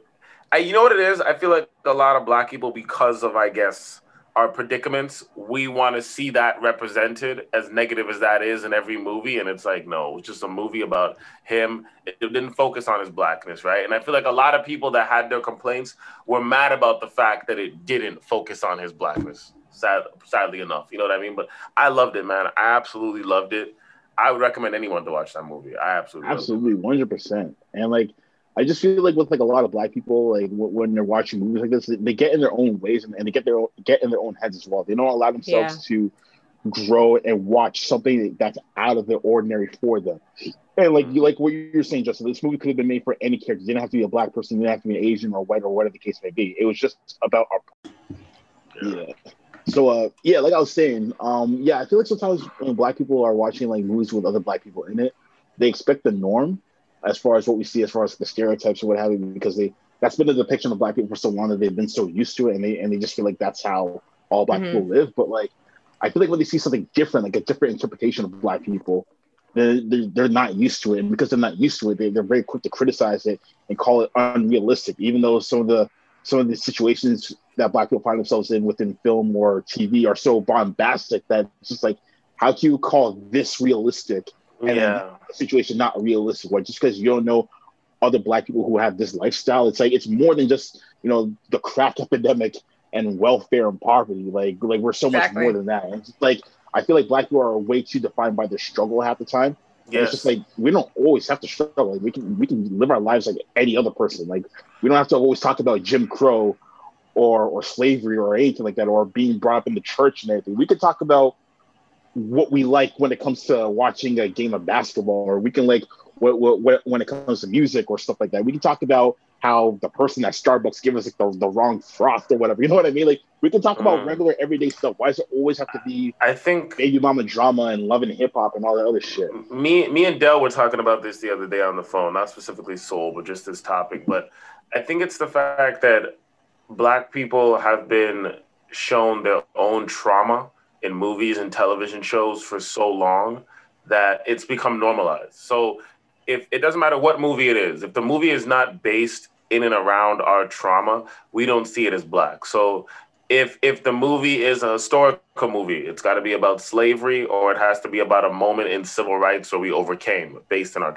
I, you know what it is? I feel like a lot of black people because of I guess our predicaments, we want to see that represented as negative as that is in every movie. And it's like, no, it's just a movie about him. It, it didn't focus on his blackness, right? And I feel like a lot of people that had their complaints were mad about the fact that it didn't focus on his blackness sad, sadly enough. You know what I mean? But I loved it, man. I absolutely loved it. I would recommend anyone to watch that movie. I absolutely, absolutely, one hundred percent. And like, I just feel like with like a lot of black people, like when they're watching movies like this, they get in their own ways and, and they get their own, get in their own heads as well. They don't allow themselves yeah. to grow and watch something that's out of the ordinary for them. And like you like what you're saying, Justin, this movie could have been made for any character. It didn't have to be a black person, it didn't have to be an Asian or white or whatever the case may be. It was just about our yeah. yeah. So uh yeah, like I was saying, um yeah, I feel like sometimes when black people are watching like movies with other black people in it, they expect the norm as far as what we see as far as the stereotypes or what have you, because they that's been the depiction of black people for so long that they've been so used to it and they and they just feel like that's how all black mm-hmm. people live. But like I feel like when they see something different, like a different interpretation of black people, they're, they're, they're not used to it. And because they're not used to it, they, they're very quick to criticize it and call it unrealistic, even though some of the some of the situations that black people find themselves in within film or TV are so bombastic that it's just like, how can you call this realistic and yeah. a situation not realistic? Or just because you don't know other black people who have this lifestyle, it's like it's more than just you know the crack epidemic and welfare and poverty. Like like we're so exactly. much more than that. And it's like I feel like black people are way too defined by their struggle half the time. Yes. It's just like we don't always have to struggle. Like we can we can live our lives like any other person. Like we don't have to always talk about Jim Crow or or slavery or anything like that, or being brought up in the church and everything. We could talk about what we like when it comes to watching a game of basketball, or we can like what, what, what, when it comes to music or stuff like that. We can talk about how the person at Starbucks gave us like the, the wrong froth or whatever. You know what I mean? Like we can talk about mm. regular everyday stuff. Why does it always have to be I think baby mama drama and loving hip hop and all that other shit? Me me and Del were talking about this the other day on the phone, not specifically soul, but just this topic. But I think it's the fact that black people have been shown their own trauma in movies and television shows for so long that it's become normalized. So if it doesn't matter what movie it is, if the movie is not based in and around our trauma, we don't see it as black. So if if the movie is a historical movie, it's got to be about slavery or it has to be about a moment in civil rights where we overcame based on our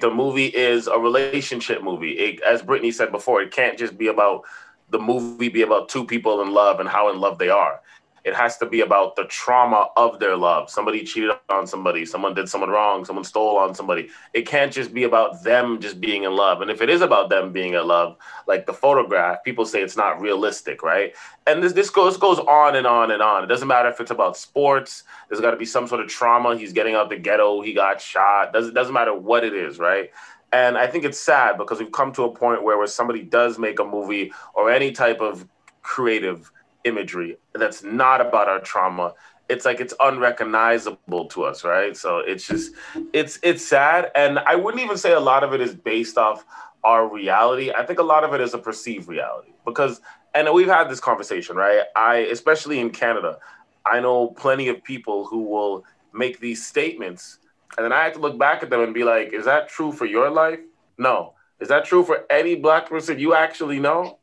the movie is a relationship movie. It, as Brittany said before, it can't just be about the movie be about two people in love and how in love they are. It has to be about the trauma of their love. Somebody cheated on somebody, someone did someone wrong, someone stole on somebody. It can't just be about them just being in love. And if it is about them being in love, like the photograph, people say it's not realistic, right? And this this goes goes on and on and on. It doesn't matter if it's about sports. There's got to be some sort of trauma. He's getting out the ghetto. He got shot. Doesn't doesn't matter what it is, right? And I think it's sad because we've come to a point where where somebody does make a movie or any type of creative imagery that's not about our trauma it's like it's unrecognizable to us right? So it's just it's it's sad. And i wouldn't even say a lot of it is based off our reality. I think a lot of it is a perceived reality because and we've had this conversation right? I especially in canada i know plenty of people who will make these statements and then i have to look back at them and be like is that true for your life? No. Is that true for any black person you actually know?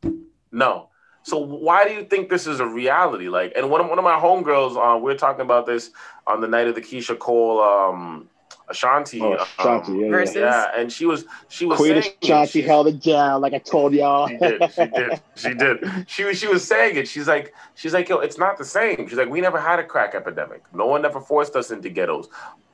No so why do you think this is a reality? Like, and one of, one of my homegirls, uh, we are talking about this on the night of the Keyshia Cole um, Ashanti. Oh, Ashanti, um, yeah, yeah, and she was she was Queen saying Ashanti held it down, like I told y'all. she did, she did, she did. She was she was saying it. She's like she's like yo, it's not the same. She's like we never had a crack epidemic. No one ever forced us into ghettos.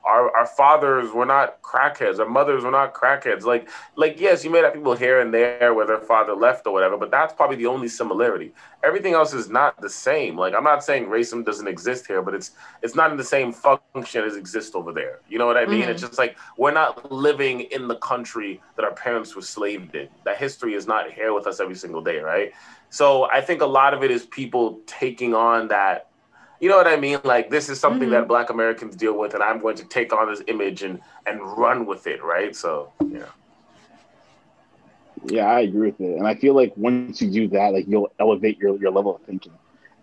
Our, our fathers were not crackheads. Our mothers were not crackheads. Like like yes you may have people here and there where their father left or whatever but that's probably the only similarity. Everything else is not the same. Like i'm not saying racism doesn't exist here but it's it's not in the same function as exists over there. You know what i mean? Mm-hmm. it's just like we're not living in the country that our parents were slaved in. That history is not here with us every single day right? So i think a lot of it is people taking on that you know what I mean? Like this is something mm-hmm. that Black Americans deal with, and I'm going to take on this image and and run with it, right? So yeah. Yeah, I agree with it, and I feel like once you do that, like you'll elevate your, your level of thinking,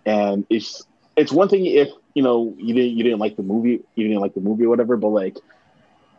and it's it's one thing if you know you didn't you didn't like the movie, you didn't like the movie or whatever, but like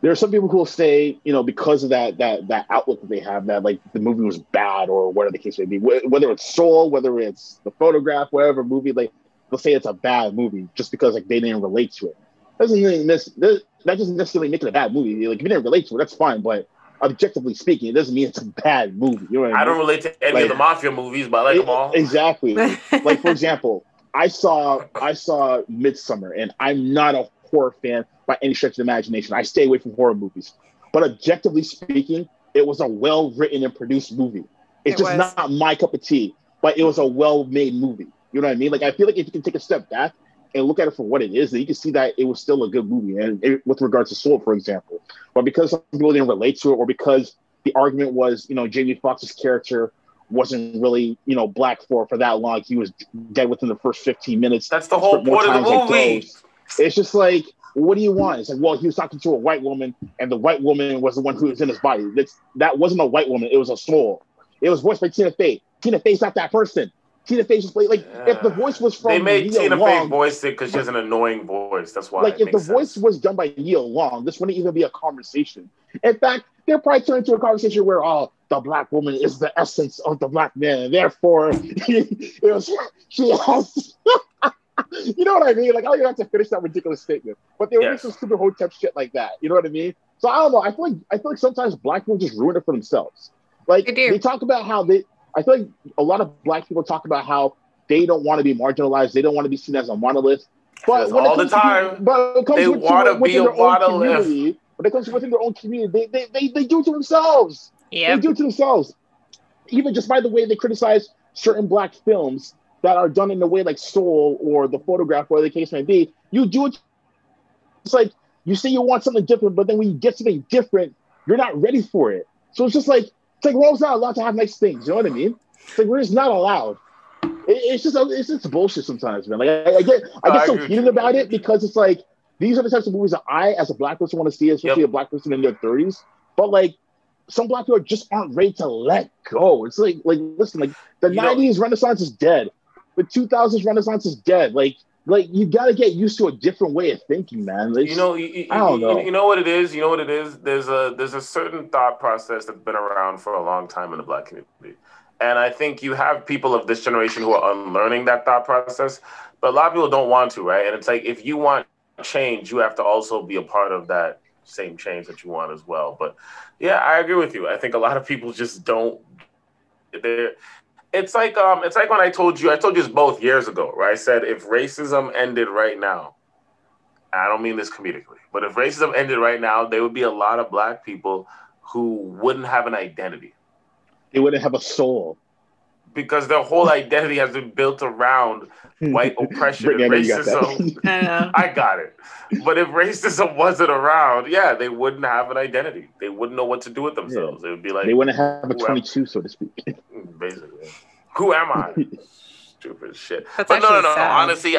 there are some people who will say, you know, because of that that that outlook that they have, that like the movie was bad or whatever the case may be, whether it's Soul, whether it's the photograph, whatever movie, like they'll say it's a bad movie just because like they didn't relate to it. Doesn't mean this, this that doesn't necessarily make it a bad movie. Like if you didn't relate to it, that's fine. But objectively speaking, it doesn't mean it's a bad movie. You know I, I, don't relate to any like, of the mafia movies, but I like it, them all. Exactly. like for example, I saw I saw Midsommar, and I'm not a horror fan by any stretch of the imagination. I stay away from horror movies. But objectively speaking, it was a well written and produced movie. It's it just was. not my cup of tea, but it was a well made movie. You know what I mean? Like I feel like if you can take a step back and look at it for what it is, then you can see that it was still a good movie. And it, with regards to Soul, for example, but because some people didn't relate to it, or because the argument was, you know, Jamie Foxx's character wasn't really, you know, black for for that long. He was dead within the first 15 minutes. That's the whole point of the movie. Like it's just like, what do you want? It's like, well, he was talking to a white woman, and the white woman was the one who was in his body. That's that wasn't a white woman, it was a soul. It was voiced by Tina Fey. Tina Fey's not that person. Tina Fey just like yeah. if the voice was from they made Nia Tina Long, Fey voice it because she has an annoying voice. That's why. Like if the sense. voice was done by Nia Long, this wouldn't even be a conversation. In fact, they'll probably turn into a conversation where oh the black woman is the essence of the black man, and therefore you know, she, she has. you know what I mean? Like I don't even have to finish that ridiculous statement, but they were yes. some stupid hotep shit like that. You know what I mean? So I don't know. I feel like I feel like sometimes black people just ruin it for themselves. Like they, they talk about how they I feel like a lot of black people talk about how they don't want to be marginalized, they don't want to be seen as a monolith. But when all the time, to, but it comes they want to be a monolith. When it comes to within their own community, they, they, they, they do it to themselves. Yeah, they do it to themselves. Even just by the way they criticize certain black films that are done in a way like Soul or The Photograph, whatever the case may be, you do it. It's like you say you want something different, but then when you get something different, you're not ready for it. So it's just like it's like we're not allowed to have nice things. You know what I mean? It's like we're just not allowed. It, it's just it's just bullshit sometimes, man. Like I, I get I get I so heated about it because it's like these are the types of movies that I, as a black person, want to see, especially yep. a black person in their thirties. But like some black people just aren't ready to let go. It's like like listen, like the '90s Renaissance is dead. The 2000s Renaissance is dead. Like like you got to get used to a different way of thinking, man. It's, you know, you, I don't know. You know what it is. You know what it is. There's a there's a certain thought process that's been around for a long time in the black community, and I think you have people of this generation who are unlearning that thought process, but a lot of people don't want to, right? And it's like if you want change, you have to also be a part of that same change that you want as well. But yeah, I agree with you. I think a lot of people just don't. They're it's like um, it's like when I told you, I told you this both years ago, right? I said if racism ended right now, I don't mean this comedically, but if racism ended right now, there would be a lot of black people who wouldn't have an identity. They wouldn't have a soul. Because their whole identity has been built around white oppression and racism. I, I got it. But if racism wasn't around, yeah, they wouldn't have an identity. They wouldn't know what to do with themselves. Yeah. It would be like they wouldn't have a 22, so to speak. Basically. Who am I? Stupid shit. That's but no, no, no, no. Honestly,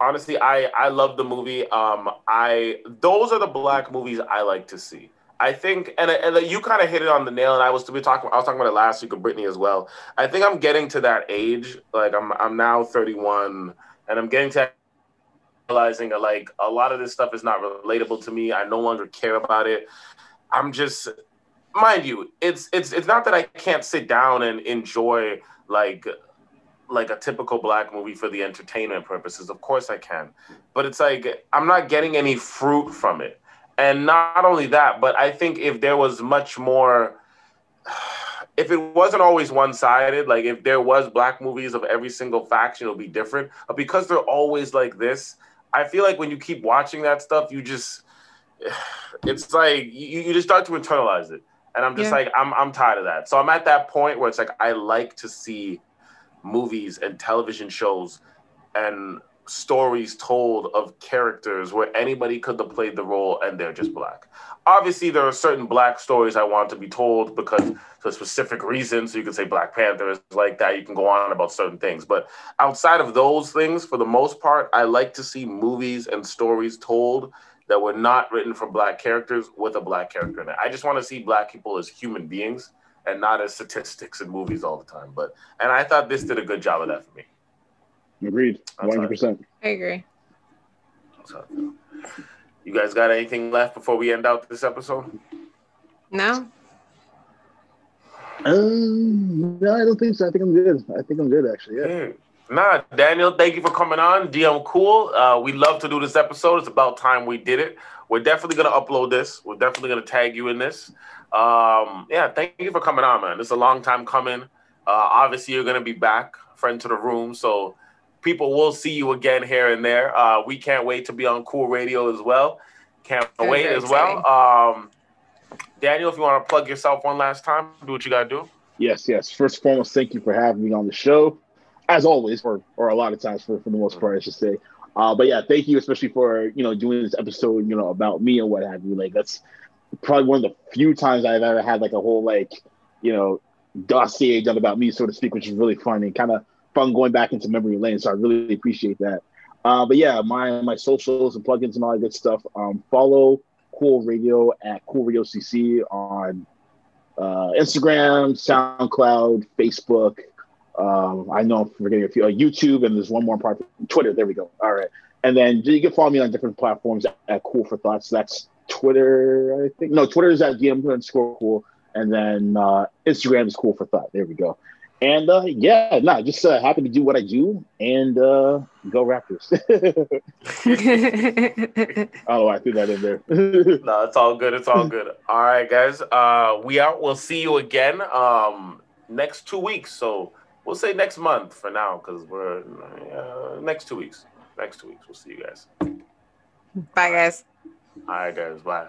honestly, I I love the movie. Um, I those are the black movies I like to see. I think, and and you kind of hit it on the nail. And I was to be talking. I was talking about it last week with Brittany as well. I think I'm getting to that age. Like I'm I'm now 31, and I'm getting to realizing that like a lot of this stuff is not relatable to me. I no longer care about it. I'm just mind you, it's it's it's not that I can't sit down and enjoy like like a typical black movie for the entertainment purposes. Of course I can. But it's like I'm not getting any fruit from it. And not only that, but I think if there was much more if it wasn't always one-sided, like if there was black movies of every single faction, it'll be different. But because they're always like this, I feel like when you keep watching that stuff, you just it's like you, you just start to internalize it. And I'm just yeah. like, I'm I'm tired of that. So I'm at that point where it's like I like to see movies and television shows and stories told of characters where anybody could have played the role and they're just black. Obviously, there are certain black stories I want to be told because for specific reasons. So you can say Black Panther is like that. You can go on about certain things. But outside of those things, for the most part, I like to see movies and stories told that were not written for black characters with a black character in it. I just want to see black people as human beings and not as statistics in movies all the time. But and I thought this did a good job of that for me. Agreed. One hundred percent. I agree. You guys got anything left before we end out this episode? No. Um, no, I don't think so. I think I'm good. I think I'm good, actually. Yeah. Mm. Nah, Daniel, thank you for coming on. DM Cool. Uh, we love to do this episode. It's about time we did it. We're definitely gonna upload this. We're definitely gonna tag you in this. Um, yeah, thank you for coming on, man. It's a long time coming. Uh, obviously, you're gonna be back, friend to the room. So people will see you again here and there. Uh, we can't wait to be on Cool Radio as well. Can't wait as exciting. well. Um, Daniel, if you want to plug yourself one last time, do what you got to do. Yes, yes. First and foremost, thank you for having me on the show, as always, or or a lot of times for, for the most part, I should say. Uh, but yeah, thank you, especially for you know doing this episode, you know, about me and what have you. Like that's probably one of the few times I've ever had like a whole like you know dossier done about me, so to speak, which is really fun and kind of fun going back into memory lane. So I really appreciate that. Uh, but yeah, my my socials and plugins and all that good stuff. Um, follow Cool Radio at Cool Radio CC on uh, Instagram, SoundCloud, Facebook. Um, I know I'm forgetting a few. Uh, YouTube, and there's one more part. Twitter. There we go. All right, and then you can follow me on different platforms at Cool for Thoughts. That's Twitter, I think. No, Twitter is at DM underscore Cool, and then uh, Instagram is Cool for Thought. There we go. And uh, yeah, nah, just uh, happy to do what I do and uh, go Raptors. oh, I threw that in there. no, it's all good. It's all good. All right, guys. Uh, we out. We'll see you again um, next two weeks. So We'll say next month for now because we're uh, next two weeks. Next two weeks, we'll see you guys. Bye, guys. All right, guys. Bye.